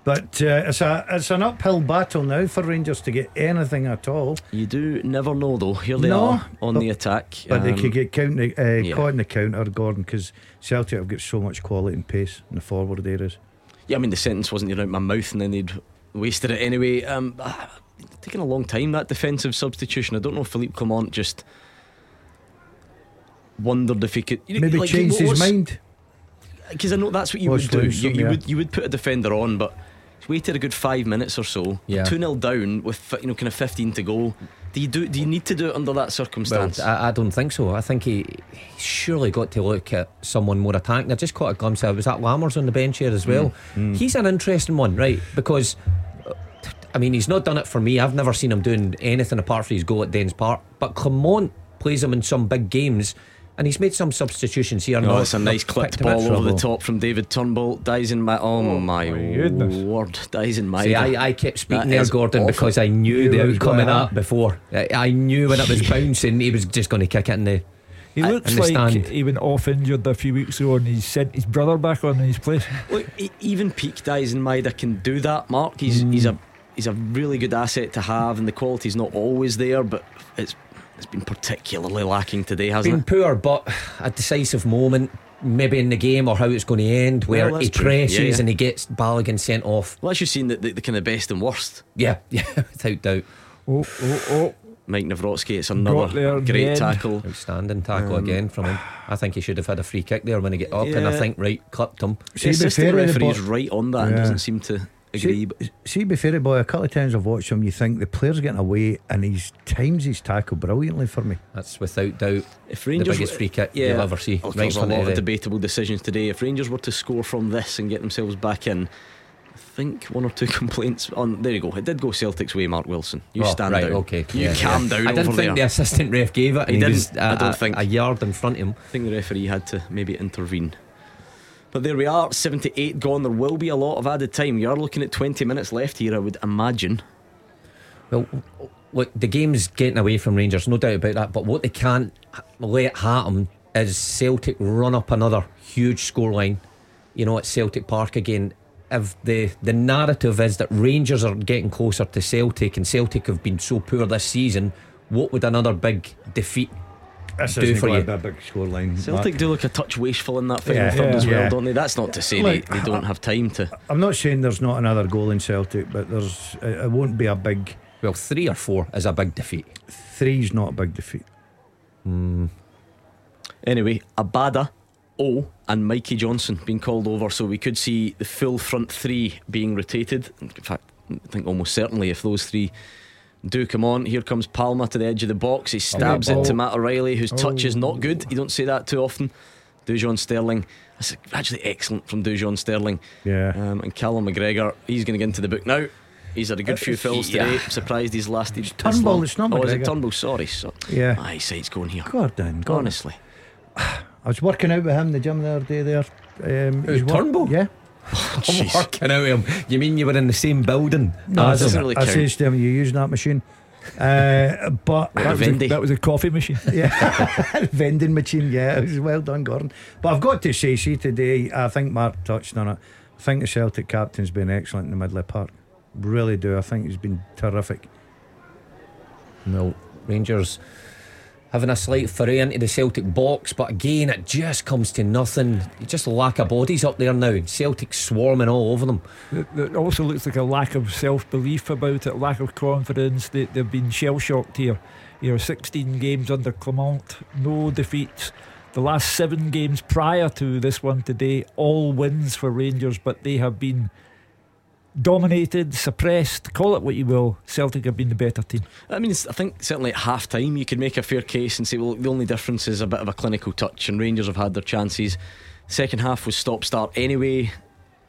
but uh, it's a it's an uphill battle now for Rangers to get anything at all. You do never know, though. Here they No, are on but- the attack. But they Um, could get counter, uh, yeah. caught in the counter, Gordon, because Celtic have got so much quality and pace in the forward areas. Yeah, I mean the sentence wasn't even out my mouth, and then they'd wasted it anyway. Um, ah, taking a long time that defensive substitution. I don't know if Philippe Clement just wondered if he could you know, Maybe like, changed his mind. because I know that's what you Watch would do. You, you yeah. would you would put a defender on, but waited a good five minutes or so. Yeah. two 0 down with you know kind of fifteen to go. Do you do? Do you need to do it under that Well, circumstance? I, I don't think so. I think he, he surely got to look at someone more attacking. I just caught a glimpse of was that Lammers on the bench here as well. Mm, He's an interesting one, right? Because I mean, he's not done it for me. I've never seen him doing anything apart from his goal at Dens Park. But Clement plays him in some big games, and he's made some substitutions here. Oh, not- it's a nice clipped picked him up ball over the top from David Turnbull. Dies in my oh, oh my, goodness. word, dies in my. See, I, I kept speaking That there, is Gordon, awful. because I knew You the was outcome of that before. I, I knew when it was bouncing, he was just going to kick it in the. He I looks understand. like he went off injured a few weeks ago and he sent his brother back on in his place. Look, e- even peak Daizen Maeda can do that. Mark, he's hmm. he's a he's a really good asset to have, and the quality's not always there, but it's it's been particularly lacking today, hasn't been it? poor, but a decisive moment, maybe in the game or how it's going to end, where Well, he that's presses Yeah, yeah. and he gets Balogun sent off. Well, as you've seen the, the, the kind of best and worst. Yeah, yeah, without doubt. Oh, oh, oh. Maik Nawrocki, it's Got there another great end. tackle. Outstanding tackle Um, again from him. I think he should have had a free kick there when he get up, and I think right clipped him. The See, assistant before the referee right on that and doesn't seem to agree. See, but see, be fair, boy, a couple of times I've watched him, you think the player's getting away and he's times his tackle brilliantly for me. That's without doubt if the Rangers biggest free kick yeah, you'll ever see. look, right there's a lot of of debatable decisions today. If Rangers were to score from this and get themselves back in, I think one or two complaints on. There you go. It did go Celtic's way, Mark Wilson. You Oh, stand right, down. okay. You Yeah, calm yeah. down I didn't over think there. the assistant ref gave it. He and was didn't, I a- don't a- think. a yard in front of him. I think the referee had to maybe intervene. But there we are, 78 gone. There will be a lot of added time. You are looking at 20 minutes left here, I would imagine. Well, look, the game's getting away from Rangers, no doubt about that. But what they can't let happen is Celtic run up another huge scoreline. You know, at Celtic Park again. If the the narrative is that Rangers are getting closer to Celtic and Celtic have been so poor this season, what would another big defeat This do for you? a big scoreline. Celtic Mark. do look a touch wasteful in that final Yeah, third as yeah. well, don't they? That's not to say Look, they, they don't have time to. I'm not saying there's not another goal in Celtic, but there's it, it won't be a big. Well, three or four is a big defeat. Three's not a big defeat. Hmm. Anyway, Abada, O, and Mikey Johnston being called over, so we could see the full front three being rotated. In fact, I think almost certainly if those three do come on, here comes Palma to the edge of the box. He stabs it to Matt O'Riley, whose touch is not good. You don't see that too often. Dujon Sterling, that's actually excellent from Dujon Sterling. Yeah. Um, and Callum McGregor, he's going to get into the book now. He's had a good few Uh, fills yeah. today. Surprised he's lasted. this Turnbull, it's not Oh, is it Turnbull? Sorry. So, Yeah. My eyesight's going here. Gordon. Honestly. I was working out with him in the gym the other day there. Um, Who, he's wor- Turnbull? Yeah. I'm working out with him. You mean you were in the same building? No, as it him? doesn't really care. I count. says to him, you using that machine? Uh, but That was, a, that was a coffee machine. yeah, vending machine. Yeah, it was well done, Gordon. But I've got to say, see today, I think Mark touched on it. I think the Celtic captain's been excellent in the middle of the park. Really do. I think he's been terrific. No, Rangers. Having a slight foray into the Celtic box, but again, it just comes to nothing. Just lack of bodies up there now. Celtic swarming all over them. It also looks like a lack of self belief about it, lack of confidence. They, they've been shell shocked here. You know, 16 games under Clement, no defeats. The last seven games prior to this one today, all wins for Rangers, but they have been dominated, suppressed, call it what you will. Celtic have been the better team. I mean, I think certainly at half time you could make a fair case and say, well, the only difference is a bit of a clinical touch, and Rangers have had their chances. Second half was stop start anyway.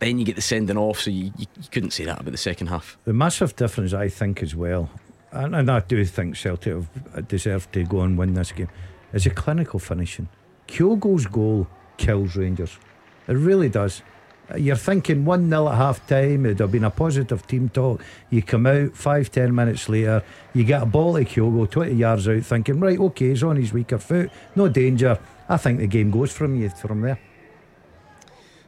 Then you get the sending off, so you, you, you couldn't say that about the second half. The massive difference, I think, as well, and, and I do think Celtic have uh, deserved to go and win this game, is a clinical finishing. Kyogo's goal kills Rangers. It really does. Uh, you're thinking 1 0 at half time, uh, it'd have been a positive team talk. You come out five, ten minutes later, you get a ball to Kyogo 20 yards out, thinking, right, okay, he's on his weaker foot, no danger. I think the game goes from you from there.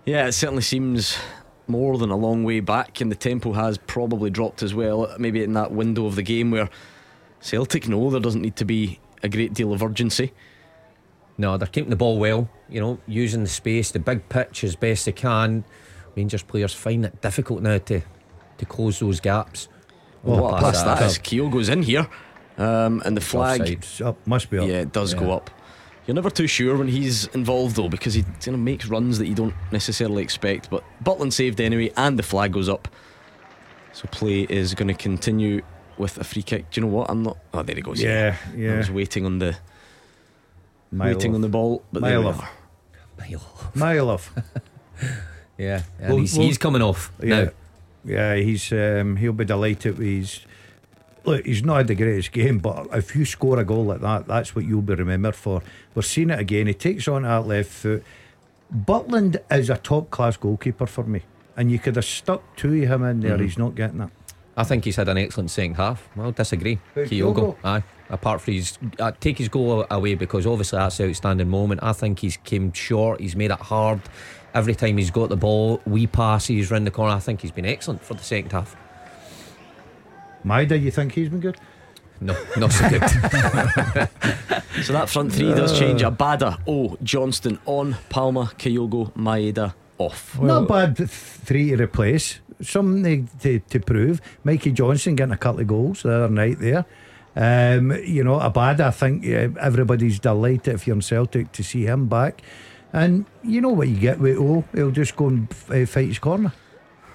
Yeah, it certainly seems more than a long way back, and the tempo has probably dropped as well. Maybe in that window of the game where Celtic know there doesn't need to be a great deal of urgency. No, they're keeping the ball well, you know, using the space, the big pitch as best they can. Rangers players find it difficult now to, to close those gaps. Well, what pass that is Kyogo's in here, um, and the flag up, must be up. Yeah, it does yeah. go up. You're never too sure when he's involved though, because he you know, makes runs that you don't necessarily expect. But Butland saved anyway, and the flag goes up. So play is going to continue with a free kick. Do you know what? I'm not. Oh, there he goes. Yeah, yeah. I was waiting on the waiting on the ball, but mile off. Mile off. Mile off. yeah, well, he's, well, he's coming off yeah, now. Yeah, he's um, he'll be delighted. He's look, he's not had the greatest game, but if you score a goal like that, that's what you'll be remembered for. We're seeing it again. He takes on that left foot. Butland is a top class goalkeeper for me, and you could have stuck two of him in there. Mm-hmm. He's not getting it. I think he's had an excellent second half. Well, disagree. Kyogo, aye. Apart from his, uh, take his goal away because obviously that's an outstanding moment. I think he's came short. He's made it hard. Every time he's got the ball, we pass. He's round the corner. I think he's been excellent for the second half. Maeda, you think he's been good? No, not so good. so that front three does change. Abada, Oh, Johnston on, Palma, Kyogo, Maeda off. Well, not bad th- three to replace something to, to prove. Mikey Johnston getting a couple of goals the other night there. Um, you know, Abada, I think uh, everybody's delighted if you're in Celtic to see him back. And you know what you get with O, he'll just go and uh, fight his corner.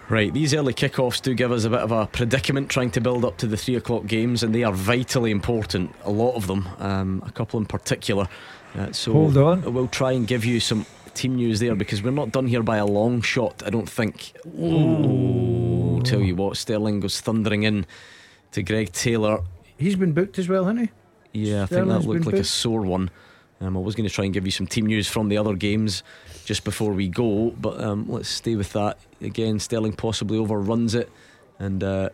Right, these early kickoffs do give us a bit of a predicament trying to build up to the three o'clock games, and they are vitally important. A lot of them, um, a couple in particular. Uh, so hold on, we'll try and give you some team news there because we're not done here by a long shot, I don't think. Ooh. Tell you what, Sterling goes thundering in to Greg Taylor. He's been booked as well, hasn't he? Yeah, I think that looked like booked. a sore one. Um, I was going to try and give you some team news from the other games just before we go, but um, let's stay with that. Again, Sterling possibly overruns it. And, uh,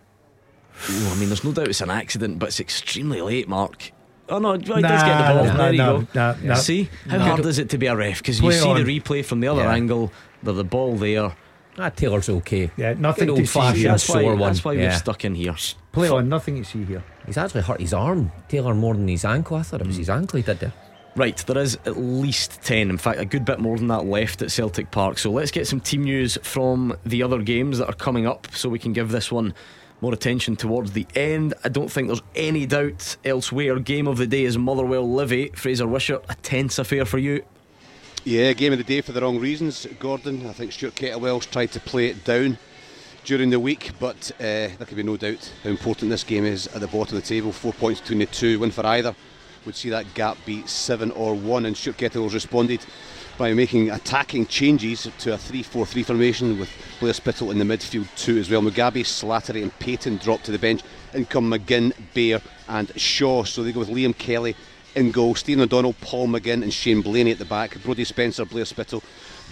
ooh, I mean, there's no doubt it's an accident, but it's extremely late, Mark. Oh no, he nah, does get the ball. Nah, there you nah, go. Nah, see how hard is it to be a ref? Because you see on. the replay from the other yeah. angle. The ball there. Ah, Taylor's okay. Yeah, nothing to see here. That's why, that's why yeah. we're stuck in here. Play on, nothing to see here. He's actually hurt his arm, Taylor, more than his ankle. I thought it was mm. his ankle he did there. Right, there is at least 10, in fact, a good bit more than that left at Celtic Park. So let's get some team news from the other games that are coming up so we can give this one more attention towards the end. I don't think there's any doubt elsewhere. Game of the day is Motherwell Livy. Fraser Wishart, a tense affair for you. Yeah, game of the day for the wrong reasons, Gordon. I think Stuart Kettlewell's tried to play it down during the week, but uh, there can be no doubt how important this game is at the bottom of the table. Four points between the two, win for either would see that gap be seven or one, and Stuart Kettlewell's responded by making attacking changes to a 3-4-3 formation with Blair Spittal in the midfield too as well. Mugabi, Slattery and Paton dropped to the bench. In come McGinn, Bair, and Shaw. So they go with Liam Kelly in goal. Stephen O'Donnell, Paul McGinn and Shane Blaney at the back. Brodie Spencer, Blair Spittal,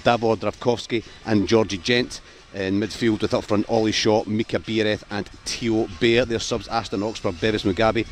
Davor Zdravkovski and Georgie Gent in midfield with up front Ollie Shaw, Mika Biereth and Theo Bair. Their subs Aston Oxborough, Bevis Mugabi,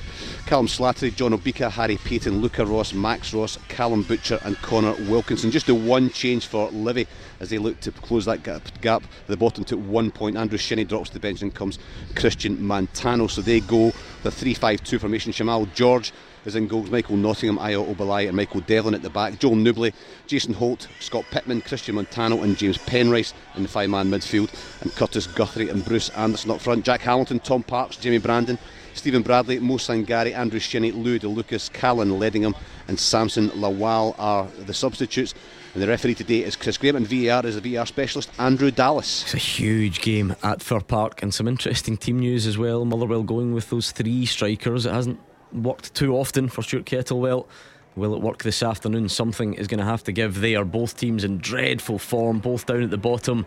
Callum Slattery, John Obika, Harry Paton, Luca Ross, Max Ross, Callum Butcher and Connor Wilkinson. Just the one change for Livy as they look to close that gap. gap. The bottom to one point. Andrew Shinnie drops to the bench and comes Christian Montano. So they go the 3 5 2 formation. Shamal George is in goals. Michael Nottingham, Ayo Obileye, and Michael Devlin at the back. Joel Nouble, Jason Holt, Scott Pittman, Christian Montano, and James Penrice in the five man midfield. And Kurtis Guthrie and Bruce Anderson up front. Jack Hamilton, Tom Parks, Jamie Brandon, Stephen Bradley, Mo Sangari, Andrew Shinnie, Lou De Lucas, Callan Leddingham, and Samson Lawal are the substitutes. And the referee today is Chris Graham, and VAR is the VAR specialist Andrew Dallas. It's a huge game at Fir Park, and some interesting team news as well. Motherwell going with those three strikers. It hasn't worked too often for Stuart Kettlewell. Will it work this afternoon? Something is going to have to give. They are both teams in dreadful form, both down at the bottom.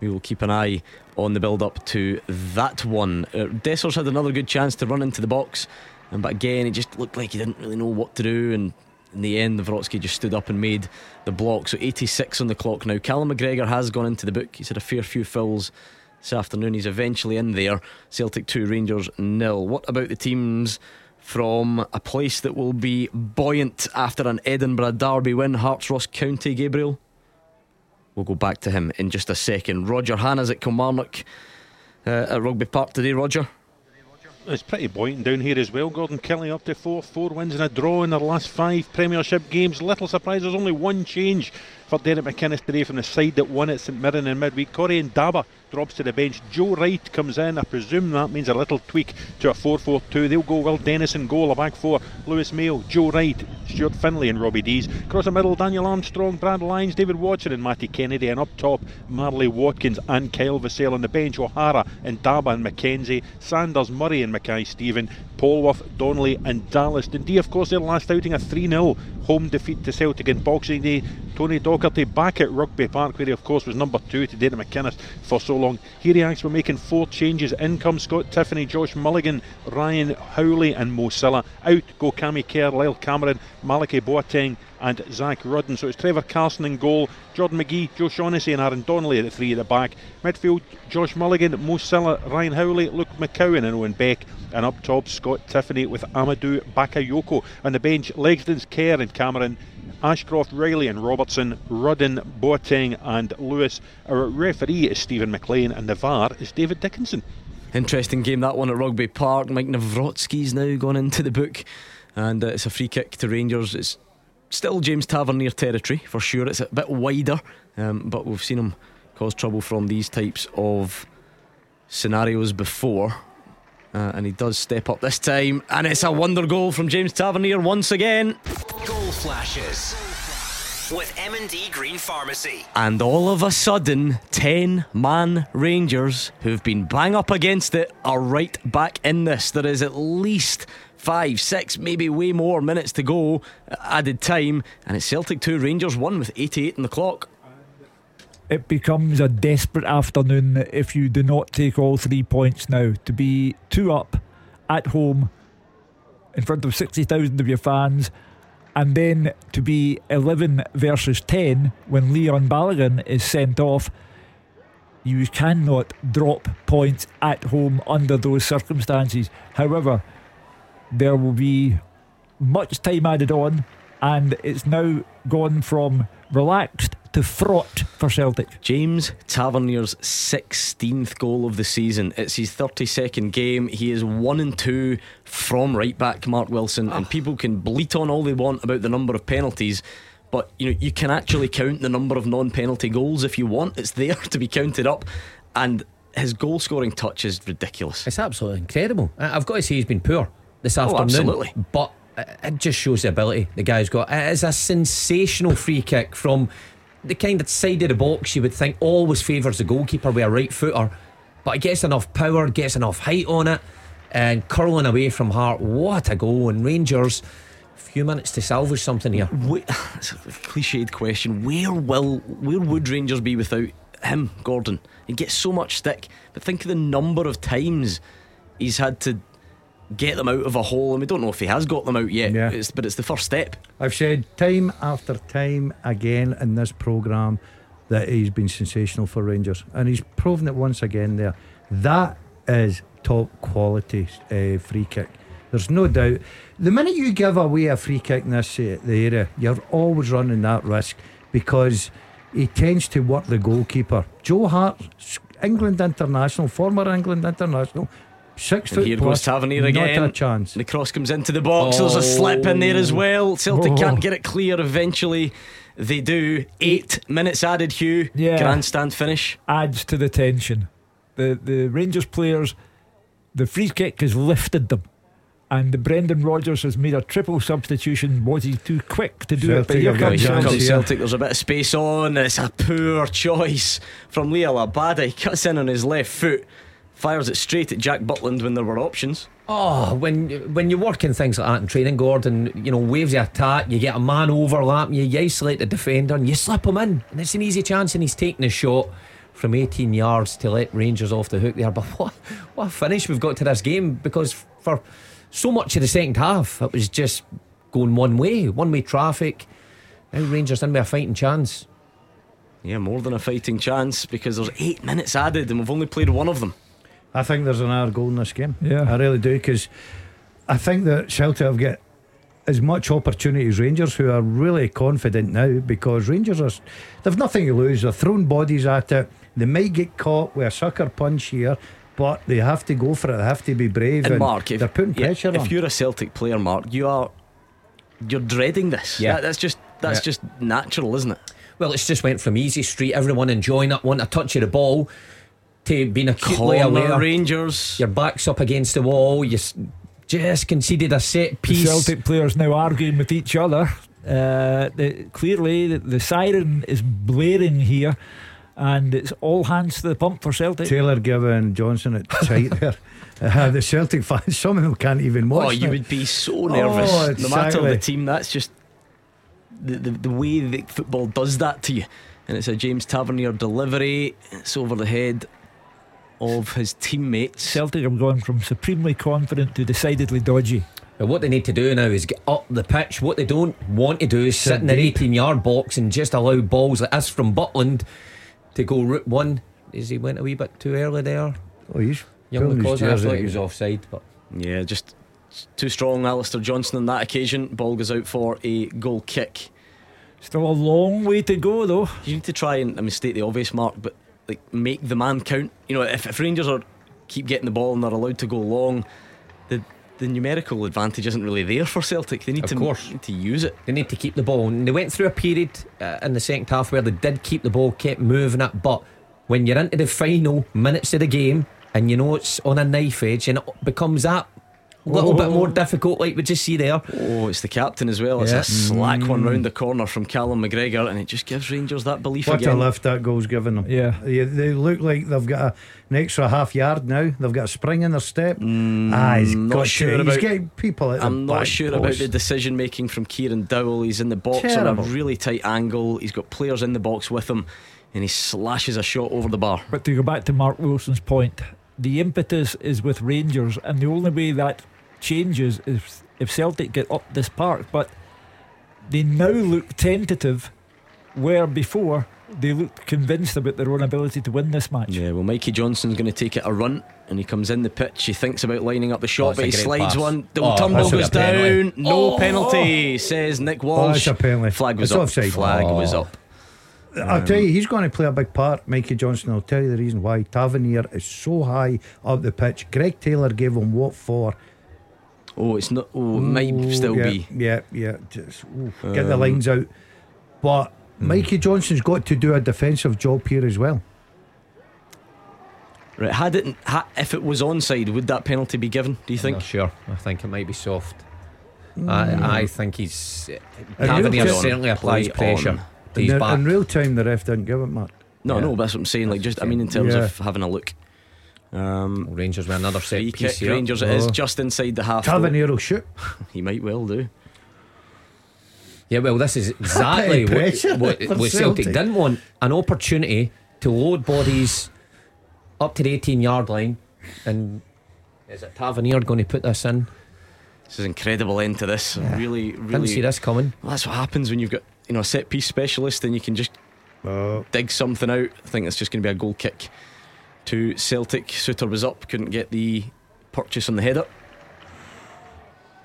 We will keep an eye on the build up to that one. Uh, Dessers had another good chance to run into the box, um, but again, it just looked like he didn't really know what to do. And in the end, Vrotsky just stood up and made the block. So 86 on the clock now. Callum McGregor has gone into the book. He's had a fair few fills this afternoon. He's eventually in there. Celtic 2, Rangers nil. What about the teams from a place that will be buoyant after an Edinburgh Derby win? Hearts Ross County, Gabriel? We'll go back to him in just a second. Roger Hannah's at Kilmarnock uh, at Rugby Park today, Roger. It's pretty buoyant down here as well. Gordon Kelly up to fourth, four wins and a draw in their last five Premiership games. Little surprise, there's only one change for Derek McInnes today from the side that won at St Mirren in midweek. Corrie Ndaba drops to the bench. Joe Wright comes in. I presume that means a little tweak to a 4 4 2. They'll go Will Dennis in goal, a back four. Lewis Mayo, Joe Wright, Stuart Findlay, and Robbie Deas. Across the middle, Daniel Armstrong, Brad Lyons, David Watson, and Matty Kennedy. And up top, Marley Watkins and Kyle Vassell on the bench. O'Hara and Daba and McKenzie. Sanders, Murray, and Mackay-Steven. Polworth, Donnelly, and Dallas. Dundee, of course, their last outing a 3 0 home defeat to Celtic in Boxing Day. Tony Docherty back at Rugby Park, where he, of course, was number two to Derek McInnes for so long. Here he acts, we're making four changes. In comes Scott Tiffoney, Josh Mulligan, Ryan Howley, and Mo Silla. Out go Cammy Kerr, Lyle Cameron, Malachi Boateng, and Zach Rudden. So it's Trevor Carson in goal, Jordan McGhee, Joe Shaughnessy, and Aaron Donnelly at the three at the back. Midfield, Josh Mulligan, Mo Silla, Ryan Howley, Luke McCowan, and Owen Beck. And up top, Scott Tiffoney with Amadou Bakayoko. On the bench, Legzdins Kerr and Cameron. Ashcroft, Riley, and Robertson, Rudden, Boateng, and Lewis. Our referee is Stephen McLean, and the VAR is David Dickinson. Interesting game that one at Rugby Park. Maik Nawrocki's now gone into the book, and uh, it's a free kick to Rangers. It's still James Tavernier territory for sure. It's a bit wider, um, but we've seen him cause trouble from these types of scenarios before. Uh, and he does step up this time, and it's a wonder goal from James Tavernier once again. Goal flashes with M&D Green Pharmacy. And all of a sudden, 10 man Rangers who've been bang up against it are right back in this. There is at least five, six, maybe way more minutes to go, uh, added time, and it's Celtic 2, Rangers 1 with 88 in the clock. It becomes a desperate afternoon if you do not take all three points now. To be two up at home in front of 60,000 of your fans and then to be 11 versus 10 when Leon Balogun is sent off. You cannot drop points at home under those circumstances. However, there will be much time added on, and it's now gone from relaxed to fraught for Celtic. James Tavernier's 16th goal of the season. It's his 32nd game. He is 1 and 2 from right back Mark Wilson, and ah. people can bleat on all they want about the number of penalties. But you know you can actually count the number of non-penalty goals if you want. It's there to be counted up, and his goal scoring touch is ridiculous. It's absolutely incredible. I- I've got to say he's been poor this Oh, afternoon. absolutely. But it just shows the ability the guy's got. It is a sensational free kick from the kind of side of the box you would think always favours the goalkeeper with a right footer. But it gets enough power, gets enough height on it, and curling away from Hart. What a goal! And Rangers, a few minutes to salvage something here. It's a cliched question. Where will where would Rangers be without him, Gordon? He gets so much stick, but think of the number of times he's had to get them out of a hole, and we don't know if he has got them out yet. Yeah. It's, but it's the first step. I've said time after time again in this programme that he's been sensational for Rangers, and he's proven it once again there. That is top quality uh, free kick. There's no doubt. The minute you give away a free kick in this uh, the area, you're always running that risk because he tends to work the goalkeeper. Joe Hart, England international, former England international, Six And foot here plus, goes Tavernier again. Not a chance. The cross comes into the box. There's a oh. slip in there as well. Celtic Oh. can't get it clear. Eventually, they do. Eight minutes added. Hugh. Yeah. Grandstand finish. adds to the tension. The the Rangers players, the free kick has lifted them, and the Brendan Rodgers has made a triple substitution. Was he too quick to do it? But Celtic here have got comes Here chance Celtic. comes here. Celtic. There's a bit of space on. It's a poor choice from Liel Abada. He cuts in on his left foot, fires it straight at Jack Butland when there were options. Oh, when when you work in things like that in training, Gordon, you know, waves of attack, you get a man overlap, you, you isolate the defender, and you slip him in, and it's an easy chance, and he's taking a shot from 18 yards to let Rangers off the hook there. But what what a finish we've got to this game because for so much of the second half, it was just going one way, one way traffic. Now Rangers in with a fighting chance. Yeah, more than a fighting chance because there's eight minutes added and we've only played one of them. I think there's another goal in this game. Yeah. I really do because I think that Celtic have got as much opportunity as Rangers, who are really confident now because Rangers are they've nothing to lose. They're throwing bodies at it. They might get caught with a sucker punch here, but they have to go for it. They have to be brave. And Mark, if, they're putting yeah, if on. you're a Celtic player, Mark, you are you're dreading this. Yeah. That- that's just that's Yeah. just natural, isn't it? Well, it's just went from easy street, everyone enjoying it, wanting a touch of the ball, to being acutely Corner aware. Rangers. Your back's up against the wall. You s- just conceded a set The piece. Celtic players now arguing with each other. Uh, the, clearly, the, the siren is blaring here, and it's all hands to the pump for Celtic. Taylor giving Johnston it tight there. Uh, the Celtic fans, some of them can't even watch. Oh, you now. would be so nervous. Oh, no matter the team, that's just the, the the way that football does that to you. And it's a James Tavernier delivery. It's over the head of his teammates. Celtic have gone from supremely confident to decidedly dodgy. But what they need to do now is get up the pitch. What they don't want to do is sit, in their 18 yard box and just allow balls like this from Butland to go route one. Is he went a wee bit too early there? Oh, he's Young pulling his McCausey, I jersey. thought he was offside, but Yeah, just too strong, Alistair Johnston on that occasion. Ball goes out for a goal kick. Still a long way to go, though. You need to try and I mean, state the obvious, Mark, but like make the man count. You know, if, if Rangers are keep getting the ball and they're allowed to go long, the the numerical advantage isn't really there for Celtic. They need Of to course. need to use it. they need to keep the ball. And they went through a period uh, in the second half where they did keep the ball, kept moving it. But when you're into the final minutes of the game and you know it's on a knife edge and it becomes that little bit more difficult, like we just see there. Oh, it's the captain as well. It's Yeah. a slack one round the corner from Callum McGregor, and it just gives Rangers that belief What again. a lift that goal's given them. Yeah. They, they look like they've got a, an extra half yard now. They've got a spring in their step. ah, he's not got sure to, about- He's getting people at I'm not sure post. about the decision making from Kieran Dowell. He's in the box Terrible. on a really tight angle. He's got players in the box with him, and he slashes a shot over the bar. But to go back to Mark Wilson's point, the impetus is with Rangers, and the only way that changes is if Celtic get up this park. But they now look tentative, where before they looked convinced about their own ability to win this match. Yeah, well, Mikey Johnston's going to take it a run, and he comes in the pitch. He thinks about lining up the Oh, shot, it's but he slides pass. one. The Oh, tumble that's a goes penalty. down. No Oh. penalty, says Nick Oh, Walsh. it's a penalty. Flag was It's up. offside. Flag Oh. was up. I'll tell you, he's going to play a big part. Mikey Johnston. I'll tell you the reason why. Tavernier is so high up the pitch. Greg Taylor gave him what for? Oh, it's not. Oh, it might Ooh, still yeah, be. Yeah, yeah. Just, ooh, get the Um, lines out. But hmm. Mikey Johnston's got to do a defensive job here as well. Right, had it, ha, if it was onside, would that penalty be given? Do you I'm think? not sure. I think it might be soft. I, I think he's. And Tavernier real- certainly applies Play pressure on. to In, his the- back. in real time, the ref didn't give it, Mark. No, Yeah. no, that's what I'm saying. Like, just I mean, in terms Yeah. of having a look. Um, Rangers with another set free piece kick, here. Rangers. It is Oh. just inside the half. Tavernier will shoot. He might well do. Yeah, well, this is exactly what, pressure what, what Celtic Celtic. didn't want an opportunity to load bodies up to the 18 yard line. And is it Tavernier going to put this in? This is an incredible end to this. Really, really. Didn't see this coming. Well, that's what happens when you've got you know a set piece specialist and you can just Oh, dig something out. I think it's just going to be a goal kick to Celtic. Souttar was up, couldn't get the purchase on the header.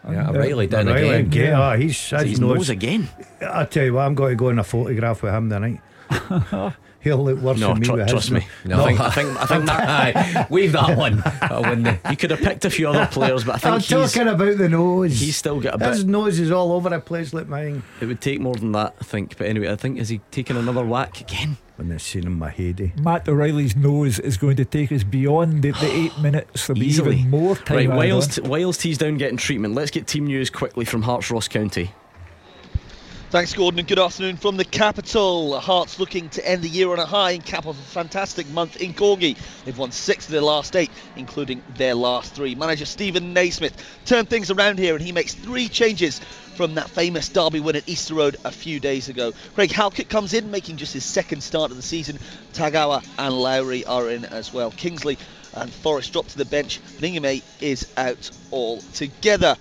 Yeah, And, uh, Riley did Riley again. again. Yeah. Ah, he's, So his his nose. nose again. I tell you what, I'm going to go in a photograph with him tonight. He'll look worse No, than me. tr- trust his me. now. I think I think I think that Wave that one. Uh, I wouldn't. You could have picked a few other players, but I think I'm he's, talking about the nose. he's still got a bit. His nose is all over the place like mine. It would take more than that, I think. But anyway, I think is he taking another whack again? When they've seen him my heyday. Eh? Matt O'Riley's nose is going to take us beyond the, the eight minutes. There'll be Easily. even more time. Right, added Wales, on. t- Wales tees down getting treatment. Let's get team news quickly from Hearts Ross County. Thanks, Gordon, and good afternoon from the capital. Hearts looking to end the year on a high and cap off a fantastic month in Gorgie. They've won six of their last eight, including their last three. Manager Steven Naismith turned things around here and he makes three changes from that famous derby win at Easter Road a few days ago. Craig Halkett comes in, making just his second start of the season. Tagawa and Lowry are in as well. Kingsley and Forrest drop to the bench. Ningame is out altogether.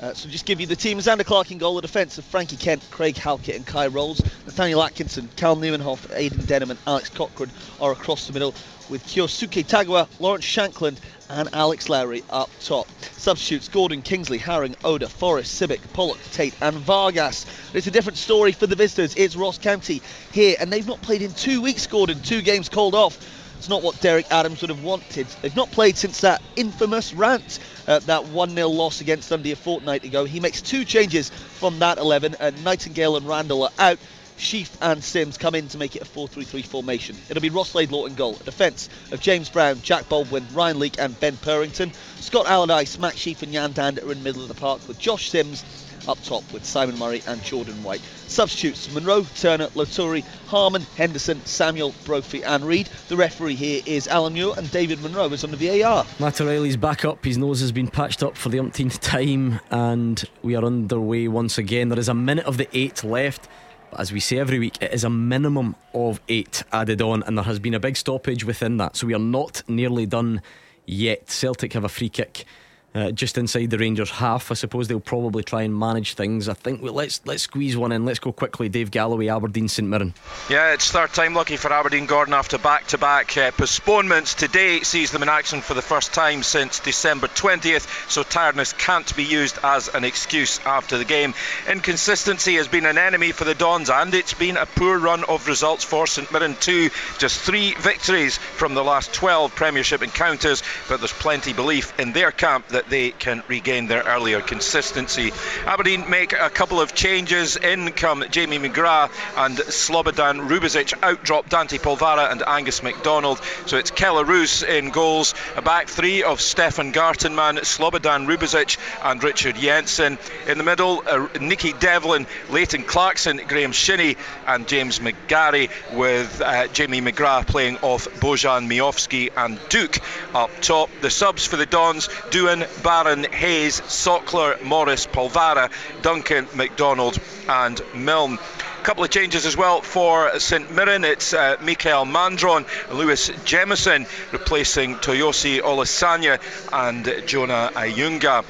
Uh, so just give you the team. Zander Clark in goal, the defence of Frankie Kent, Craig Halkett and Kye Rowles. Nathaniel Atkinson, Cal Nieuwenhof, Aidan Denholm and Alex Cochrane are across the middle with Kyosuke Tagawa, Lawrence Shankland and Alex Lowry up top. Substitutes Gordon, Kingsley, Haring, Oda, Forrest, Civic, Pollock, Tate and Vargas. It's a different story for the visitors. It's Ross County here and they've not played in two weeks, Gordon. Two games called off. It's not what Derek Adams would have wanted. They've not played since that infamous rant, uh, that 1 0 loss against Dundee a fortnight ago. He makes two changes from that 11. and Nightingale and Randall are out. Sheaf and Sims come in to make it a 4 3 3 formation. It'll be Ross Laidlaw in goal. A defence of James Brown, Jack Baldwin, Ryan Leake, and Ben Purrington. Scott Allardice, Matt Sheaf, and Yan Dhanda are in the middle of the park with Josh Sims up top with Simon Murray and Jordan White. Substitutes Monroe, Turner, Loturi, Harmon, Henderson, Samuel, Brophy, and Reed. The referee here is Alan Muir, and David Monroe is on the VAR. Matt back up. His nose has been patched up for the umpteenth time, and we are underway once again. There is a minute of the eight left. But as we say every week, it is a minimum of eight added on, and there has been a big stoppage within that. So we are not nearly done yet. Celtic have a free kick. Uh, just inside the Rangers half, I suppose they'll probably try and manage things. I think well, let's let's squeeze one in. Let's go quickly. Dave Galloway, Aberdeen, St Mirren. Yeah, it's third time lucky for Aberdeen Gordon after back to back postponements. Today sees them in action for the first time since December 20th, so tiredness can't be used as an excuse after the game. Inconsistency has been an enemy for the Dons, and it's been a poor run of results for St Mirren too. Just three victories from the last 12 Premiership encounters, but there's plenty belief in their camp that they can regain their earlier consistency. Aberdeen make a couple of changes. In come Jamie McGrath and Slobodan Rubezic. Out drop Dante Polvara and Angus McDonald. So it's Kelle Roos in goals. A back three of Stefan Gartenmann, Slobodan Rubezic and Richard Jensen. In the middle, uh, Nicky Devlin, Leighton Clarkson, Graeme Shinnie and James McGarry with uh, Jamie McGrath playing off Bojan Miovski and Duk up top. The subs for the Dons, Doohan, Barron, Hayes, Sokler, Morris, Polvara, Duncan, McDonald and Milne. A couple of changes as well for St Mirren. It's uh, Mikael Mandron, Lewis Jemison replacing Toyosi Olusanya and Jonah Ayunga.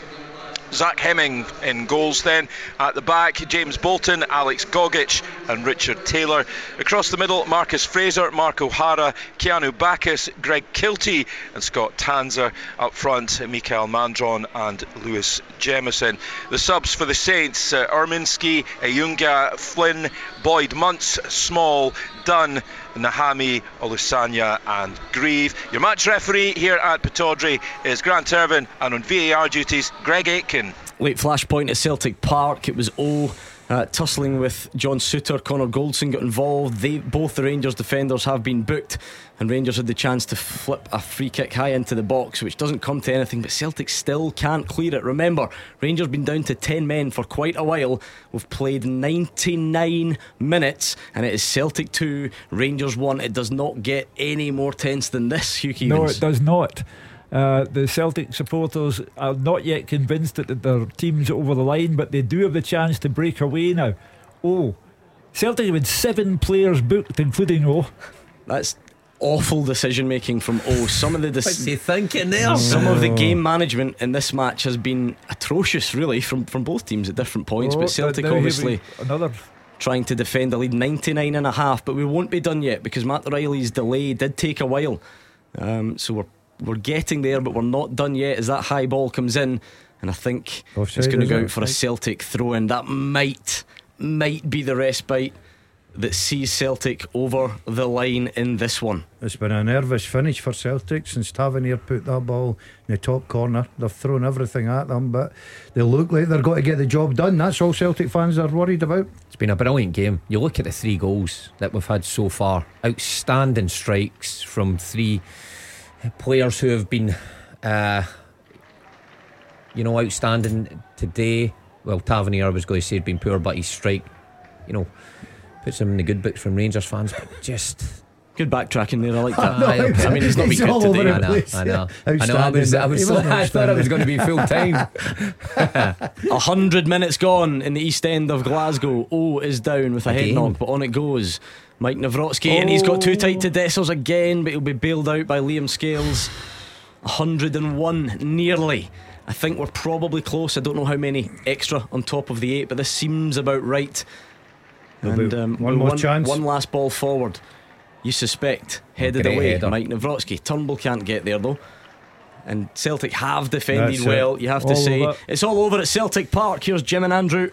Zach Hemming in goals then. At the back, James Bolton, Alex Gogic, and Richard Taylor. Across the middle, Marcus Fraser, Mark O'Hara, Keanu Baccus, Greg Kiltie, and Scott Tanser. Up front, Mikael Mandron and Lewis Jemison. The subs for the Saints uh, Erminski, Flynn, Boyd Muntz, Small, Dunn, Nahami, Olusanya, and Grieve. Your match referee here at Pittodrie is Grant Irvine, and on VAR duties, Greg Aitken. Late flashpoint at Celtic Park. It was O. Uh, tussling with John Souttar, Connor Goldson got involved. They both the Rangers defenders have been booked, and Rangers had the chance to flip a free kick high into the box, which doesn't come to anything. But Celtic still can't clear it. Remember, Rangers been down to ten men for quite a while. We've played 99 minutes, and it is Celtic two, Rangers one. It does not get any more tense than this, Hugh Keevins. No, it does not. Uh, the Celtic supporters are not yet convinced that their team's over the line, but they do have the chance to break away now. Oh, Celtic have had seven players booked, including O. That's awful decision making from O. Some of the dis- What's he thinking there? Some of the game management in this match has been atrocious, really, from, from both teams at different points. Oh, but Celtic now here we- obviously another trying to defend the lead 99 and a half. But we won't be done yet because Matt Riley's delay did take a while. Um, so we're we're getting there, but we're not done yet. As that high ball comes in, and I think Offside, it's going to go it? out for a Celtic throw in. That might might be the respite. that sees Celtic over the line in this one. It's been a nervous finish for Celtic since Tavernier put that ball in the top corner. They've thrown everything at them, but they look like they're going to get the job done. That's all Celtic fans are worried about. It's been a brilliant game. You look at the three goals that we've had so far. Outstanding strikes from three players who have been, uh, you know, outstanding today. Well, Tavernier, I was going to say, had been poor, but his strike, you know, puts him in the good books from Rangers fans. But just Good backtracking there. I like that. I, I mean, he's not been good today. I know, place, I know. yeah. I know. I was, I was, I thought I was going to be full time. A hundred minutes gone in the east end of Glasgow. O is down with a head knock, but on it goes. Maik Nawrocki, and he's got too tight to Dessers again, but he'll be bailed out by Liam Scales. 101 nearly. I think we're probably close. I don't know how many extra on top of the eight, but this seems about right. There'll And um, one more one, chance. One last ball forward. You suspect headed Great away. header. Maik Nawrocki. Turnbull can't get there though. And Celtic have defended That's it. well. You have to All say over. it's all over at Celtic Park. Here's Jim and Andrew.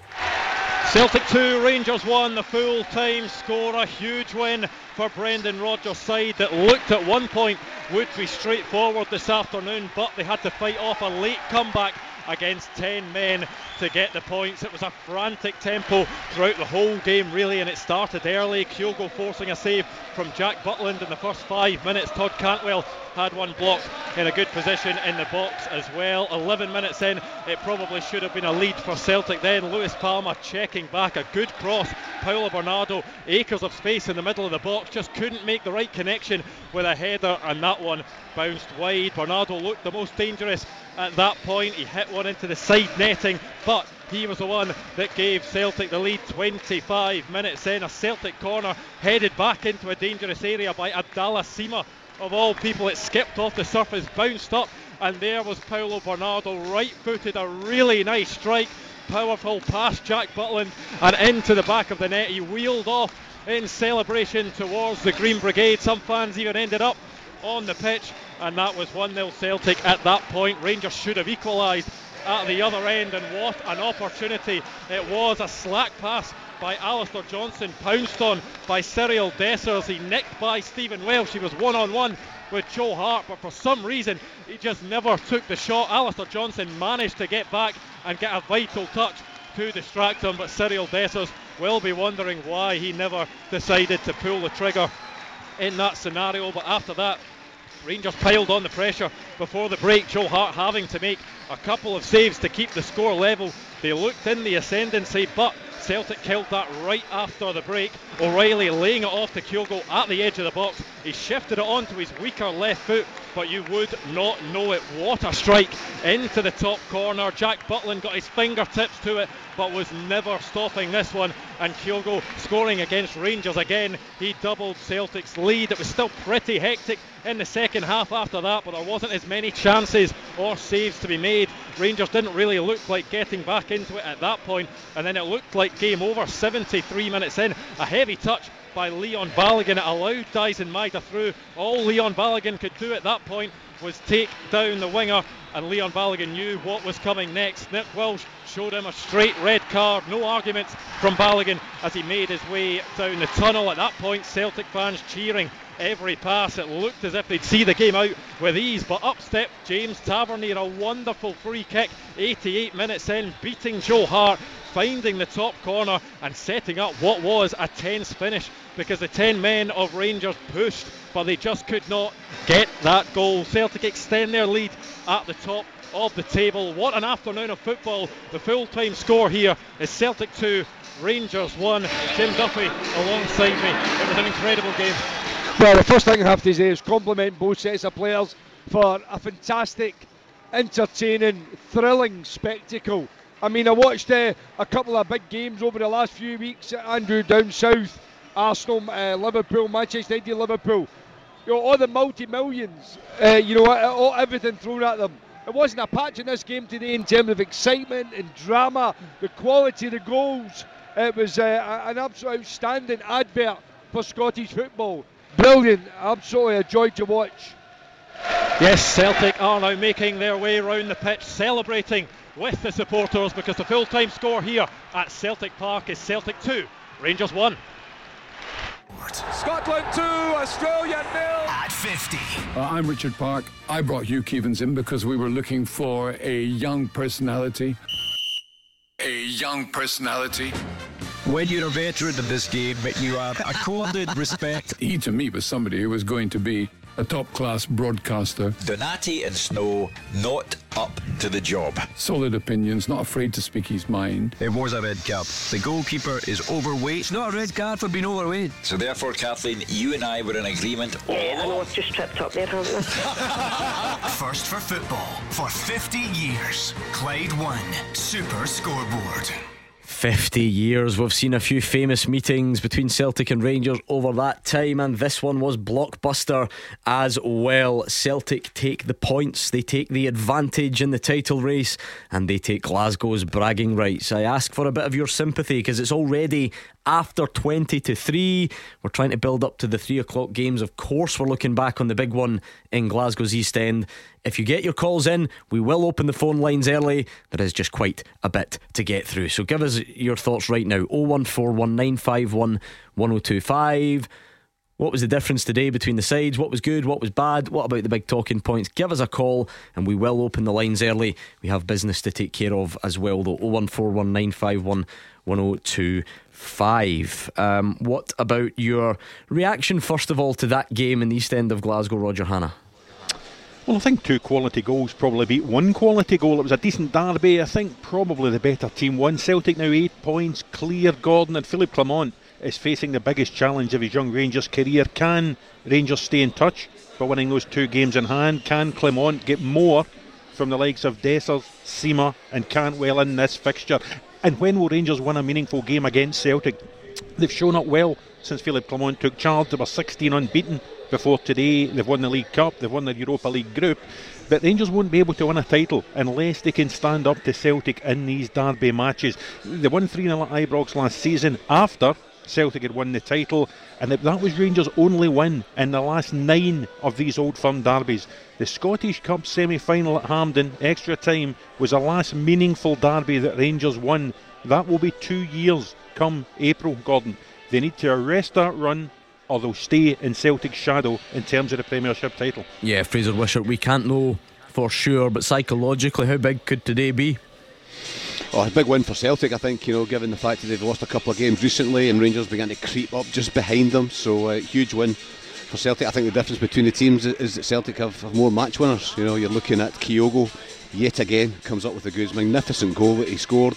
Celtic 2, Rangers 1, the full time score. A huge win for Brendan Rodgers' side that looked at one point would be straightforward this afternoon, but they had to fight off a late comeback against 10 men to get the points. It was a frantic tempo throughout the whole game, really, and it started early. Kyogo forcing a save from Jack Butland in the first five minutes. Todd Cantwell had one blocked in a good position in the box as well. 11 minutes in, it probably should have been a lead for Celtic then. Luis Palma checking back, a good cross. Paulo Bernardo, acres of space in the middle of the box, just couldn't make the right connection with a header, and that one bounced wide. Bernardo looked the most dangerous at that point. He hit into the side netting, but he was the one that gave Celtic the lead 25 minutes in. A Celtic corner headed back into a dangerous area by Abdallah Sima. Of all people, it skipped off the surface, bounced up, and there was Paulo Bernardo, right footed, a really nice strike. Powerful pass, Jack Butland, and into the back of the net. He wheeled off in celebration towards the Green Brigade. Some fans even ended up on the pitch, and that was 1 0 Celtic at that point. Rangers should have equalised at the other end, and what an opportunity it was! A slack pass by Alistair Johnston, pounced on by Cyriel Dessers. He nicked by Stephen Welsh. He was one on one with Joe Hart, but for some reason he just never took the shot. Alistair Johnston managed to get back and get a vital touch to distract him, but Cyriel Dessers will be wondering why he never decided to pull the trigger in that scenario. But after that, Rangers piled on the pressure before the break. Joe Hart having to make a couple of saves to keep the score level. They looked in the ascendancy, but Celtic killed that right after the break. O'Riley laying it off to Kyogo at the edge of the box. He shifted it onto his weaker left foot, but you would not know it. What a strike into the top corner. Jack Butland got his fingertips to it, but was never stopping this one. And Kyogo scoring against Rangers again. He doubled Celtic's lead. It was still pretty hectic in the second half after that, but there wasn't as many chances or saves to be made. Rangers didn't really look like getting back into it at that point, and then it looked like game over 73 minutes in. A heavy touch by Leon Balogun. It allowed Daizen Maeda through. All Leon Balogun could do at that point was take down the winger, and Leon Balogun knew what was coming next. Nick Walsh showed him a straight red card. No arguments from Balogun as he made his way down the tunnel. At that point, Celtic fans cheering every pass. It looked as if they'd see the game out with ease, but up stepped James Tavernier. A wonderful free kick, 88 minutes in, beating Joe Hart, finding the top corner and setting up what was a tense finish because the 10 men of Rangers pushed, but they just could not get that goal. Celtic extend their lead at the top of the table. What an afternoon of football. The full time score here is Celtic 2, Rangers 1. Jim Duffy alongside me. It was an incredible game. Well, the first thing I have to say is compliment both sets of players for a fantastic, entertaining, thrilling spectacle. I mean, I watched uh, a couple of big games over the last few weeks. Andrew down south, Arsenal, uh, Liverpool, Manchester United, Liverpool. You know, all the multi-millions. Uh, you know, all, everything thrown at them. It wasn't a patch in this game today in terms of excitement and drama, the quality of the goals. It was uh, an absolute outstanding advert for Scottish football. Brilliant, absolutely a joy to watch. Yes, Celtic are now making their way around the pitch, celebrating with the supporters because the full time score here at Celtic Park is Celtic 2, Rangers 1. Scotland 2, Australia nil. At 50. Uh, I'm Richard Park. I brought Hugh Keevins in because we were looking for a young personality. A young personality. When you're a veteran of this game, but you are accorded respect. He, to me, was somebody who was going to be a top class broadcaster. Donati and Snow not up to the job. Solid opinions, not afraid to speak his mind. It was a red card. The goalkeeper is overweight. It's not a red card for being overweight. So therefore, Kathleen, you and I were in agreement. Yeah, I know I've just tripped up there, haven't I? First for football for 50 years. Clyde One Super Scoreboard. 50 years. We've seen a few famous meetings between Celtic and Rangers over that time, and this one was blockbuster as well. Celtic take the points, they take the advantage in the title race, and they take Glasgow's bragging rights. I ask for a bit of your sympathy because it's already after 20 to 3. We're trying to build up to the 3 o'clock games. Of course, we're looking back on the big one in Glasgow's East End. If you get your calls in, we will open the phone lines early. There is just quite a bit to get through. So give us your thoughts right now 0141951 1025. What was the difference today between the sides? What was good? What was bad? What about the big talking points? Give us a call and we will open the lines early. We have business to take care of as well, though. 0141951 1025. Um, what about your reaction, first of all, to that game in the East End of Glasgow, Roger Hanna? Well, I think two quality goals probably beat one quality goal. It was a decent derby. I think probably the better team won. Celtic now eight points clear. Gordon and Philippe Clement is facing the biggest challenge of his young Rangers career. Can Rangers stay in touch by winning those two games in hand? Can Clement get more from the likes of Dessers, Sima, and Cantwell in this fixture? And when will Rangers win a meaningful game against Celtic? They've shown up well since Philippe Clement took charge. They were 16 unbeaten before today. They've won the League Cup, they've won the Europa League group. But Rangers won't be able to win a title unless they can stand up to Celtic in these derby matches. They won 3 0 at Ibrox last season after Celtic had won the title, and that was Rangers' only win in the last nine of these old firm derbies. The Scottish Cup semi final at Hampden, extra time, was the last meaningful derby that Rangers won. That will be two years come April, Gordon. They need to arrest that run or they'll stay in Celtic's shadow in terms of the Premiership title. Yeah, Fraser Wishart, we can't know for sure, but psychologically, how big could today be? Oh, a big win for Celtic, I think, you know, given the fact that they've lost a couple of games recently and Rangers began to creep up just behind them. So, uh, huge win for Celtic. I think the difference between the teams is that Celtic have, have more match winners. You know, you're looking at Kyogo yet again, comes up with a good, magnificent goal that he scored.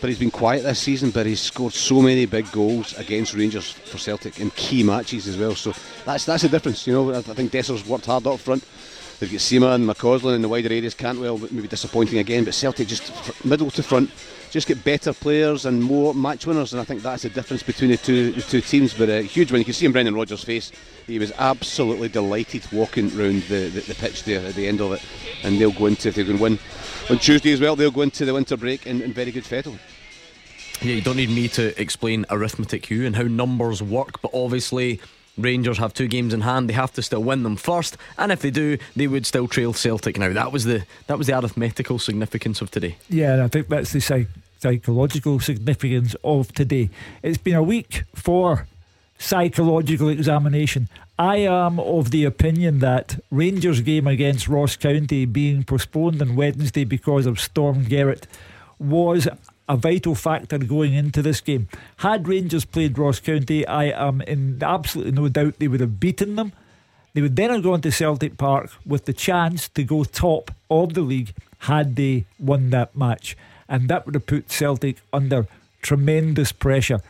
But he's been quiet this season, but he's scored so many big goals against Rangers for Celtic in key matches as well. So that's that's the difference. You know, I think Dessers worked hard up front. They've got Sima and McCausland in the wider areas. Cantwell maybe disappointing again, but Celtic just middle to front, just get better players and more match winners, and I think that's the difference between the two the two teams. But a huge win. You can see in Brendan Rodgers' face; he was absolutely delighted walking round the, the, the pitch there at the end of it. And they'll go into if they're going to win on Tuesday as well. They'll go into the winter break in, in very good fettle. Yeah, you don't need me to explain arithmetic, Hugh, and how numbers work, but obviously. Rangers have two games in hand. They have to still win them first, and if they do, they would still trail Celtic. Now that was the that was the arithmetical significance of today. Yeah, and I think that's the psych- psychological significance of today. It's been a week for psychological examination. I am of the opinion that Rangers game against Ross County being postponed on Wednesday because of Storm Gerrit was a vital factor going into this game. Had Rangers played Ross County, I am in absolutely no doubt they would have beaten them. They would then have gone to Celtic Park with the chance to go top of the league had they won that match. And that would have put Celtic under tremendous pressure.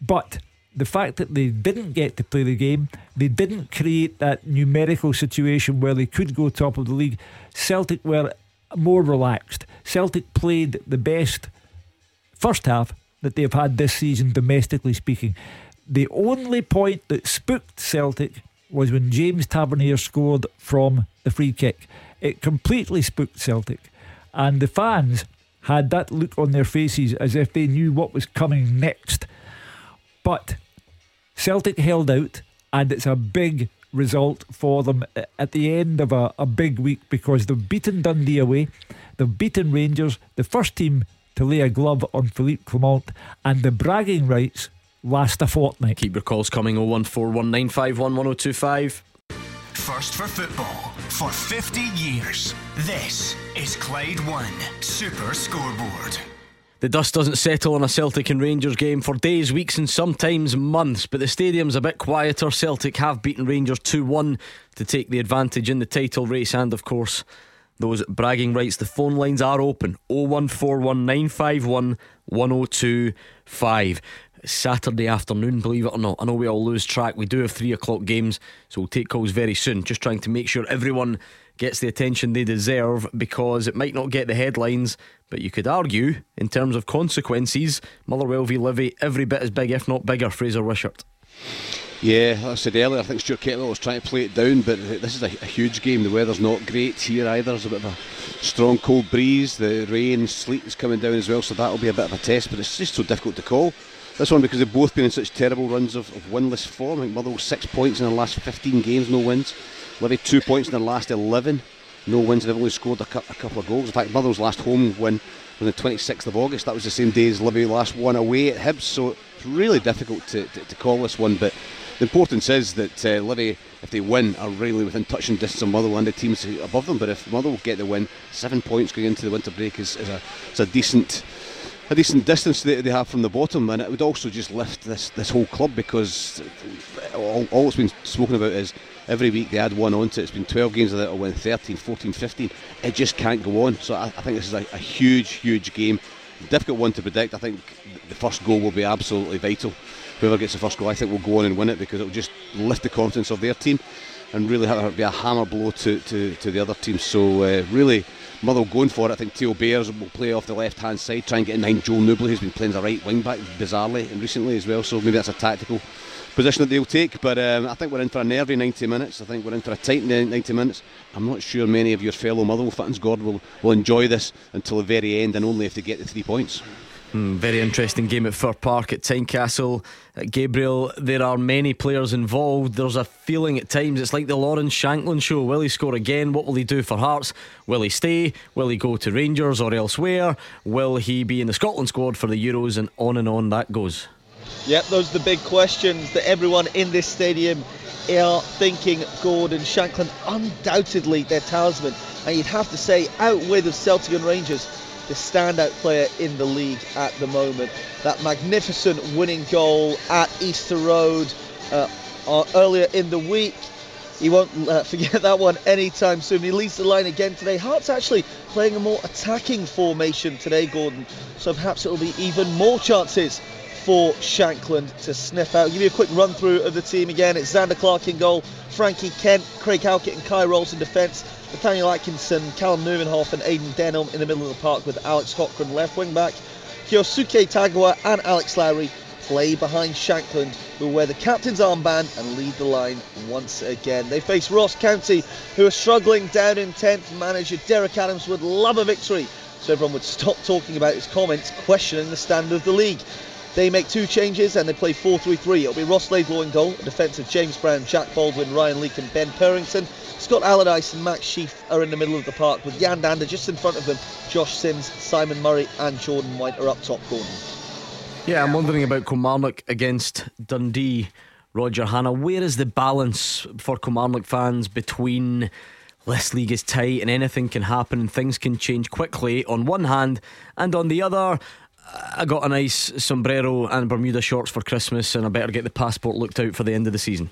But the fact that they didn't get to play the game, they didn't create that numerical situation where they could go top of the league. Celtic were more relaxed. Celtic played the best first half that they've had this season, domestically speaking. The only point that spooked Celtic was when James Tavernier scored from the free kick. It completely spooked Celtic. And the fans had that look on their faces as if they knew what was coming next. But Celtic held out, and it's a big result for them at the end of a, a big week because they've beaten Dundee away, they've beaten Rangers, the first team to lay a glove on Philippe Clement, and the bragging rights last a fortnight. Keep your calls coming 01419511025. First for football for 50 years. This is Clyde One Super Scoreboard. The dust doesn't settle on a Celtic and Rangers game for days, weeks, and sometimes months, but the stadium's a bit quieter. Celtic have beaten Rangers 2 1 to take the advantage in the title race, and of course, those bragging rights. The phone lines are open 0141951 1025. Saturday afternoon, believe it or not. I know we all lose track. We do have three o'clock games, so we'll take calls very soon. Just trying to make sure everyone gets the attention they deserve because it might not get the headlines, but you could argue, in terms of consequences, Motherwell v Livy every bit as big, if not bigger. Fraser Wishart. Yeah, like I said earlier, I think Stuart Kettlewell was trying to play it down, but this is a, a, huge game. The weather's not great here either. There's a bit of a strong cold breeze. The rain, sleet is coming down as well, so that'll be a bit of a test. But it's just so difficult to call. This one because they've both been in such terrible runs of, of winless form. I think Motherwell six points in their last 15 games, no wins. Livy two points in their last 11, no wins. They've only scored a, cu- a couple of goals. In fact, Motherwell's last home win was the 26th of August. That was the same day as Livy last won away at Hibs. So it's really difficult to, to, to call this one. But the importance is that uh, Livy, if they win, are really within touching distance of Motherwell and the teams above them. But if Motherwell get the win, seven points going into the winter break is, is, a, is a decent a decent distance they have from the bottom, and it would also just lift this this whole club because all, all it's been spoken about is every week they add one onto it. It's been 12 games that, or win 13, 14, 15. It just can't go on. So I, I think this is a, a, huge, huge game. Difficult one to predict. I think the first goal will be absolutely vital. Whoever gets the first goal, I think, will go on and win it because it will just lift the confidence of their team and really have, be a hammer blow to, to, to the other team. So uh, really Motherwell going for it. I think Theo Bayers will play off the left hand side, try and get in behind Joe Nouble, who's been playing the right wing back bizarrely and recently as well. So maybe that's a tactical position that they'll take. But um, I think we're in for a nervy 90 minutes. I think we're in for a tight 90 minutes. I'm not sure many of your fellow Motherwell fans, God, will, will enjoy this until the very end and only if they get the three points. Mm, very interesting game at Fir Park at Tynecastle. Uh, Gabriel, there are many players involved. There's a feeling at times it's like the Lawrence Shankland show. Will he score again? What will he do for Hearts? Will he stay? Will he go to Rangers or elsewhere? Will he be in the Scotland squad for the Euros? And on and on that goes. Yep, those are the big questions that everyone in this stadium are thinking Gordon Shankland undoubtedly their talisman and you'd have to say out with the Celtic and Rangers the standout player in the league at the moment. That magnificent winning goal at Easter Road uh, uh, earlier in the week. He won't uh, forget that one anytime soon. He leads the line again today. Hearts actually playing a more attacking formation today, Gordon. So perhaps it'll be even more chances for Shankland to sniff out. I'll give you a quick run through of the team again. It's Zander Clark in goal, Frankie Kent, Craig Halkett, and Kye Rowles in defence. Nathaniel Atkinson, Callum Nieuwenhof and Aidan Denholm in the middle of the park with Alex Cochrane left wing back. Kyosuke Tagawa and Alex Lowry play behind Shankland, who wear the captain's armband and lead the line once again. They face Ross County, who are struggling down in 10th. Manager Derek Adams would love a victory, so everyone would stop talking about his comments, questioning the standard of the league. They make two changes and they play 4 3 3. It'll be Ross Laidlaw in goal, of James Brown, Jack Baldwin, Ryan Leak, and Ben Purrington. Scott Allardice and Max Sheaf are in the middle of the park with Yan Dhanda just in front of them. Josh Sims, Simon Murray, and Jordan White are up top, Gordon. Yeah, I'm wondering about Kilmarnock against Dundee. Roger Hannah, where is the balance for Kilmarnock fans between this league is tight and anything can happen and things can change quickly on one hand, and on the other, I got a nice sombrero and Bermuda shorts for Christmas, and I better get the passport looked out for the end of the season.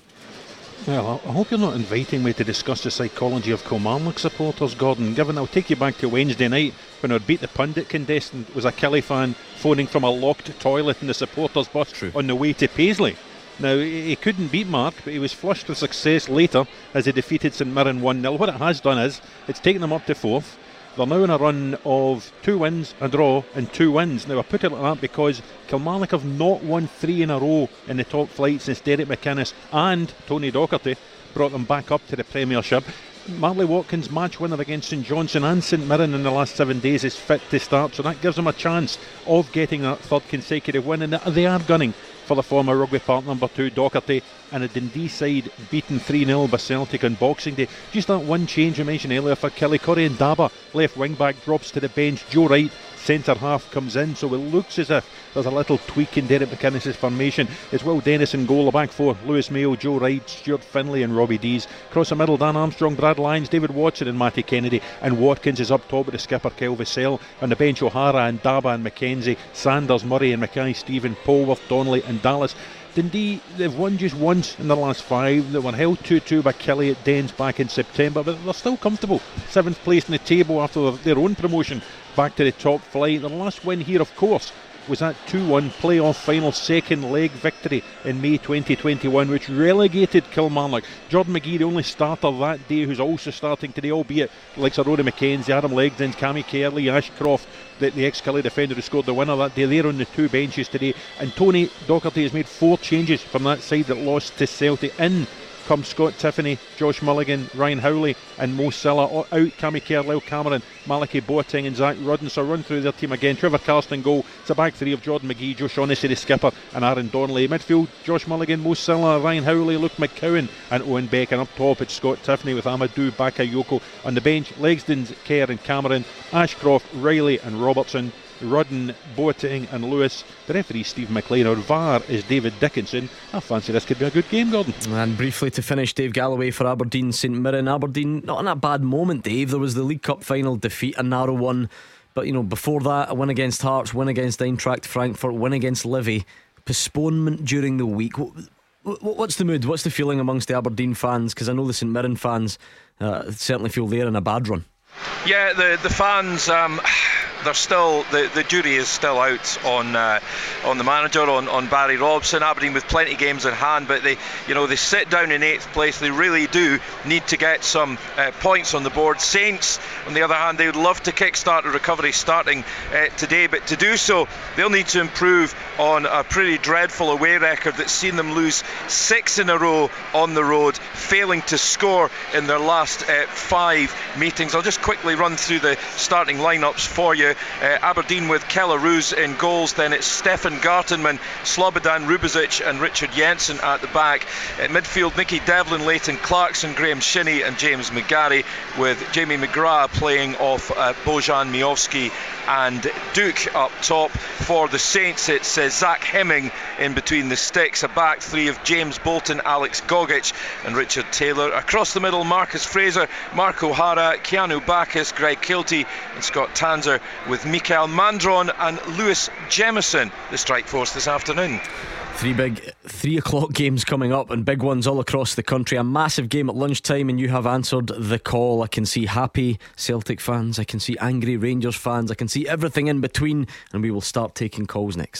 Well, I hope you're not inviting me to discuss the psychology of Kilmarnock supporters, Gordon. Given I'll take you back to Wednesday night when our Beat the Pundit contestant was a Killie fan phoning from a locked toilet in the supporters' bus True. on the way to Paisley. Now, he couldn't beat Mark, but he was flushed with success later as he defeated St Mirren 1 0. What it has done is it's taken them up to fourth. They're now in a run of two wins, a draw, and two wins. Now, I put it like that because Kilmarnock have not won three in a row in the top flight since Derek McInnes and Tony Docherty brought them back up to the Premiership. Marley Watkins, match winner against St Johnstone and St Mirren in the last seven days, is fit to start, so that gives them a chance of getting that third consecutive win. And they are gunning for the former Rugby Park number two, Docherty, and a Dundee side beaten 3 0 by Celtic on Boxing Day. Just that one change I mentioned earlier for Killie Corrie Ndaba, left wing back, drops to the bench. Joe Wright centre half comes in, so it looks as if there's a little tweak in Derek McInnes' formation. It's Will Dennis in goal, the back four Lewis Mayo, Joe Wright, Stuart Findlay, and Robbie Deas. Across the middle, Dan Armstrong, Brad Lyons, David Watson, and Matty Kennedy. And Watkins is up top with the skipper, Kyle Vassell. On the bench, O'Hara Ndaba and McKenzie, Sanders, Murray, and Mackay-Steven, Polworth, Donnelly, and Dallas. Dundee, they've won just once in the last five. They were held 2 2 by Killie at Dens back in September, but they're still comfortable. Seventh place in the table after their own promotion back to the top flight. The last win here, of course, was that 2 1 playoff final second leg victory in May 2021, which relegated Kilmarnock. Jordan McGhee, the only starter that day, who's also starting today, albeit like Sir Rory McKenzie, Adam Legzdins, Cammy Kerley, Ashcroft, the, the ex Killie defender who scored the winner that day. They're on the two benches today. And Tony Docherty has made four changes from that side that lost to Celtic in come Scott Tiffoney, Josh Mulligan, Ryan Howley, and Mo Sylla. Out Cammy Kerr, Cameron, Malachi Boateng, and Zak Rudden. So run through their team again. Trevor Carston goal. It's a back three of Jordan McGhee, Josh Shaughnessy, the skipper, and Aaron Donnelly. Midfield, Josh Mulligan, Mo Sylla, Ryan Howley, Luke McCowan, and Owen Beck. And up top, it's Scott Tiffoney with Amadou Bakayoko. On the bench, Legzdins, Kerr, and Cameron, Ashcroft, Riley, and Robertson. Rudden, Boateng, and Lewis. The referee, Steve McLean. Our VAR is David Dickinson. I fancy this could be a good game, Gordon. And briefly to finish, Dave Galloway for Aberdeen St Mirren. Aberdeen, not in a bad moment, Dave. There was the League Cup final defeat, a narrow one. But, you know, before that, a win against Hearts, win against Eintracht Frankfurt, win against Livy. Postponement during the week. What's the mood? What's the feeling amongst the Aberdeen fans? Because I know the St Mirren fans uh, certainly feel they're in a bad run. Yeah, the the fans. Um, they're still the, the jury is still out on uh, on the manager on, on Barry Robson. Aberdeen with plenty of games in hand, but they you know they sit down in eighth place. They really do need to get some uh, points on the board. Saints, on the other hand, they would love to kickstart a recovery starting uh, today, but to do so, they'll need to improve on a pretty dreadful away record that's seen them lose six in a row on the road, failing to score in their last uh, five meetings. I'll just quickly run through the starting lineups for you. Uh, Aberdeen with Kelle Roos in goals. Then it's Stefan Gartenmann, Slobodan Rubezic, and Richard Jensen at the back. At midfield, Nicky Devlin, Leighton Clarkson, Graham Shinnie, and James McGarry, with Jamie McGrath playing off uh, Bojan Miovski and Duk up top. For the Saints, it's uh, Zach Hemming in between the sticks. A back three of James Bolton, Alex Gogic, and Richard Taylor. Across the middle, Marcus Fraser, Mark O'Hara, Keanu Baccus, Greg Kiltie, and Scott Tanser with Mikael Mandron and Lewis Jemison, the strike force this afternoon. Three big three o'clock games coming up and big ones all across the country. A massive game at lunchtime, and you have answered the call. I can see happy Celtic fans, I can see angry Rangers fans, I can see everything in between, and we will start taking calls next.